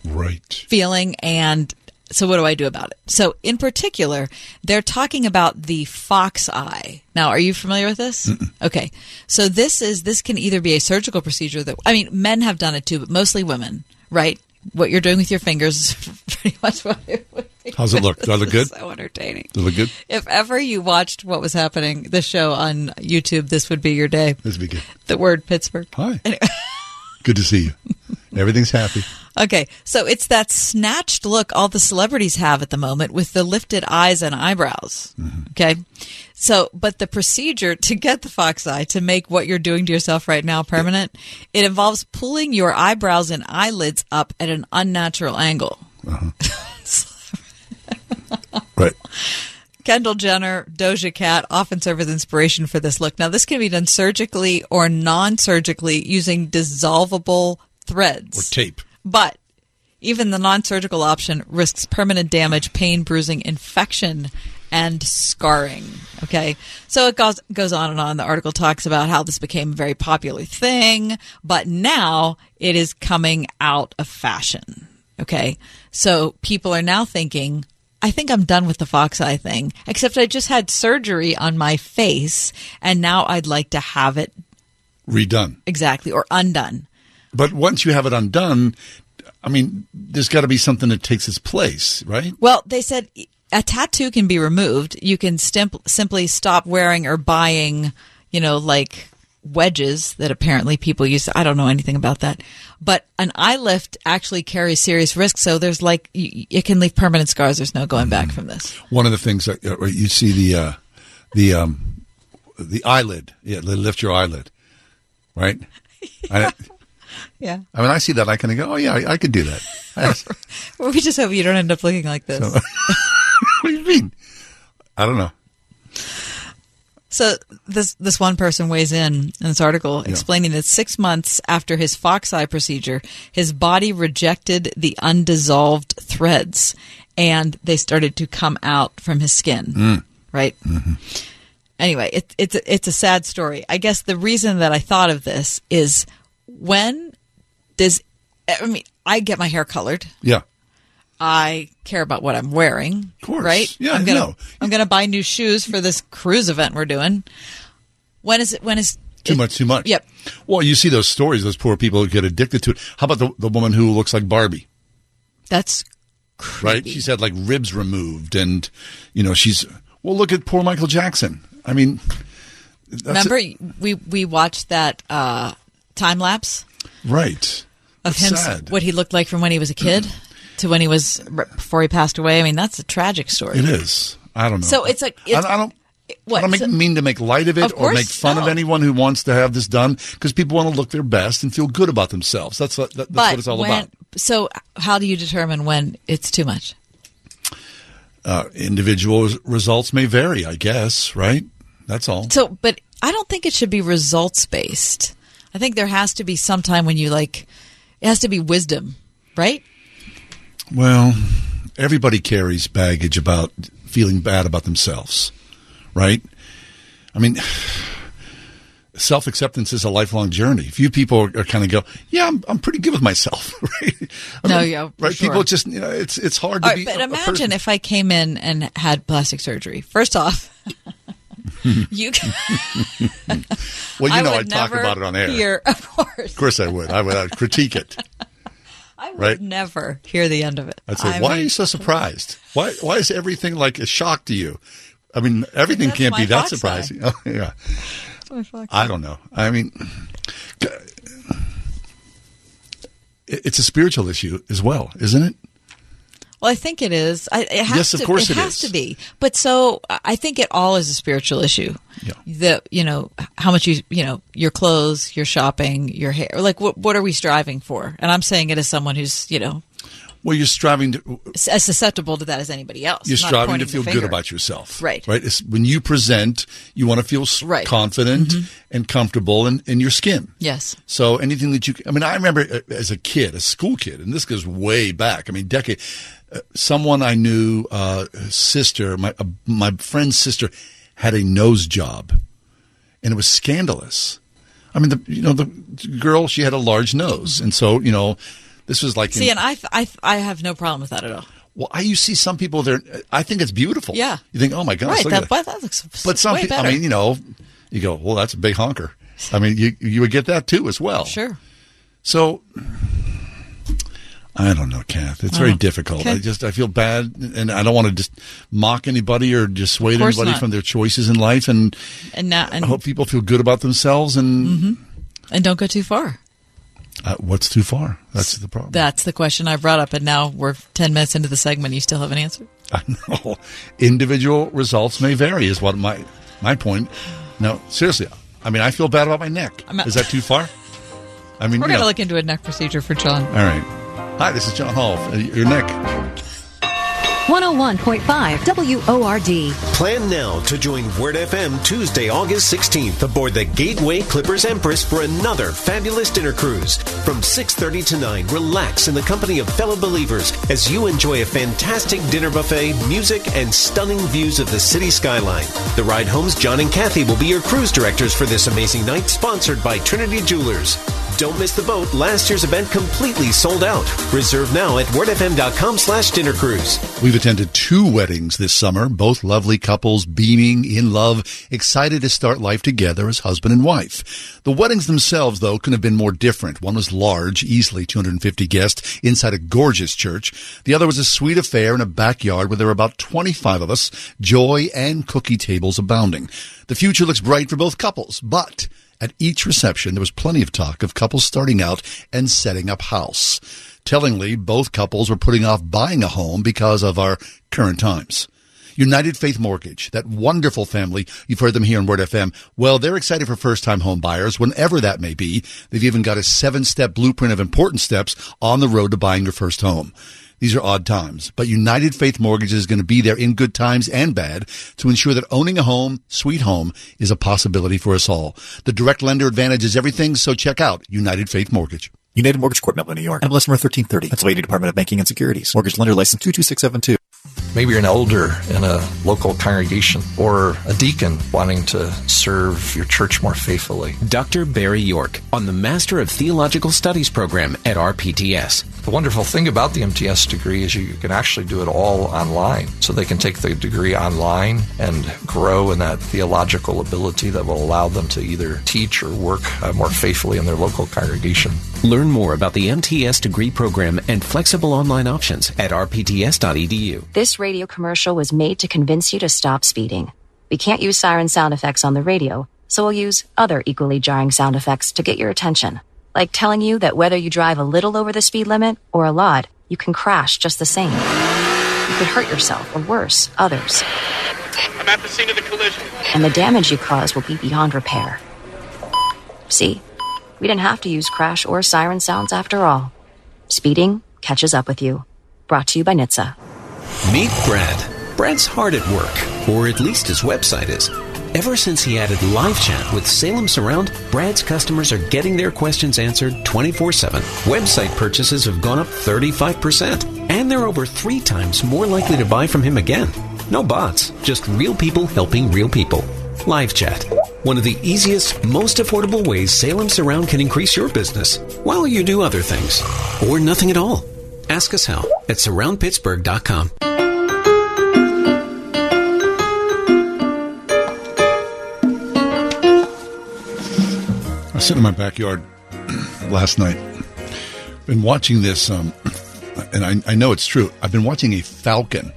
Speaker 2: right.
Speaker 3: feeling and so what do I do about it? So in particular, they're talking about the fox eye. Now, are you familiar with this? Okay. So this is this can either be a surgical procedure that I mean, men have done it too, but mostly women, right? What you're doing with your fingers is [LAUGHS] pretty much what it would be.
Speaker 2: How's it look? Do I look [LAUGHS] good?
Speaker 3: So entertaining.
Speaker 2: Does it look good?
Speaker 3: If ever you watched what was happening, the show on YouTube, this would be your day.
Speaker 2: This would be good.
Speaker 3: The word Pittsburgh.
Speaker 2: Hi. [LAUGHS] Good to see you. Everything's happy.
Speaker 3: Okay, so it's that snatched look all the celebrities have at the moment with the lifted eyes and eyebrows. Mm-hmm. Okay, so but the procedure to get the fox eye to make what you're doing to yourself right now permanent, it involves pulling your eyebrows and eyelids up at an unnatural angle. Uh-huh.
Speaker 2: Right. [LAUGHS]
Speaker 3: Kendall Jenner, Doja Cat often serve as inspiration for this look. Now, this can be done surgically or non surgically using dissolvable threads.
Speaker 2: Or tape.
Speaker 3: But even the non surgical option risks permanent damage, pain, bruising, infection, and scarring. Okay. So it goes, goes on and on. The article talks about how this became a very popular thing, but now it is coming out of fashion. Okay. So people are now thinking, I think I'm done with the fox eye thing, except I just had surgery on my face and now I'd like to have it
Speaker 2: Redone.
Speaker 3: exactly or undone.
Speaker 2: But once you have it undone, I mean, there's got to be something that takes its place, right?
Speaker 3: Well, they said a tattoo can be removed. You can stimp- simply stop wearing or buying, you know, like wedges that apparently people use. I don't know anything about that. But an eye lift actually carries serious risks. So there's like, y- it can leave permanent scars. There's no going back from this.
Speaker 2: One of the things that uh, you see the uh, the um, the eyelid, yeah, they lift your eyelid, right? [LAUGHS] I,
Speaker 3: Yeah.
Speaker 2: I mean, I see that, I kind of go, oh yeah, I, I could do that. [LAUGHS]
Speaker 3: Well, we just hope you don't end up looking like this. [LAUGHS] [LAUGHS]
Speaker 2: what do you mean? I don't know.
Speaker 3: So this this one person weighs in in this article explaining that six months after his fox eye procedure, his body rejected the undissolved threads, and they started to come out from his skin.
Speaker 2: Mm.
Speaker 3: Right. Anyway, it, it's it's a sad story. I guess the reason that I thought of this is when does I mean I get my hair colored.
Speaker 2: Yeah.
Speaker 3: I care about what I'm wearing. Of
Speaker 2: course.
Speaker 3: Right?
Speaker 2: Yeah,
Speaker 3: I'm gonna
Speaker 2: no.
Speaker 3: I'm gonna buy new shoes for this cruise event we're doing. When is it when is
Speaker 2: Too much, too much.
Speaker 3: Yep.
Speaker 2: Well, you see those stories, those poor people who get addicted to it. How about the, the woman who looks like Barbie?
Speaker 3: That's
Speaker 2: right. She's had like ribs removed, and you know she's. Well, look at poor Michael Jackson. I mean,
Speaker 3: remember we we watched that uh, time lapse
Speaker 2: right
Speaker 3: of
Speaker 2: That's
Speaker 3: him
Speaker 2: sad.
Speaker 3: what he looked like from when he was a kid [CLEARS THROAT] to when he was before he passed away. I mean, that's a tragic story.
Speaker 2: It is. I don't know.
Speaker 3: So it's like it's,
Speaker 2: I, I don't.
Speaker 3: What?
Speaker 2: I don't make,
Speaker 3: So-
Speaker 2: mean to make light of it
Speaker 3: Of
Speaker 2: or make fun of anyone who wants to have this done because people want to look their best and feel good about themselves. That's what, that, that's what it's all
Speaker 3: when,
Speaker 2: about.
Speaker 3: So, how do you determine when it's too much?
Speaker 2: Uh, individual results may vary, I guess. Right? That's all.
Speaker 3: So, but I don't think it should be results based. I think there has to be some time when you like, it has to be wisdom, right?
Speaker 2: Well, everybody carries baggage about feeling bad about themselves, right? I mean, [SIGHS] self acceptance is a lifelong journey. Few people are, are kind of go, yeah, I'm, I'm pretty good with myself, [LAUGHS] right? I
Speaker 3: No,
Speaker 2: mean,
Speaker 3: yeah,
Speaker 2: right.
Speaker 3: sure.
Speaker 2: People just, you know, it's it's hard to
Speaker 3: right,
Speaker 2: be.
Speaker 3: but
Speaker 2: a- a
Speaker 3: imagine
Speaker 2: person-
Speaker 3: if I came in and had plastic surgery. First off, [LAUGHS] you. can.
Speaker 2: Well, you
Speaker 3: I
Speaker 2: know,
Speaker 3: would
Speaker 2: I'd talk about it on air.
Speaker 3: Hear, of course,
Speaker 2: Of course, I would. I would I'd critique it. [LAUGHS]
Speaker 3: I would
Speaker 2: right?
Speaker 3: never hear the end of it.
Speaker 2: I'd say,
Speaker 3: I
Speaker 2: why are you so surprised? Why why is everything like a shock to you? I mean, everything
Speaker 3: That's
Speaker 2: can't be that surprising. [LAUGHS] Oh, yeah. I don't know. I mean, it's a spiritual issue as well, isn't it?
Speaker 3: Well, I think it is. I, it has
Speaker 2: Yes, of
Speaker 3: to,
Speaker 2: course
Speaker 3: it
Speaker 2: it
Speaker 3: has
Speaker 2: is.
Speaker 3: to be. But so I think it all is a spiritual issue.
Speaker 2: Yeah.
Speaker 3: The you know how much you you know your clothes, your shopping, your hair. Like what what are we striving for? And I'm saying it as someone who's you know
Speaker 2: Well, you're striving to
Speaker 3: as susceptible to that as anybody else.
Speaker 2: you're striving to feel good about yourself.
Speaker 3: Right.
Speaker 2: Right. It's, when you present, you want to feel
Speaker 3: Right.
Speaker 2: confident
Speaker 3: Mhm.
Speaker 2: and comfortable in, in your skin.
Speaker 3: Yes.
Speaker 2: So anything that you, I mean, I remember uh, as a kid, a school kid, and this goes way back. I mean, decade. Someone I knew, uh, sister, my uh, my friend's sister, had a nose job, and it was scandalous. I mean, the you know the girl, she had a large nose, and so you know, this was like
Speaker 3: See,
Speaker 2: in-
Speaker 3: and I, I, I have no problem with that at all.
Speaker 2: well, I you see some people there. I think it's beautiful.
Speaker 3: Yeah.
Speaker 2: you think, oh my gosh,
Speaker 3: right.
Speaker 2: look
Speaker 3: That,
Speaker 2: at
Speaker 3: but that looks.
Speaker 2: But some, people. I mean, you know, you go, well, that's a big honker. I mean, you you would get that too as well.
Speaker 3: Sure.
Speaker 2: So, I don't know, Kath. It's very
Speaker 3: Oh,
Speaker 2: difficult.
Speaker 3: okay.
Speaker 2: I just I feel bad, and I don't want to just mock anybody or dissuade anybody
Speaker 3: not.
Speaker 2: from their choices in life, and
Speaker 3: and now,
Speaker 2: I hope people feel good about themselves. And
Speaker 3: Mhm. and don't go too far.
Speaker 2: uh, what's too far? That's the problem.
Speaker 3: That's the question I brought up, and now we're ten minutes into the segment. You still haven't answered. [LAUGHS]
Speaker 2: I know. Individual results may vary, is what my my point. No, seriously. I mean, I feel bad about my neck.
Speaker 3: Not-
Speaker 2: is that too far? [LAUGHS] I mean,
Speaker 3: We're going to
Speaker 2: know.
Speaker 3: look into a neck procedure for John.
Speaker 2: All right. Hi, this is John Hall. Uh, Your neck.
Speaker 19: 101.5 WORD.
Speaker 15: Plan now to join Word FM Tuesday, August 16th aboard the Gateway Clippers Empress for another fabulous dinner cruise. From 6:30 to 9, relax in the company of fellow believers as you enjoy a fantastic dinner buffet, music, and stunning views of the city skyline. The ride home's John and Kathy will be your cruise directors for this amazing night, sponsored by Trinity Jewelers. Don't miss the boat. Last year's event completely sold out. Reserve now at wordfm.com slash dinner cruise.
Speaker 2: We've attended two weddings this summer, both lovely couples beaming in love, excited to start life together as husband and wife. The weddings themselves, though, couldn't have been more different. One was large, easily 250 guests, inside a gorgeous church. The other was a sweet affair in a backyard where there were about 25 of us, joy and cookie tables abounding. The future looks bright for both couples, but at each reception, there was plenty of talk of couples starting out and setting up house. Tellingly, both couples were putting off buying a home because of our current times. United Faith Mortgage, that wonderful family, you've heard them here on Word FM. Well, they're excited for first time home buyers, whenever that may be. They've even got a seven step blueprint of important steps on the road to buying your first home. These are odd times, but United Faith Mortgage is going to be there in good times and bad to ensure that owning a home, sweet home, is a possibility for us all. The direct lender advantage is everything, so check out United Faith Mortgage.
Speaker 41: United Mortgage Corp, Melville, New York. MLS number 1330. Pennsylvania Department of Banking and Securities. Mortgage lender license 22672.
Speaker 42: Maybe you're an elder in a local congregation or a deacon wanting to serve your church more faithfully.
Speaker 15: Dr. Barry York on the Master of Theological Studies program at RPTS.
Speaker 42: The wonderful thing about the MTS degree is you can actually do it all online. So they can take the degree online and grow in that theological ability that will allow them to either teach or work uh, more faithfully in their local congregation.
Speaker 15: Learn more about the MTS degree program and flexible online options at rpts.edu.
Speaker 43: This radio commercial was made to convince you to stop speeding. We can't use siren sound effects on the radio, so we'll use other equally jarring sound effects to get your attention. Like telling you that whether you drive a little over the speed limit or a lot, you can crash just the same. You could hurt yourself, or worse, others.
Speaker 44: I'm at the scene of the collision.
Speaker 43: And the damage you cause will be beyond repair. See? We didn't have to use crash or siren sounds after all. Speeding catches up with you. Brought to you by NHTSA.
Speaker 15: Meet Brad. Brad's hard at work, or at least his website is. Ever since he added live chat with Salem Surround, Brad's customers are getting their questions answered 24 7. Website purchases have gone up 35%, and they're over three times more likely to buy from him again. No bots, just real people helping real people. Live chat. One of the easiest, most affordable ways Salem Surround can increase your business while you do other things. Or nothing at all. Ask us how at surroundpittsburgh.com.
Speaker 2: was sitting in my backyard [CLEARS THROAT] last night. Been watching this, um, [CLEARS THROAT] and I, I know it's true. I've been watching a falcon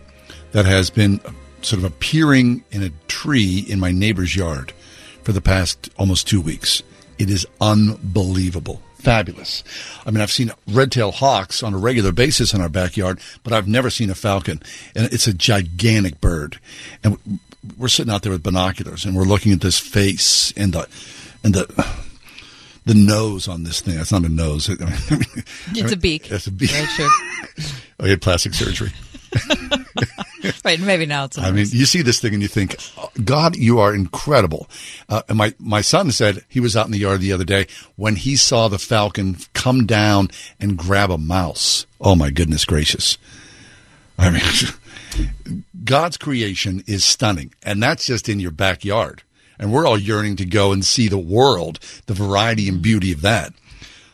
Speaker 2: that has been sort of appearing in a tree in my neighbor's yard for the past almost two weeks. It is unbelievable. Fabulous. I mean, I've seen red-tailed hawks on a regular basis in our backyard, but I've never seen a falcon. And it's a gigantic bird. And we're sitting out there with binoculars and we're looking at this face and the, and the, the nose on this thing. It's not a nose. [LAUGHS] I mean,
Speaker 3: It's a beak.
Speaker 2: That's a beak.
Speaker 3: Right, sure. [LAUGHS]
Speaker 2: Oh, he had plastic surgery. [LAUGHS]
Speaker 3: right, maybe now it's.
Speaker 2: I mean, you see this thing and you think, "Oh, God, you are incredible. Uh, and my, my son said he was out in the yard the other day when he saw the falcon come down and grab a mouse. Oh my goodness gracious. I mean, God's creation is stunning and that's just in your backyard. And we're all yearning to go and see the world, the variety and beauty of that.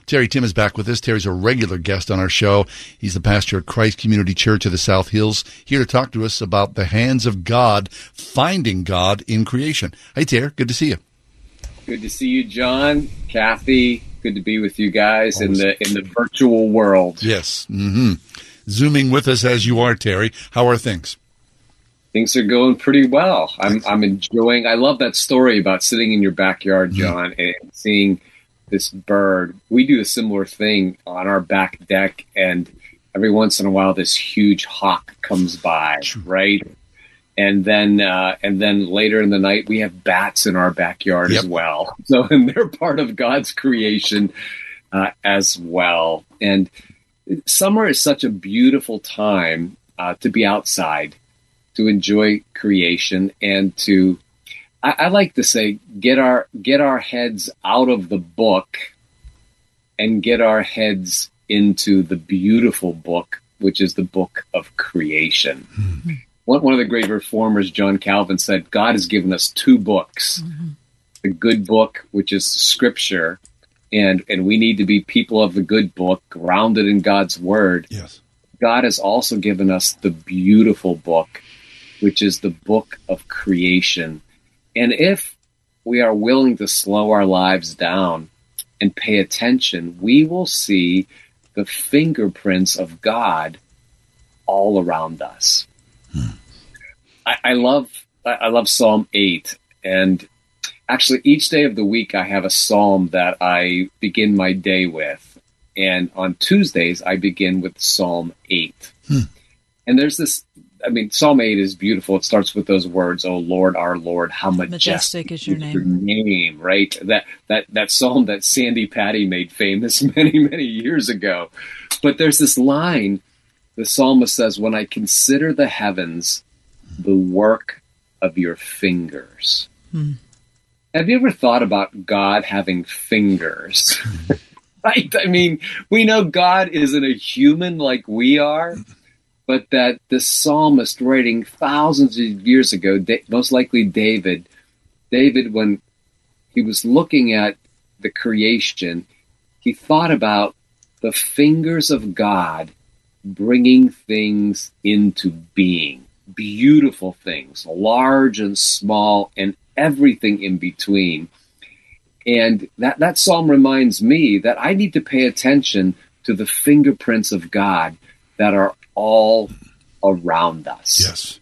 Speaker 2: Terry Timm is back with us. Terry's a regular guest on our show. He's the pastor at Christ Community Church of the South Hills, here to talk to us about the hands of God, finding God in creation. Hey, Terry, good to see you.
Speaker 45: Good to see you, John, Kathy. Good to be with you guys in the in the virtual world.
Speaker 2: Yes. hmm Zooming with us as you are, Terry. How are things?
Speaker 45: Things are going pretty well. I'm I'm enjoying. I love that story about sitting in your backyard, John, and seeing this bird. We do a similar thing on our back deck, and every once in a while, this huge hawk comes by, right? And then, uh, and then later in the night, we have bats in our backyard as well. [LAUGHS] So, and they're part of God's creation uh, as well. And summer is such a beautiful time uh, to be outside, to enjoy creation, and to I, I like to say get our get our heads out of the book and get our heads into the beautiful book, which is the book of creation.
Speaker 2: Hmm.
Speaker 45: One, one of the great reformers, John Calvin, said God has given us two books: the good book, which is Scripture, and and we need to be people of the good book, grounded in God's Word.
Speaker 2: Yes.
Speaker 45: God has also given us the beautiful book, which is the book of creation. And if we are willing to slow our lives down and pay attention, we will see the fingerprints of God all around us. Hmm. I, I love I I love Psalm eight, and actually each day of the week I have a psalm that I begin my day with, and on Tuesdays I begin with Psalm eight. Hmm. And there's this I mean, Psalm 8 is beautiful. It starts with those words, "Oh Lord, our Lord, how majestic,
Speaker 3: Majestic is your
Speaker 45: your
Speaker 3: name.
Speaker 45: name," right? That that that psalm that Sandi Patty made famous [LAUGHS] many many years ago. But there's this line the psalmist says, "When I consider the heavens, the work of your fingers."
Speaker 3: Hmm.
Speaker 45: Have you ever thought about God having fingers? [LAUGHS] right? I mean, we know God isn't a human like we are, but that the psalmist writing thousands of years ago, most likely David, David, when he was looking at the creation, he thought about the fingers of God bringing things into being, beautiful things, large and small, and everything in between. And that, that psalm reminds me that I need to pay attention to the fingerprints of God that are all around us.
Speaker 2: Yes.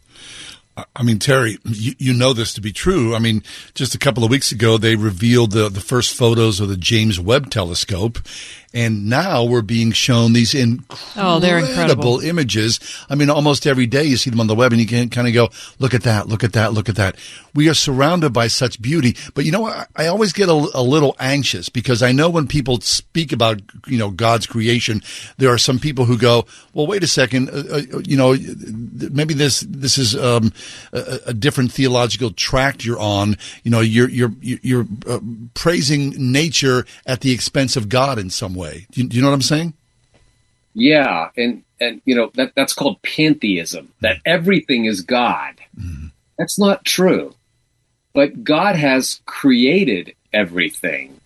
Speaker 2: I- mean, Terry, you, you know this to be true. I mean, just a couple of weeks ago, they revealed the, the first photos of the James Webb Telescope, and now we're being shown these incredible,
Speaker 3: Oh, they're incredible.
Speaker 2: images. I mean, almost every day you see them on the web, and you can kind of go, "Look at that! Look at that! Look at that!" We are surrounded by such beauty, but you know, I, I always get a, a little anxious because I know when people speak about you know God's creation, there are some people who go, "Well, wait a second, uh, uh, you know, maybe this this is um, a, a different theological tract you're on. You know, you're you're you're uh, praising nature at the expense of God in some way. Do you, do you know what I'm saying?
Speaker 45: Yeah, and and you know that that's called pantheism. That everything is God. That's not true. But God has created everything.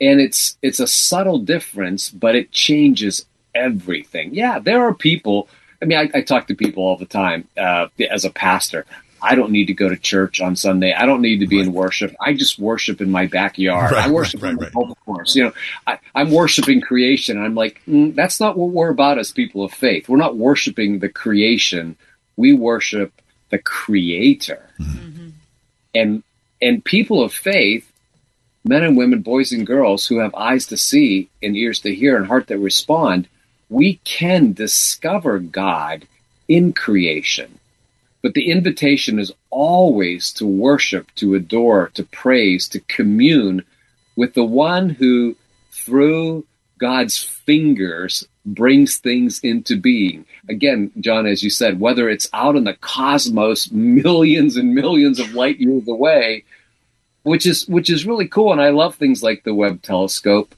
Speaker 45: And it's it's a subtle difference, but it changes everything. Yeah, there are people. I mean, I, I talk to people all the time uh, as a pastor. I don't need to go to church on Sunday. I don't need to be in worship. I just worship in my backyard.
Speaker 2: Right,
Speaker 45: I worship
Speaker 2: right,
Speaker 45: in
Speaker 2: right,
Speaker 45: my golf course. You know, I, I'm worshiping creation. I'm like, mm, that's not what we're about as people of faith. We're not worshiping the creation. We worship the Creator. And and people of faith, men and women, boys and girls who have eyes to see and ears to hear and heart that respond, we can discover God in creation. But the invitation is always to worship, to adore, to praise, to commune with the one who, through God's fingers, brings things into being. Again, John, as you said, whether it's out in the cosmos, millions and millions of light years away, which is which is really cool. And I love things like the Webb telescope.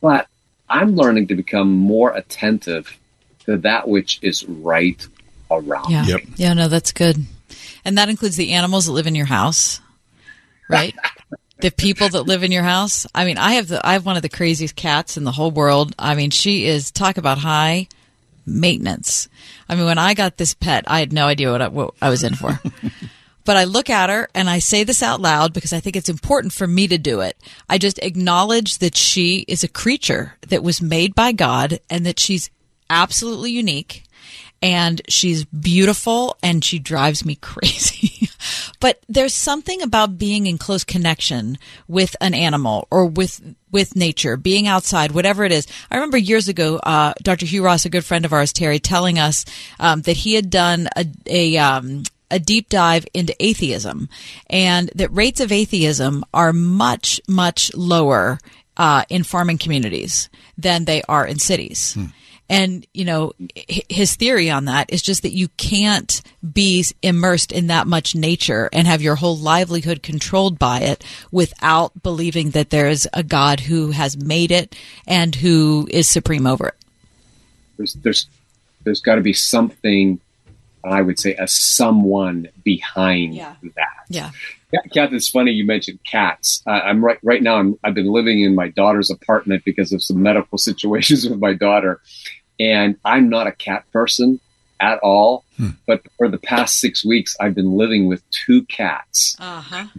Speaker 45: But I'm learning to become more attentive to that which is right around.
Speaker 3: Yeah. Yeah, no, that's good. And that includes the animals that live in your house, right? [LAUGHS] the people that live in your house. I mean, I have the I have one of the craziest cats in the whole world. I mean, she is talk about high maintenance. I mean, when I got this pet, I had no idea what I, what I was in for. [LAUGHS] but I look at her and I say this out loud because I think it's important for me to do it. I just acknowledge that she is a creature that was made by God and that she's absolutely unique and she's beautiful and she drives me [LAUGHS] crazy. but there's something about being in close connection with an animal or with with nature, being outside, whatever it is. I remember years ago, uh, Dr. Hugh Ross, a good friend of ours, Terry, telling us um, that he had done a, a um, a deep dive into atheism and that rates of atheism are much, much lower uh, in farming communities than they are in cities. Hmm. And, you know, his theory on that is just that you can't be immersed in that much nature and have your whole livelihood controlled by it without believing that there's a God who has made it and who is supreme over it.
Speaker 45: There's, there's, there's got to be something, I would say, a someone behind
Speaker 3: yeah.
Speaker 45: that.
Speaker 3: Yeah.
Speaker 45: Kath, it's funny you mentioned cats. Uh, I'm right right now. I'm, I've been living in my daughter's apartment because of some medical [LAUGHS] situations with my daughter, and I'm not a cat person at all. Hmm. But for the past six weeks, I've been living with two cats.
Speaker 3: Uh-huh. [LAUGHS]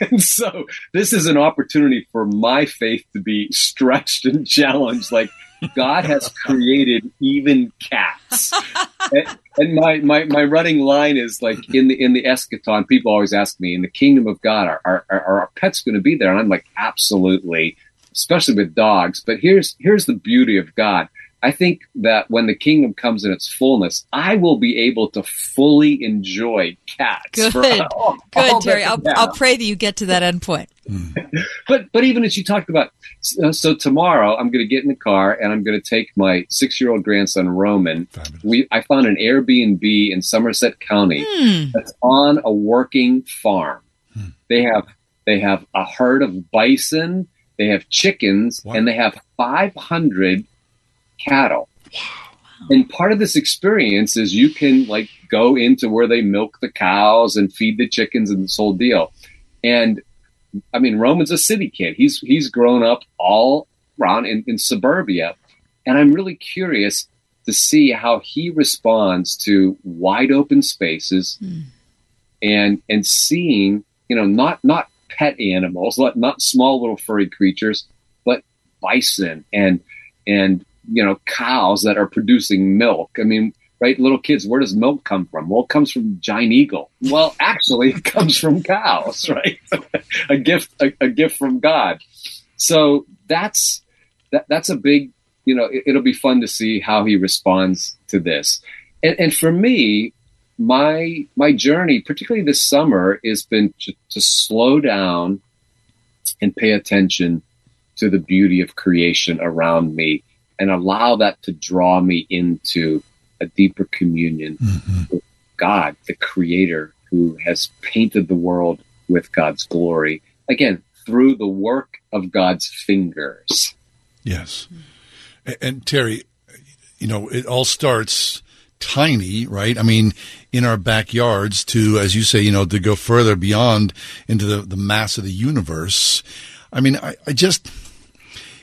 Speaker 45: And so this is an opportunity for my faith to be stretched and challenged. Like God has [LAUGHS] created even cats. and, and my, my, my running line is like in the in the eschaton, people always ask me, in the kingdom of God, are, are, are our pets going to be there? And I'm like, absolutely, especially with dogs. But here's here's the beauty of God. I think that when the kingdom comes in its fullness, I will be able to fully enjoy cats.
Speaker 3: Good, [LAUGHS] all, good, all Terry. I'll, I'll, pray that you get to that end point. [LAUGHS]
Speaker 45: but but even as you talked about, so, so tomorrow I'm going to get in the car and I'm going to take my six year old grandson Roman. We I found an Airbnb in Somerset County
Speaker 3: Hmm.
Speaker 45: that's on a working farm. They have they have a herd of bison, they have chickens, and they have 500 cattle. And part of this experience is you can like go into where they milk the cows and feed the chickens and this whole deal. And I mean, Roman's a city kid. He's he's grown up all around in, in suburbia, and I'm really curious to see how he responds to wide open spaces hmm. and and seeing you know not not pet animals, not not small little furry creatures, but bison and and you know cows that are producing milk. I mean, right? Little kids, where does milk come from? Well, it comes from giant eagle. Well, [LAUGHS] actually, it comes from cows, [LAUGHS] right? a gift, a, a, gift from God. So that's that, that's a big, you know, it, will be fun to see how he responds to this. And, and for me, my my journey, particularly this summer, has been to, to slow down and pay attention to the beauty of creation around me and allow that to draw me into a deeper communion
Speaker 2: Mm-hmm.
Speaker 45: with God, the creator who has painted the world with God's glory. Again, through the work of God's fingers.
Speaker 2: Yes. And, and Terry, you know, it all starts tiny, right? I mean, in our backyards to, as you say, you know, to go further beyond into the, the mass of the universe. I mean, I, I just,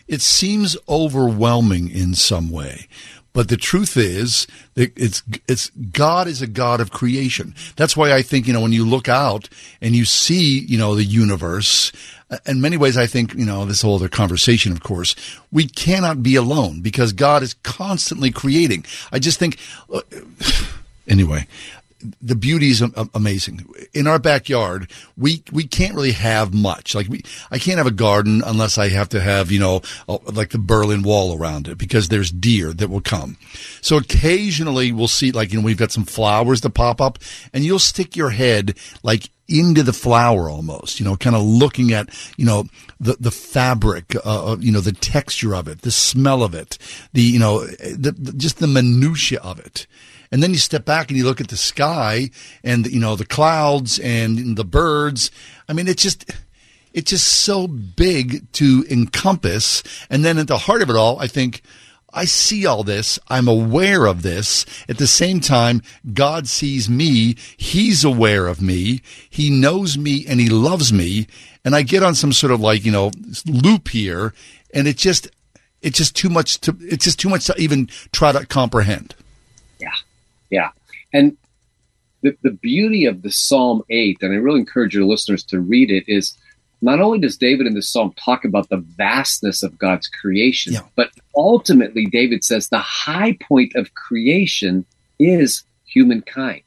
Speaker 2: it seems overwhelming in some way. But the truth is that it's, it's, God is a God of creation. That's why I think, you know, when you look out and you see, you know, the universe, in many ways, I think, you know, this whole other conversation, of course, we cannot be alone because God is constantly creating. I just think, uh, [SIGHS] anyway, the beauty is amazing. In our backyard, we we can't really have much. Like we, I can't have a garden unless I have to have you know like the Berlin Wall around it because there's deer that will come. So occasionally we'll see like you know we've got some flowers that pop up, and you'll stick your head like into the flower almost, you know, kind of looking at, you know, the, the fabric, uh, you know, the texture of it, the smell of it, the, you know, the, the, just the minutia of it. And then you step back and you look at the sky and, you know, the clouds and the birds. I mean, it's just, it's just so big to encompass. And then at the heart of it all, I think, I see all this. I'm aware of this. At the same time, God sees me. He's aware of me. He knows me and he loves me. And I get on some sort of like, you know, loop here and it just, it's just too much to, it's just too much to even try to comprehend.
Speaker 45: Yeah. And the, the beauty of the Psalm 8, and I really encourage your listeners to read it, is not only does David in the psalm talk about the vastness of God's creation, yeah. but ultimately David says the high point of creation is humankind,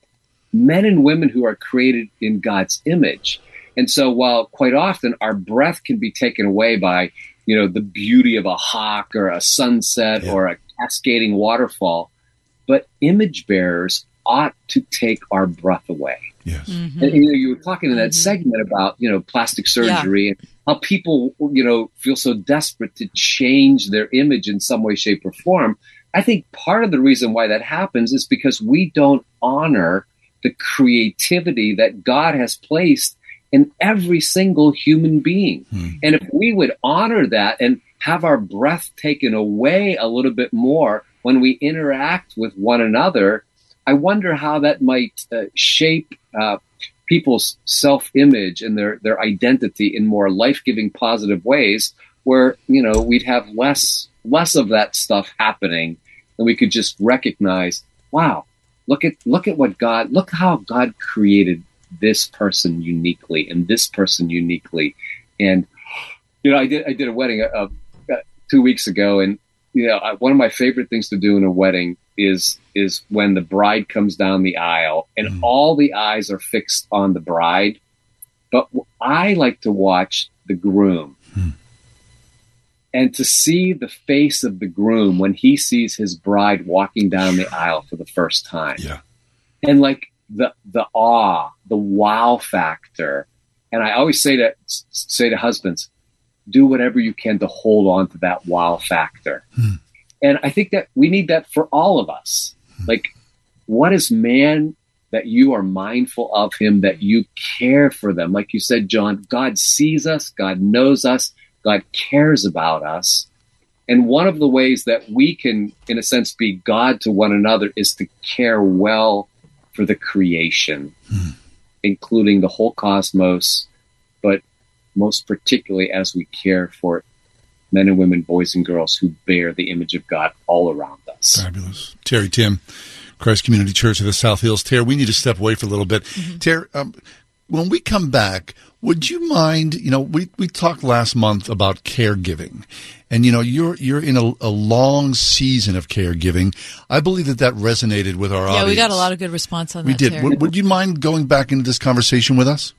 Speaker 45: men and women who are created in God's image. And so while quite often our breath can be taken away by, you know, the beauty of a hawk or a sunset yeah. or a cascading waterfall, but image bearers ought to take our breath away.
Speaker 2: Yes.
Speaker 45: Mm-hmm. And, you know, you were talking in that mm-hmm. segment about, you know, plastic surgery yeah. and how people, you know, feel so desperate to change their image in some way, shape, or form. I think part of the reason why that happens is because we don't honor the creativity that God has placed in every single human being. Hmm. And if we would honor that and have our breath taken away a little bit more when we interact with one another, I wonder how that might uh, shape uh, people's self-image and their their identity in more life-giving, positive ways. Where you know we'd have less less of that stuff happening, and we could just recognize, wow, look at look at what God look how God created this person uniquely and this person uniquely, and you know I did I did a wedding uh, uh, two weeks ago, and you know one of my favorite things to do in a wedding is is when the bride comes down the aisle and mm. all the eyes are fixed on the bride. But I like to watch the groom. Mm. And to see the face of the groom when he sees his bride walking down the aisle for the first time.
Speaker 2: Yeah.
Speaker 45: And like the the awe, the wow factor. And I always say to say to husbands, do whatever you can to hold on to that wow factor. Mm and I think that we need that for all of us. Like, what is man that you are mindful of him, that you care for them? Like you said, John, God sees us, God knows us, God cares about us. And one of the ways that we can, in a sense, be God to one another is to care well for the creation, hmm. including the whole cosmos, but most particularly as we care for men and women, boys and girls who bear the image of God all around us.
Speaker 2: Fabulous. Terry Timm, Christ Community Church of the South Hills. Terry, we need to step away for a little bit. Mm-hmm. Terry, um, when we come back, would you mind, you know, we, we talked last month about caregiving and, you know, you're, you're in a, a long season of caregiving. I believe that that resonated with our
Speaker 3: yeah,
Speaker 2: audience.
Speaker 3: Yeah, we got a lot of good response on
Speaker 2: we
Speaker 3: that.
Speaker 2: We did. Would, would you mind going back into this conversation with us?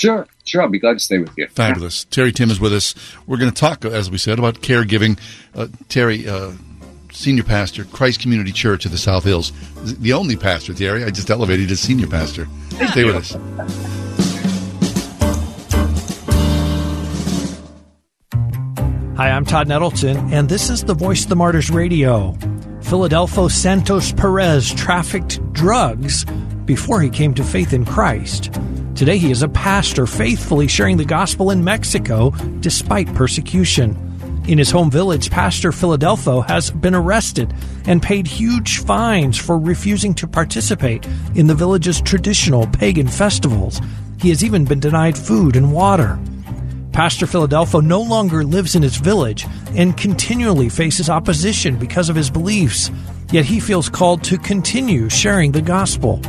Speaker 45: Sure, sure. I'll be glad to stay with you.
Speaker 2: Fabulous. Terry Timm is with us. We're going to talk, as we said, about caregiving. Uh, Terry, uh, senior pastor, Christ Community Church of the South Hills, the only pastor, Terry. I just elevated as senior pastor. Stay with us.
Speaker 46: Hi, I'm Todd Nettleton, and this is the Voice of the Martyrs Radio. Philadelphos Santos Perez trafficked drugs before he came to faith in Christ. Today, he is a pastor faithfully sharing the gospel in Mexico despite persecution. In his home village, Pastor Philadelphos has been arrested and paid huge fines for refusing to participate in the village's traditional pagan festivals. He has even been denied food and water. Pastor Philadelphos no longer lives in his village and continually faces opposition because of his beliefs, yet he feels called to continue sharing the gospel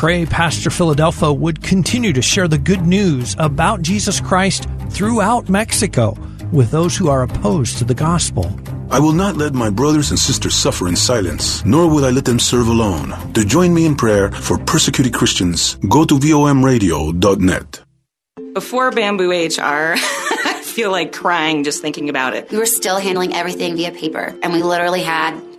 Speaker 46: pray Pastor Philadelphos would continue to share the good news about Jesus Christ throughout Mexico with those who are opposed to the gospel.
Speaker 24: I will not let my brothers and sisters suffer in silence, nor will I let them serve alone. To join me in prayer for persecuted Christians, go to vomradio.net.
Speaker 47: Before Bamboo HR, [LAUGHS] I feel like crying just thinking about it.
Speaker 26: We were still handling everything via paper, and we literally had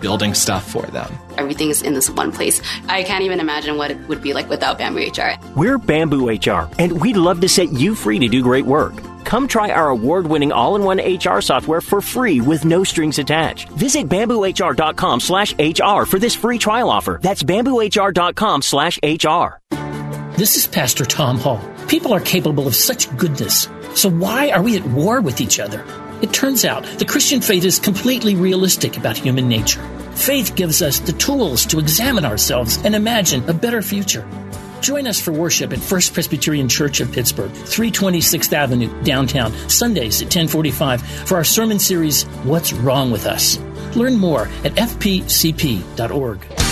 Speaker 48: building stuff for them.
Speaker 49: Everything is in this one place. I can't even imagine what it would be like without Bamboo HR.
Speaker 50: We're Bamboo HR, and we'd love to set you free to do great work. Come try our award winning all in one HR software for free with no strings attached. Visit bamboohr.com slash HR for this free trial offer. That's bamboohr.com slash HR.
Speaker 51: This is Pastor Tom Hall. People are capable of such goodness. So why are we at war with each other? It turns out the Christian faith is completely realistic about human nature. Faith gives us the tools to examine ourselves and imagine a better future. Join us for worship at First Presbyterian Church of Pittsburgh, 326th Avenue, downtown, Sundays at 1045 for our sermon series, What's Wrong with Us? Learn more at fpcp.org.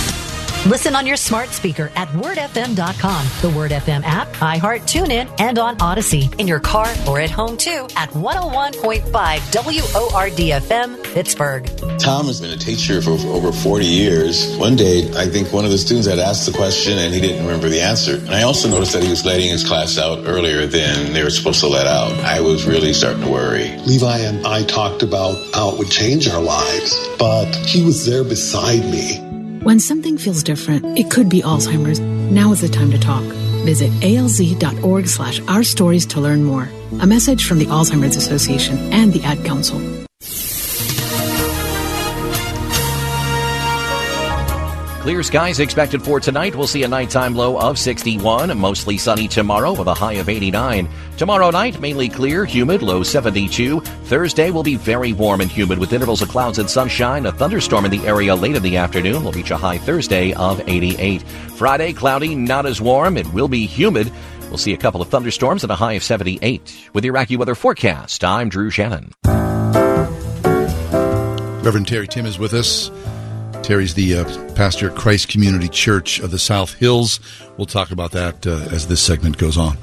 Speaker 19: Listen on your smart speaker at wordfm.com, the Word FM app, iHeart, TuneIn, and on Audacy. In your car or at home too at 101.5 WORDFM, Pittsburgh.
Speaker 52: Tom has been a teacher for over 40 years. One day, I think one of the students had asked the question and he didn't remember the answer. And I also noticed that he was letting his class out earlier than they were supposed to let out. I was really starting to worry.
Speaker 53: Levi and I talked about how it would change our lives, but he was there beside me.
Speaker 28: When something feels different, it could be Alzheimer's. Now is the time to talk. Visit alz.org slash our stories to learn more. A message from the Alzheimer's Association and the Ad Council.
Speaker 39: Clear skies expected for tonight. We'll see a nighttime low of 61. Mostly sunny tomorrow with a high of 89. Tomorrow night, mainly clear, humid, low 72. Thursday will be very warm and humid with intervals of clouds and sunshine. A thunderstorm in the area late in the afternoon will reach a high Thursday of 88. Friday, cloudy, not as warm. It will be humid. We'll see a couple of thunderstorms and a high of 78. With the AccuWeather forecast, I'm Drew Shannon.
Speaker 2: Reverend Terry Timm is with us. Terry's the uh, pastor at Christ Community Church of the South Hills. We'll talk about that uh, as this segment goes on.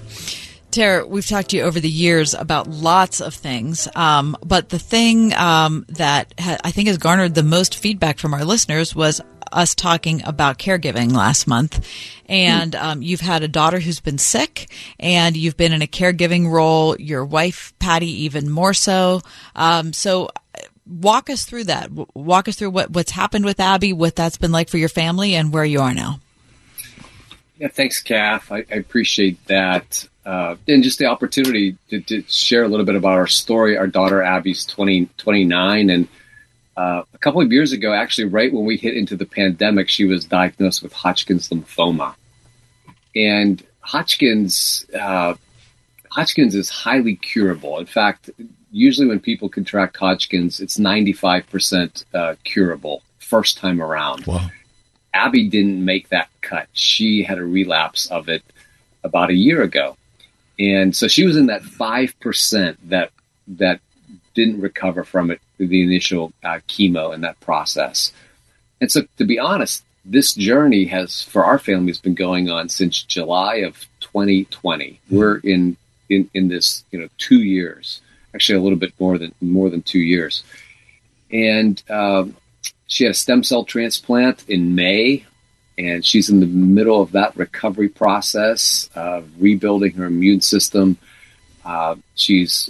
Speaker 3: Tara, we've talked to you over the years about lots of things, um, but the thing um, that ha- I think has garnered the most feedback from our listeners was us talking about caregiving last month. And um, you've had a daughter who's been sick, and you've been in a caregiving role. Your wife, Patty, even more so. Um, so walk us through that. Walk us through what, what's happened with Abby, what that's been like for your family, and where you are now.
Speaker 45: Yeah, thanks, Kath. I, I appreciate that. Uh, and just the opportunity to, to, share a little bit about our story. Our daughter Abby's 20, 29, and uh, a couple of years ago, actually, right when we hit into the pandemic, she was diagnosed with Hodgkin's lymphoma. And Hodgkin's, uh, Hodgkin's is highly curable. In fact, usually when people contract Hodgkin's, it's 95% uh, curable first time around.
Speaker 2: Wow.
Speaker 45: Abby didn't make that cut. She had a relapse of it about a year ago. And so she was in that 5% that, that didn't recover from it through the initial uh, chemo and that process. And so to be honest, this journey has, for our family, has been going on since July of 2020. Mm-hmm. We're in, in, in this, you know, two years actually a little bit more than more than two years. And um, she had a stem cell transplant in May, and she's in the middle of that recovery process, uh, rebuilding her immune system. Uh, she's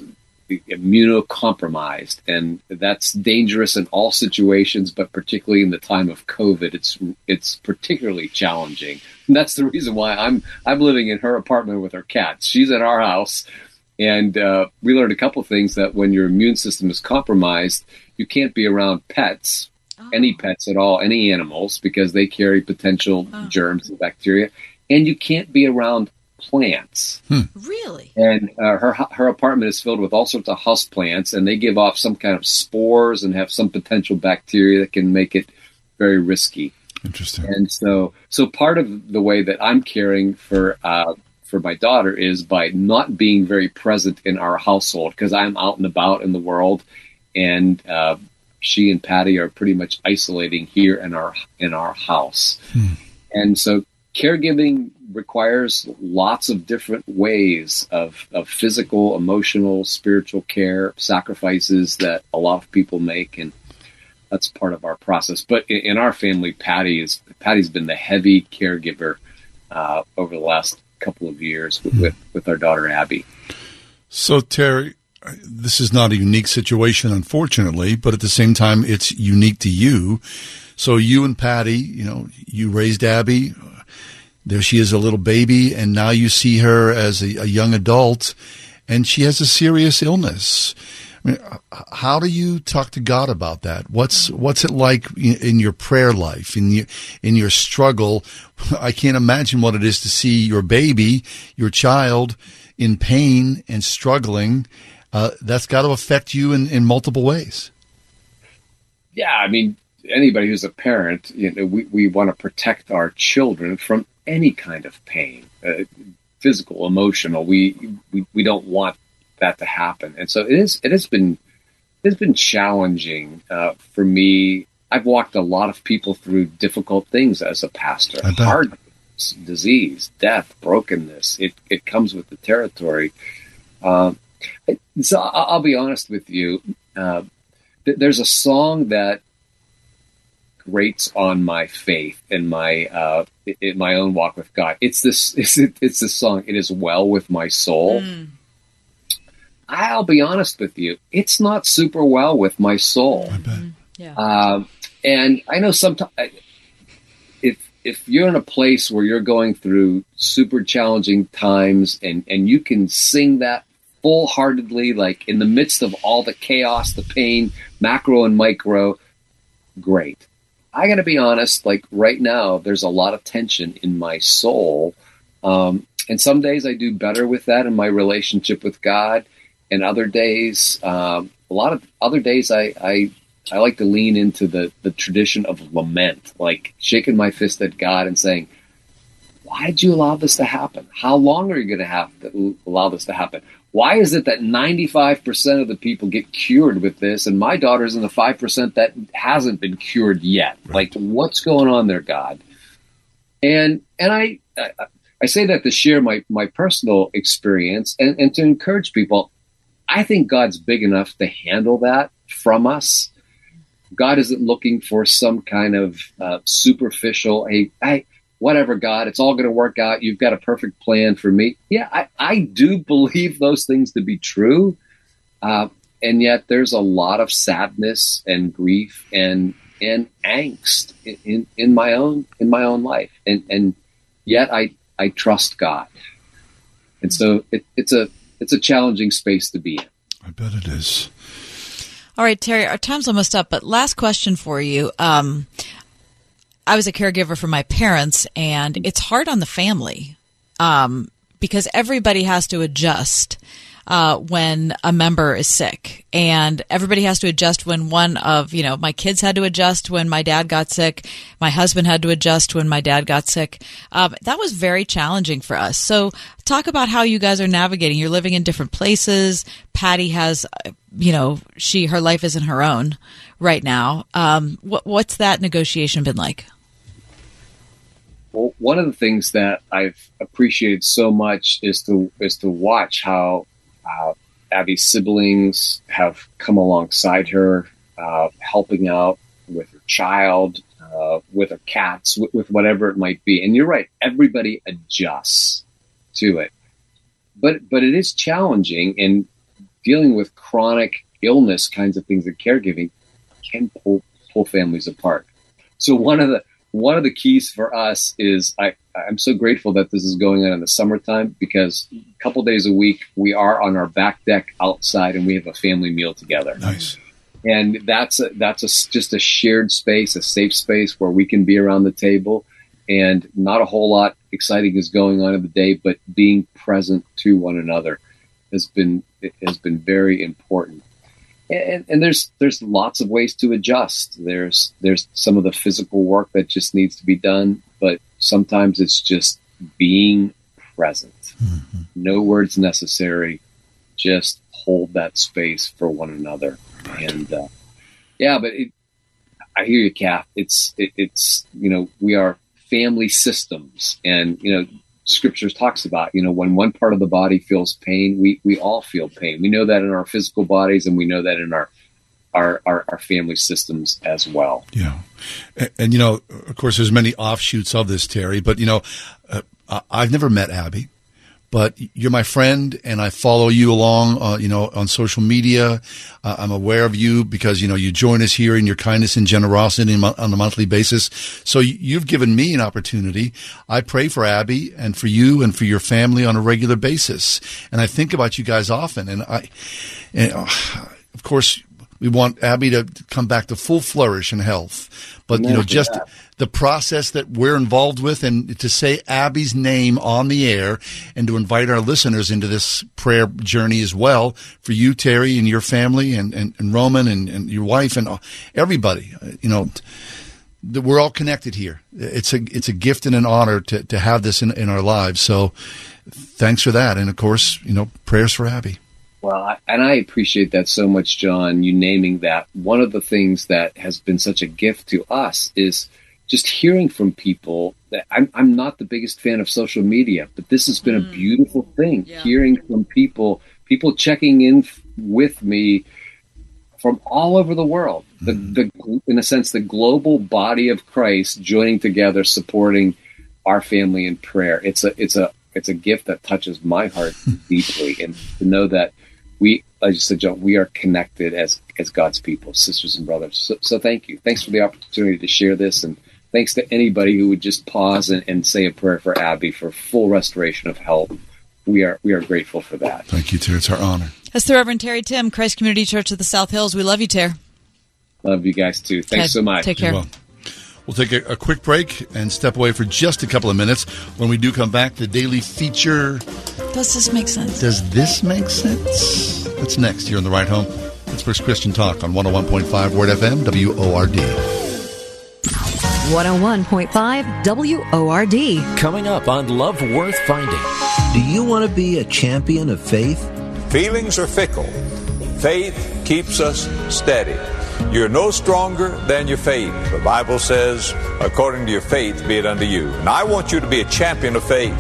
Speaker 45: immunocompromised, and that's dangerous in all situations, but particularly in the time of COVID, it's it's particularly challenging. And that's the reason why I'm I'm living in her apartment with her cats. She's at our house and uh, we learned a couple of things that when your immune system is compromised, you can't be around pets, oh. any pets at all, any animals, because they carry potential oh. germs and bacteria. And you can't be around plants.
Speaker 3: Really?
Speaker 45: And uh, her her apartment is filled with all sorts of house plants, and they give off some kind of spores and have some potential bacteria that can make it very risky.
Speaker 2: Interesting.
Speaker 45: And so, so part of the way that I'm caring for uh, for my daughter is by not being very present in our household because I'm out and about in the world, and uh, she and Patty are pretty much isolating here in our in our house. And so, caregiving requires lots of different ways of, of physical, emotional, spiritual care, sacrifices that a lot of people make, and that's part of our process. But in, in our family, Patty is Patty's been the heavy caregiver uh, over the last couple of years with, with, with our daughter Abby.
Speaker 2: So, Terry, this is not a unique situation, unfortunately, but at the same time, it's unique to you. So, you and Patty, you know, you raised Abby. There she is, a little baby, and now you see her as a, a young adult, and she has a serious illness. I mean, how do you talk to God about that? What's what's it like in, your prayer life, in your in your struggle? [LAUGHS] I can't imagine what it is to see your baby, your child, in pain and struggling. Uh, that's got to affect you in, in multiple ways.
Speaker 45: Yeah, I mean, anybody who's a parent, you know, we, we want to protect our children from any kind of pain, uh, physical, emotional. We, we we don't want that to happen, and so it is. It has been it has been challenging uh, for me. I've walked a lot of people through difficult things as a pastor. Hard disease, death, brokenness. It it comes with the territory. Um, so I'll, I'll be honest with you. Uh, th- there's a song that grates on my faith and my uh, in my own walk with God. It's this. [LAUGHS] It's, it's this song. It is well with my soul. I'll be honest with you. It's not super well with my soul.
Speaker 3: Yeah.
Speaker 45: Um, and I know sometimes if if you're in a place where you're going through super challenging times and and you can sing that full heartedly, like in the midst of all the chaos, the pain, macro and micro, great. I got to be honest. Like right now, there's a lot of tension in my soul, um, and some days I do better with that in my relationship with God, and other days, um, a lot of other days, I, I I like to lean into the the tradition of lament, like shaking my fist at God and saying, "Why did you allow this to happen? How long are you going to have to allow this to happen? Why is it that 95% of the people get cured with this and my daughter's in the 5% that hasn't been cured yet? Like, what's going on there, God? And, and I, I, I say that to share my, my personal experience and, and to encourage people. I think God's big enough to handle that from us. God isn't looking for some kind of uh, superficial, hey, I, whatever, God, it's all going to work out. You've got a perfect plan for me. Yeah, I, I do [LAUGHS] believe those things to be true. Uh, and yet there's a lot of sadness and grief and, and angst in, in, in my own, in my own life. And, and yet I, I trust God. And so it, it's a, it's a challenging space to be in.
Speaker 2: I bet it is.
Speaker 3: All right, Terry, our time's almost up, but last question for you. Um, I was a caregiver for my parents, and it's hard on the family um, because everybody has to adjust uh, when a member is sick, and everybody has to adjust when one of you know my kids had to adjust when my dad got sick. My husband had to adjust when my dad got sick. Um, that was very challenging for us. So, talk about how you guys are navigating. You're living in different places. Patty has, you know, she her life isn't her own right now. Um, what, what's that negotiation been like?
Speaker 45: Well, one of the things that I've appreciated so much is to is to watch how uh, Abby's siblings have come alongside her, uh, helping out with her child, uh, with her cats, with, with whatever it might be. And you're right, everybody adjusts to it, but but it is challenging and dealing with chronic illness kinds of things that caregiving can pull pull families apart. So one of the one of the keys for us is I, I'm so grateful that this is going on in the summertime because a couple days a week we are on our back deck outside and we have a family meal together.
Speaker 2: Nice.
Speaker 45: And that's a, that's a, just a shared space, a safe space where we can be around the table, and not a whole lot exciting is going on in the day, but being present to one another has been has been very important. And, and there's there's lots of ways to adjust. There's there's some of the physical work that just needs to be done, but sometimes it's just being present. Mm-hmm. No words necessary. Just hold that space for one another. Right. And uh, yeah, but it, I hear you, Kath. It's it, it's you know we are family systems, and you know scriptures talks about you know when one part of the body feels pain, we we all feel pain. We know that in our physical bodies, and we know that in our our, our, our, family systems as well.
Speaker 2: Yeah. And, and, you know, of course, there's many offshoots of this, Terry, but, you know, uh, I've never met Abby but you're my friend and I follow you along, uh, you know, on social media. Uh, I'm aware of you because, you know, you join us here in your kindness and generosity on a monthly basis. So you've given me an opportunity. I pray for Abby and for you and for your family on a regular basis. And I think about you guys often. And I, and, uh, of course, we want Abby to come back to full flourish and health. But, you know, just, the process that we're involved with and to say Abby's name on the air and to invite our listeners into this prayer journey as well for you, Terry, and your family and, and, and Roman and, and your wife and everybody. You know, we're all connected here. It's a, it's a gift and an honor to, to have this in, in our lives. So thanks for that. And of course, you know, prayers for Abby.
Speaker 45: Well, and I appreciate that so much, John, you naming that. One of the things that has been such a gift to us is – just hearing from people that I'm, I'm not the biggest fan of social media, but this has been mm. a beautiful thing. Yeah. Hearing from people, people checking in with me from all over the world. The, mm. the, in a sense, the global body of Christ joining together, supporting our family in prayer. It's a, it's a, it's a gift that touches my heart [LAUGHS] deeply, and to know that we, like you said, John, we are connected as as God's people, sisters and brothers. So, so thank you. Thanks for the opportunity to share this and thanks to anybody who would just pause and, and say a prayer for Abby for full restoration of health. We are we are grateful for that.
Speaker 2: Thank you, Terry. It's our honor.
Speaker 3: That's the Reverend Terry Timm, Christ Community Church of the South Hills. We love you, Terry.
Speaker 45: Love you guys too. Thanks so much.
Speaker 3: Take care.
Speaker 2: Well. We'll take a, a, quick break and step away for just a couple of minutes. When we do come back, the daily feature.
Speaker 3: Does this make sense?
Speaker 2: Does this make sense? That's next here on The Ride Home. It's First Christian Talk on 101.5 Word FM, WORD.
Speaker 19: 101.5 WORD.
Speaker 54: Coming up on Love Worth Finding.
Speaker 55: Do you want to be a champion of faith?
Speaker 56: Feelings are fickle. Faith keeps us steady. You're no stronger than your faith. The Bible says, according to your faith, be it unto you. And I want you to be a champion of faith.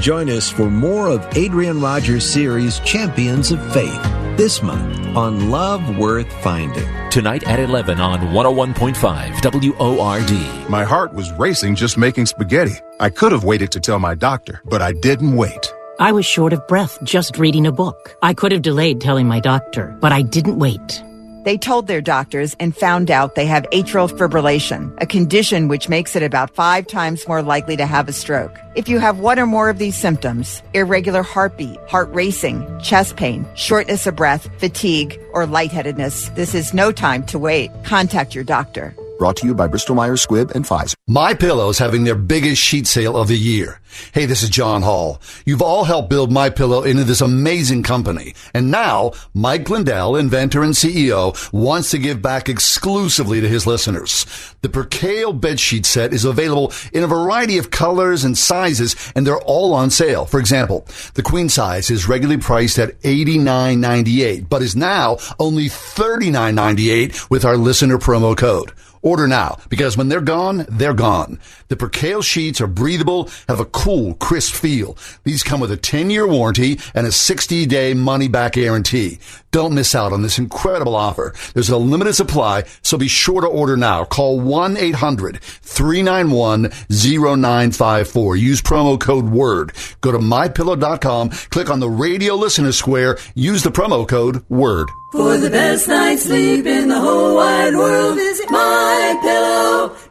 Speaker 55: Join us for more of Adrian Rogers' series, Champions of Faith, this month on Love Worth Finding
Speaker 54: tonight at 11 on 101.5 WORD.
Speaker 57: My heart was racing just making spaghetti. I could have waited to tell my doctor, but I didn't wait.
Speaker 58: I was short of breath just reading a book. I could have delayed telling my doctor, but I didn't wait.
Speaker 59: They told their doctors and found out they have atrial fibrillation, a condition which makes it about five times more likely to have a stroke. If you have one or more of these symptoms, irregular heartbeat, heart racing, chest pain, shortness of breath, fatigue, or lightheadedness, this is no time to wait. Contact your doctor.
Speaker 57: Brought to you by Bristol Myers Squibb and Pfizer.
Speaker 2: My Pillow's having their biggest sheet sale of the year. Hey, this is John Hall. You've all helped build My Pillow into this amazing company. And now, Mike Lindell, inventor and CEO, wants to give back exclusively to his listeners. The Percale bedsheet set is available in a variety of colors and sizes, and they're all on sale. For example, the queen size is regularly priced at $89.98, but is now only $39.98 with our listener promo code. Order now because when they're gone, they're gone. The Percale sheets are breathable, have a cool, crisp feel. These come with a 10 year warranty and a 60 day money back guarantee. Don't miss out on this incredible offer. There's a limited supply, so be sure to order now. Call 1-800-391-0954. Use promo code WORD. Go to mypillow.com, click on the radio listener square, use the promo code WORD.
Speaker 60: For the best night's sleep in the whole wide world, visit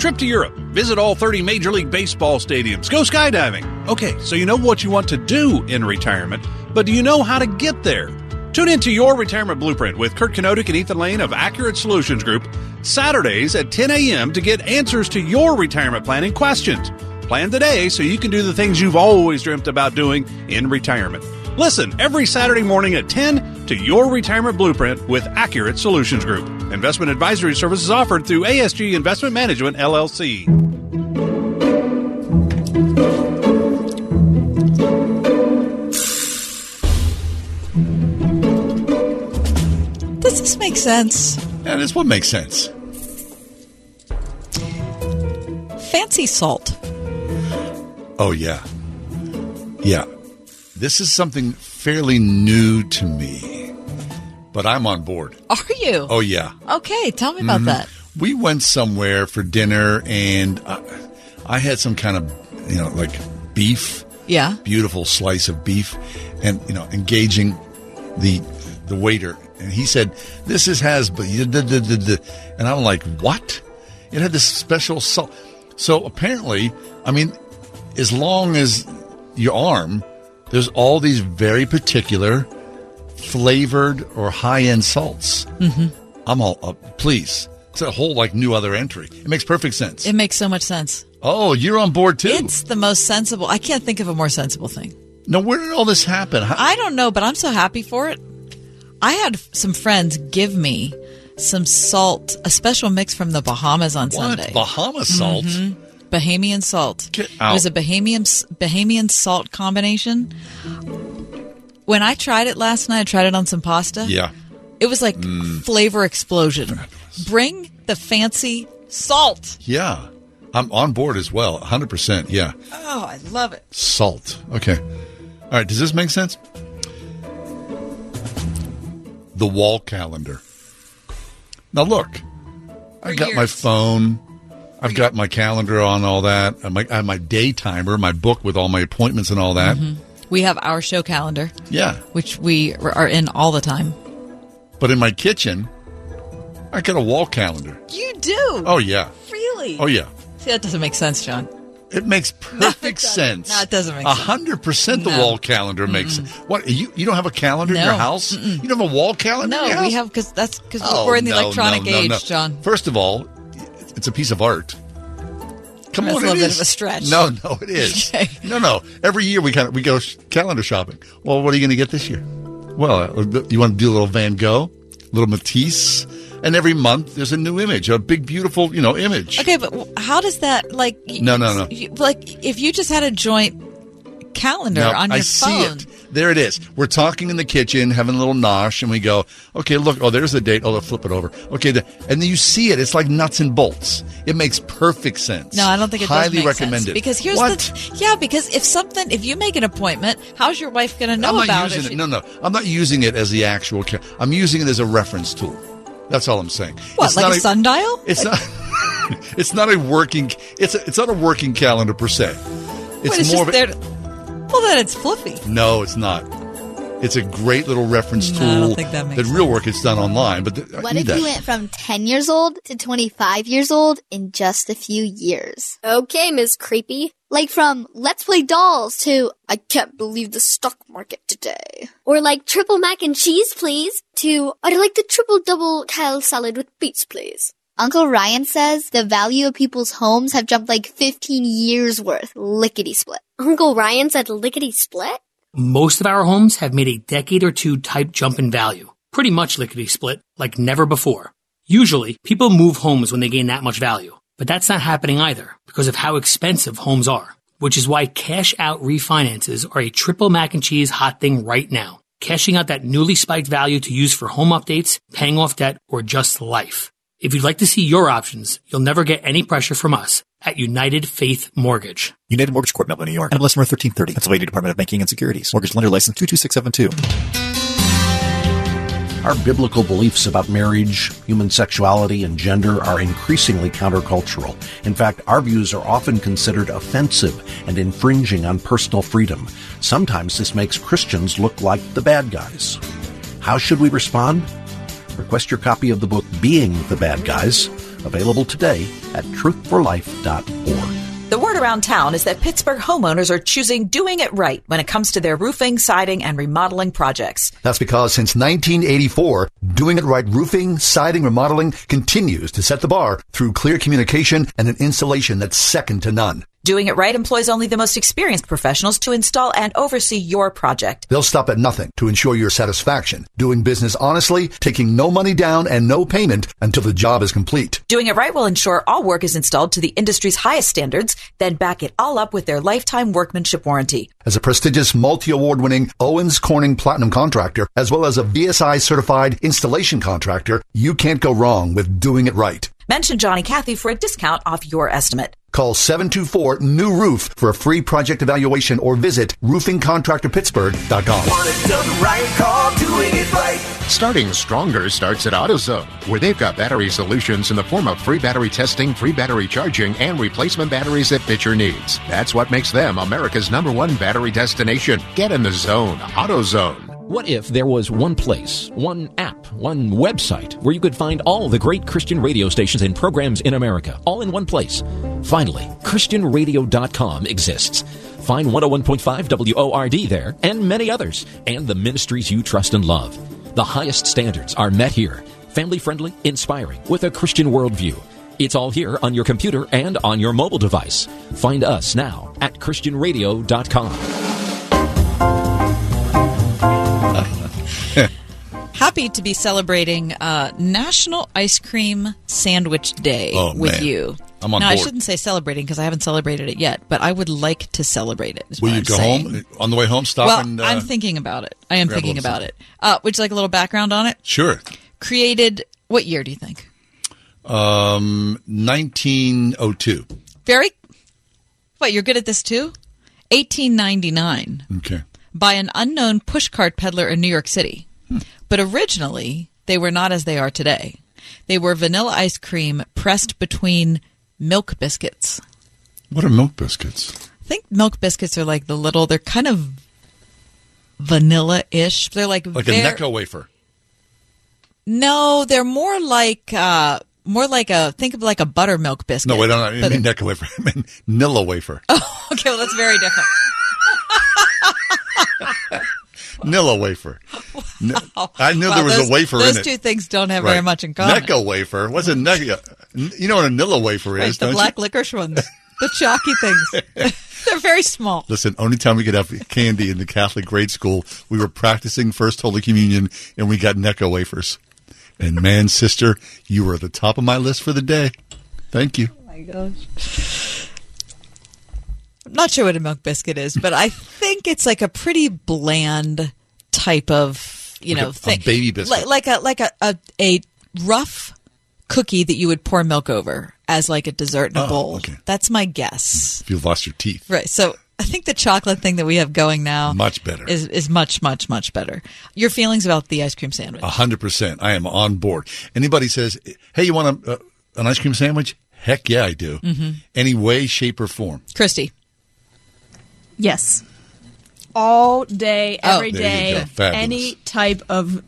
Speaker 61: Trip to Europe. Visit all 30 Major League Baseball stadiums. Go skydiving. Okay, so you know what you want to do in retirement, but do you know how to get there? Tune into Your Retirement Blueprint with Kurt Kenodic and Ethan Lane of Accurate Solutions Group Saturdays at 10 a.m. to get answers to your retirement planning questions. Plan today so you can do the things you've always dreamt about doing in retirement. Listen every Saturday morning at 10 to Your Retirement Blueprint with Accurate Solutions Group. Investment advisory services offered through ASG Investment Management, LLC.
Speaker 3: Does this make sense?
Speaker 2: Yeah, this would make sense.
Speaker 3: Fancy salt.
Speaker 2: Oh, yeah. Yeah. This is something fairly new to me, but I'm on board.
Speaker 3: Are you?
Speaker 2: Oh, yeah.
Speaker 3: Okay, tell me about
Speaker 2: Mhm.
Speaker 3: that.
Speaker 2: We went somewhere for dinner, and uh, I had some kind of, you know, like beef.
Speaker 3: Yeah.
Speaker 2: Beautiful slice of beef, and you know, engaging the the waiter, and he said, "This is has," but and I'm like, "What?" It had this special salt. So apparently, I mean, as long as your arm, there's all these very particular flavored or high end salts.
Speaker 3: Mm-hmm.
Speaker 2: I'm all up. Please, it's a whole like new other entry. It makes perfect sense.
Speaker 3: It makes so much sense.
Speaker 2: oh, you're on board too.
Speaker 3: It's the most sensible. I can't think of a more sensible thing.
Speaker 2: now, where did all this happen? How-
Speaker 3: I don't know, but I'm so happy for it. I had some friends give me some salt, a special mix from the Bahamas on
Speaker 2: what?
Speaker 3: Sunday.
Speaker 2: Bahama salt?
Speaker 3: Mhm. Bahamian salt.
Speaker 2: Get
Speaker 3: It was a Bahamian Bahamian salt combination. When I tried it last night, I tried it on some pasta.
Speaker 2: Yeah.
Speaker 3: It was like
Speaker 2: Mm.
Speaker 3: flavor explosion. Bring the fancy salt.
Speaker 2: Yeah. I'm on board as well. 100%. Yeah.
Speaker 3: Oh, I love it.
Speaker 2: Salt. Okay. All right. Does this make sense? The wall calendar. Now, look, I've got my phone. I've got my calendar on all that. I might- I have my day timer, my book with all my appointments and all that.
Speaker 3: We have our show calendar,
Speaker 2: Yeah.
Speaker 3: which we are in all the time.
Speaker 2: But in my kitchen, I got a wall calendar.
Speaker 3: You do?
Speaker 2: Oh, yeah.
Speaker 3: Really?
Speaker 2: Oh, yeah.
Speaker 3: See, that doesn't make sense, John.
Speaker 2: It makes perfect [LAUGHS] sense.
Speaker 3: No, it doesn't make
Speaker 2: A
Speaker 3: sense.
Speaker 2: hundred percent, the
Speaker 3: No.
Speaker 2: wall calendar makes what you you don't have a calendar in your
Speaker 3: No.
Speaker 2: house. You don't have a wall calendar.
Speaker 3: No, we have because that's because
Speaker 2: Oh,
Speaker 3: we're in the
Speaker 2: no,
Speaker 3: electronic
Speaker 2: no, no,
Speaker 3: age,
Speaker 2: no.
Speaker 3: John.
Speaker 2: First of all, it's a piece of art. Come
Speaker 3: That's
Speaker 2: on,
Speaker 3: a little
Speaker 2: it
Speaker 3: bit
Speaker 2: is.
Speaker 3: of a stretch.
Speaker 2: No, no, it is. [LAUGHS]
Speaker 3: Okay.
Speaker 2: No, no. Every year we kind of we go calendar shopping. Well, what are you going to get this year? Well, uh, you want to do a little Van Gogh, a little Matisse, and every month there's a new image, a big, beautiful, you know, image.
Speaker 3: Okay, but how does that like?
Speaker 2: No, no, no.
Speaker 3: you- like if you just had a joint calendar on your
Speaker 2: I
Speaker 3: phone.
Speaker 2: see it. There it is. We're talking in the kitchen, having a little nosh, and we go, okay, look, oh, there's the date. Oh, let's flip it over. Okay, the, and then you see it. It's like nuts and bolts. It makes perfect sense.
Speaker 3: No, I don't think it
Speaker 2: Highly
Speaker 3: does make
Speaker 2: recommend
Speaker 3: sense.
Speaker 2: it.
Speaker 3: Because here's
Speaker 2: what?
Speaker 3: the yeah, because if something if you make an appointment, how's your wife going to know
Speaker 2: I'm not
Speaker 3: about
Speaker 2: using
Speaker 3: it?
Speaker 2: it. No, no, I'm not using it as the actual. I'm using it as a reference tool. That's all I'm saying.
Speaker 3: What,
Speaker 2: It's
Speaker 3: like
Speaker 2: not
Speaker 3: a sundial?
Speaker 2: It's not. [LAUGHS] it's not a working. It's a, it's not a working calendar per se. It's,
Speaker 3: Wait, it's
Speaker 2: more
Speaker 3: just well, then it's fluffy.
Speaker 2: No, it's not. It's a great little reference
Speaker 3: No,
Speaker 2: tool.
Speaker 3: I don't think that makes
Speaker 2: real work is done online, but th- I uh,
Speaker 62: What
Speaker 2: need
Speaker 62: if
Speaker 2: that.
Speaker 62: you went from 10 years old to 25 years old in just a few years?
Speaker 63: Okay, Ms. Creepy.
Speaker 62: Like from let's play dolls to I can't believe the stock market today.
Speaker 63: Or like triple mac and cheese, please. To I'd like the triple double kale salad with beets, please.
Speaker 62: Uncle Ryan says the value of people's homes have jumped like 15 years worth, lickety split.
Speaker 63: Uncle Ryan said lickety split?
Speaker 64: Most of our homes have made a decade or two type jump in value. Pretty much lickety split, like never before. Usually, people move homes when they gain that much value. But that's not happening either because of how expensive homes are, which is why cash out refinances are a triple mac and cheese hot thing right now. Cashing out that newly spiked value to use for home updates, paying off debt, or just life. If you'd like to see your options, you'll never get any pressure from us at United Faith Mortgage.
Speaker 42: United Mortgage Corp, Melville, New York. NMLS number 1330. Pennsylvania Department of Banking and Securities. Mortgage lender license 22672.
Speaker 15: Our biblical beliefs about marriage, human sexuality, and gender are increasingly countercultural. In fact, our views are often considered offensive and infringing on personal freedom. Sometimes this makes Christians look like the bad guys. How should we respond? Request your copy of the book Being the Bad Guys, available today at truthforlife.org.
Speaker 65: The word around town is that Pittsburgh homeowners are choosing doing it right when it comes to their roofing, siding, and remodeling projects.
Speaker 66: That's because since 1984, doing it right roofing, siding, remodeling continues to set the bar through clear communication and an installation that's second to none.
Speaker 65: Doing it right employs only the most experienced professionals to install and oversee your project.
Speaker 66: They'll stop at nothing to ensure your satisfaction, doing business honestly, taking no money down and no payment until the job is complete.
Speaker 65: Doing it right will ensure all work is installed to the industry's highest standards, then back it all up with their lifetime workmanship warranty.
Speaker 66: As a prestigious multi-award winning Owens Corning Platinum contractor, as well as a BSI certified installation contractor, you can't go wrong with doing it right.
Speaker 65: Mention Johnny Cathy for a discount off your estimate.
Speaker 66: Call 724-NEW-ROOF for a free project evaluation or visit roofingcontractorpittsburgh.com.
Speaker 67: Want it done right? Call doing it right.
Speaker 68: Starting stronger starts at AutoZone, where they've got battery solutions in the form of free battery testing, free battery charging, and replacement batteries that fit your needs. That's what makes them America's number one battery destination. Get in the zone. AutoZone.
Speaker 6: What if there was one place, one app, one website where you could find all the great Christian radio stations and programs in America, all in one place? Finally, ChristianRadio.com exists. Find 101.5 WORD there and many others, and the ministries you trust and love. The highest standards are met here. Family friendly, inspiring, with a Christian worldview. It's all here on your computer and on your mobile device. Find us now at ChristianRadio.com.
Speaker 3: Happy to be celebrating uh, National Ice Cream Sandwich Day
Speaker 2: Oh,
Speaker 3: with
Speaker 2: man.
Speaker 3: you.
Speaker 2: I'm on
Speaker 3: now, I shouldn't say celebrating because I haven't celebrated it yet, but I would like to celebrate it.
Speaker 2: Will you
Speaker 3: I'm
Speaker 2: go
Speaker 3: saying.
Speaker 2: home on the way home? Stop
Speaker 3: well,
Speaker 2: and uh,
Speaker 3: I'm thinking about it. I am thinking about it. Uh, would you like a little background on it?
Speaker 2: sure.
Speaker 3: Created what year do you think?
Speaker 2: Um, 1902.
Speaker 3: Very. What you're good at this too? 1899
Speaker 2: Okay.
Speaker 3: by an unknown pushcart peddler in New York City. But originally, they were not as they are today. They were vanilla ice cream pressed between milk biscuits.
Speaker 2: What are milk biscuits?
Speaker 3: I think milk biscuits are like the little, they're kind of vanilla ish. They're like,
Speaker 2: Like
Speaker 3: ver-
Speaker 2: a Necco wafer.
Speaker 3: No, they're more like, uh, more like a, think of like a buttermilk biscuit.
Speaker 2: No, wait, I don't
Speaker 3: But-
Speaker 2: mean Necco wafer. [LAUGHS] I mean Nilla wafer. [LAUGHS]
Speaker 3: Oh, okay, well, that's very different. [LAUGHS]
Speaker 2: Nilla wafer. [LAUGHS] N- I knew
Speaker 3: Wow,
Speaker 2: there was
Speaker 3: those-
Speaker 2: a wafer in it.
Speaker 3: Those two things don't have very much in common.
Speaker 2: Necco wafer. What's a Necco? [LAUGHS] You know what a Nilla wafer
Speaker 3: Right,
Speaker 2: is,
Speaker 3: the
Speaker 2: don't
Speaker 3: black
Speaker 2: you?
Speaker 3: licorice ones, [LAUGHS] the chalky things. They're very small.
Speaker 2: Listen, only time we could have candy in the Catholic grade school, we were practicing First Holy Communion, and we got Necco wafers. And man, sister, you were at the top of my list for the day. Thank you.
Speaker 3: Oh my gosh. I'm not sure what a milk biscuit is, but I think it's like a pretty bland type of, you
Speaker 2: Like
Speaker 3: know,
Speaker 2: a- a
Speaker 3: thing.
Speaker 2: baby biscuit.
Speaker 3: Like, like a like a, a a rough cookie that you would pour milk over as like a dessert in a
Speaker 2: Oh,
Speaker 3: bowl.
Speaker 2: okay.
Speaker 3: That's my guess.
Speaker 2: If you've lost your teeth.
Speaker 3: Right. So I think the chocolate thing that we have going now
Speaker 2: Much better.
Speaker 3: is is much much much better. Your feelings about the ice cream sandwich?
Speaker 2: A hundred percent. I am on board. Anybody says, "Hey, you want a, uh, an ice cream sandwich?" Heck yeah, I do.
Speaker 3: Mhm.
Speaker 2: Any way, shape, or form.
Speaker 3: Christy.
Speaker 4: Yes. All day,
Speaker 3: Oh.
Speaker 4: every day, any type of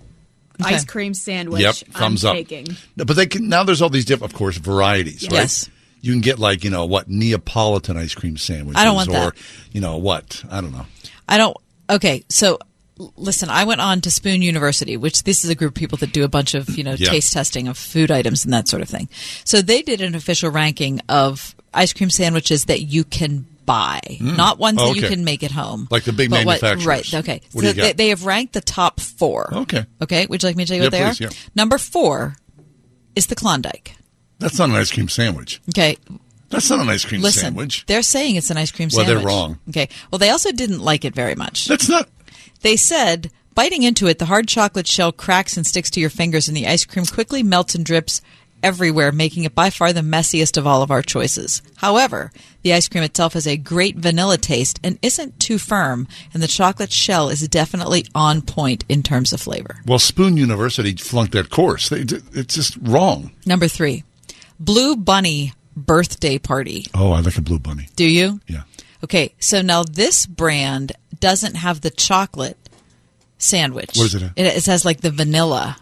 Speaker 3: Okay.
Speaker 4: ice cream sandwich.
Speaker 2: yep, thumbs
Speaker 4: I'm
Speaker 2: up.
Speaker 4: Taking.
Speaker 2: No, But they can, now there's all these different, of course, varieties. Right?
Speaker 3: Yes.
Speaker 2: You can get like you know what Neapolitan ice cream sandwiches.
Speaker 3: I don't want
Speaker 2: or
Speaker 3: that.
Speaker 2: you know what I don't know.
Speaker 3: I don't. Okay, so l- listen, I went on to Spoon University, which this is a group of people that do a bunch of you know
Speaker 2: Yeah.
Speaker 3: taste testing of food items and that sort of thing. So they did an official ranking of ice cream sandwiches that you can buy,
Speaker 2: Mm.
Speaker 3: not ones
Speaker 2: Oh,
Speaker 3: that you can make at home,
Speaker 2: Like the big
Speaker 3: but what-
Speaker 2: manufacturers.
Speaker 3: right? Okay,
Speaker 2: What
Speaker 3: so they, they have ranked the top four.
Speaker 2: Okay.
Speaker 3: Okay, would you like me to tell you
Speaker 2: Yeah,
Speaker 3: what they
Speaker 2: please,
Speaker 3: are?
Speaker 2: yeah.
Speaker 3: Number four is the Klondike.
Speaker 2: That's not an ice cream sandwich.
Speaker 3: Okay.
Speaker 2: That's not an ice cream
Speaker 3: Listen,
Speaker 2: sandwich.
Speaker 3: they're saying it's an ice cream
Speaker 2: Well,
Speaker 3: sandwich.
Speaker 2: they're wrong.
Speaker 3: Okay. Well, they also didn't like it very much.
Speaker 2: That's not.
Speaker 3: They said, biting into it, the hard chocolate shell cracks and sticks to your fingers, and the ice cream quickly melts and drips everywhere, making it by far the messiest of all of our choices. However, the ice cream itself has a great vanilla taste and isn't too firm, and the chocolate shell is definitely on point in terms of flavor.
Speaker 2: Well, Spoon University flunked that course. They, it's just wrong.
Speaker 3: Number three, Blue Bunny birthday party.
Speaker 2: Oh, I like a blue bunny.
Speaker 3: Do you?
Speaker 2: Yeah.
Speaker 3: Okay, so now this brand doesn't have the chocolate sandwich.
Speaker 2: What does it have?
Speaker 3: It, it has like the vanilla.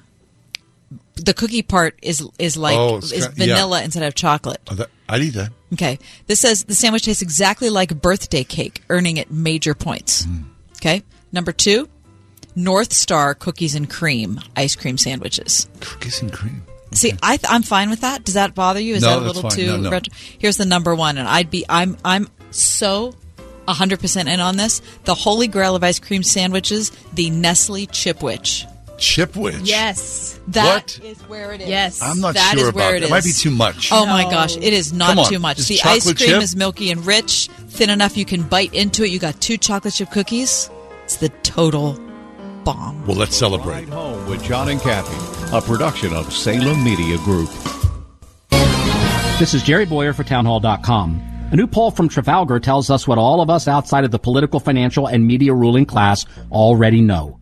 Speaker 3: The cookie part is is like
Speaker 2: Oh,
Speaker 3: is
Speaker 2: got- yeah.
Speaker 3: vanilla instead of chocolate.
Speaker 2: Oh, that, I'd eat that.
Speaker 3: Okay. This says the sandwich tastes exactly like birthday cake, earning it major points.
Speaker 2: Mm.
Speaker 3: Okay. Number two, North Star cookies and cream ice cream sandwiches.
Speaker 2: Cookies and cream.
Speaker 3: See, I th- I'm fine with that. Does that bother you? Is
Speaker 2: No,
Speaker 3: that a little
Speaker 2: fine.
Speaker 3: too?
Speaker 2: No, no.
Speaker 3: retro- Here's the number one, and I'd be I'm I'm so 100 percent in on this. The holy grail of ice cream sandwiches, the Nestle Chipwich.
Speaker 2: Chipwich.
Speaker 69: Yes.
Speaker 3: That is where it is.
Speaker 69: Yes.
Speaker 2: I'm not
Speaker 3: That
Speaker 2: sure
Speaker 3: is
Speaker 2: about
Speaker 3: where
Speaker 2: that.
Speaker 3: it
Speaker 2: It might be
Speaker 3: is.
Speaker 2: too much.
Speaker 3: Oh my gosh, it is not
Speaker 2: Come on.
Speaker 3: too much.
Speaker 2: Just
Speaker 3: the ice
Speaker 2: chocolate
Speaker 3: cream
Speaker 2: chip?
Speaker 3: is milky and rich, thin enough you can bite into it. You got two chocolate chip cookies. It's the total bomb.
Speaker 2: Well, let's celebrate.
Speaker 70: Home with John and Kathy, a production of Salem Media Group.
Speaker 71: This is Jerry Boyer for Townhall.com. A new poll from Trafalgar tells us what all of us outside of the political, financial, and media ruling class already know.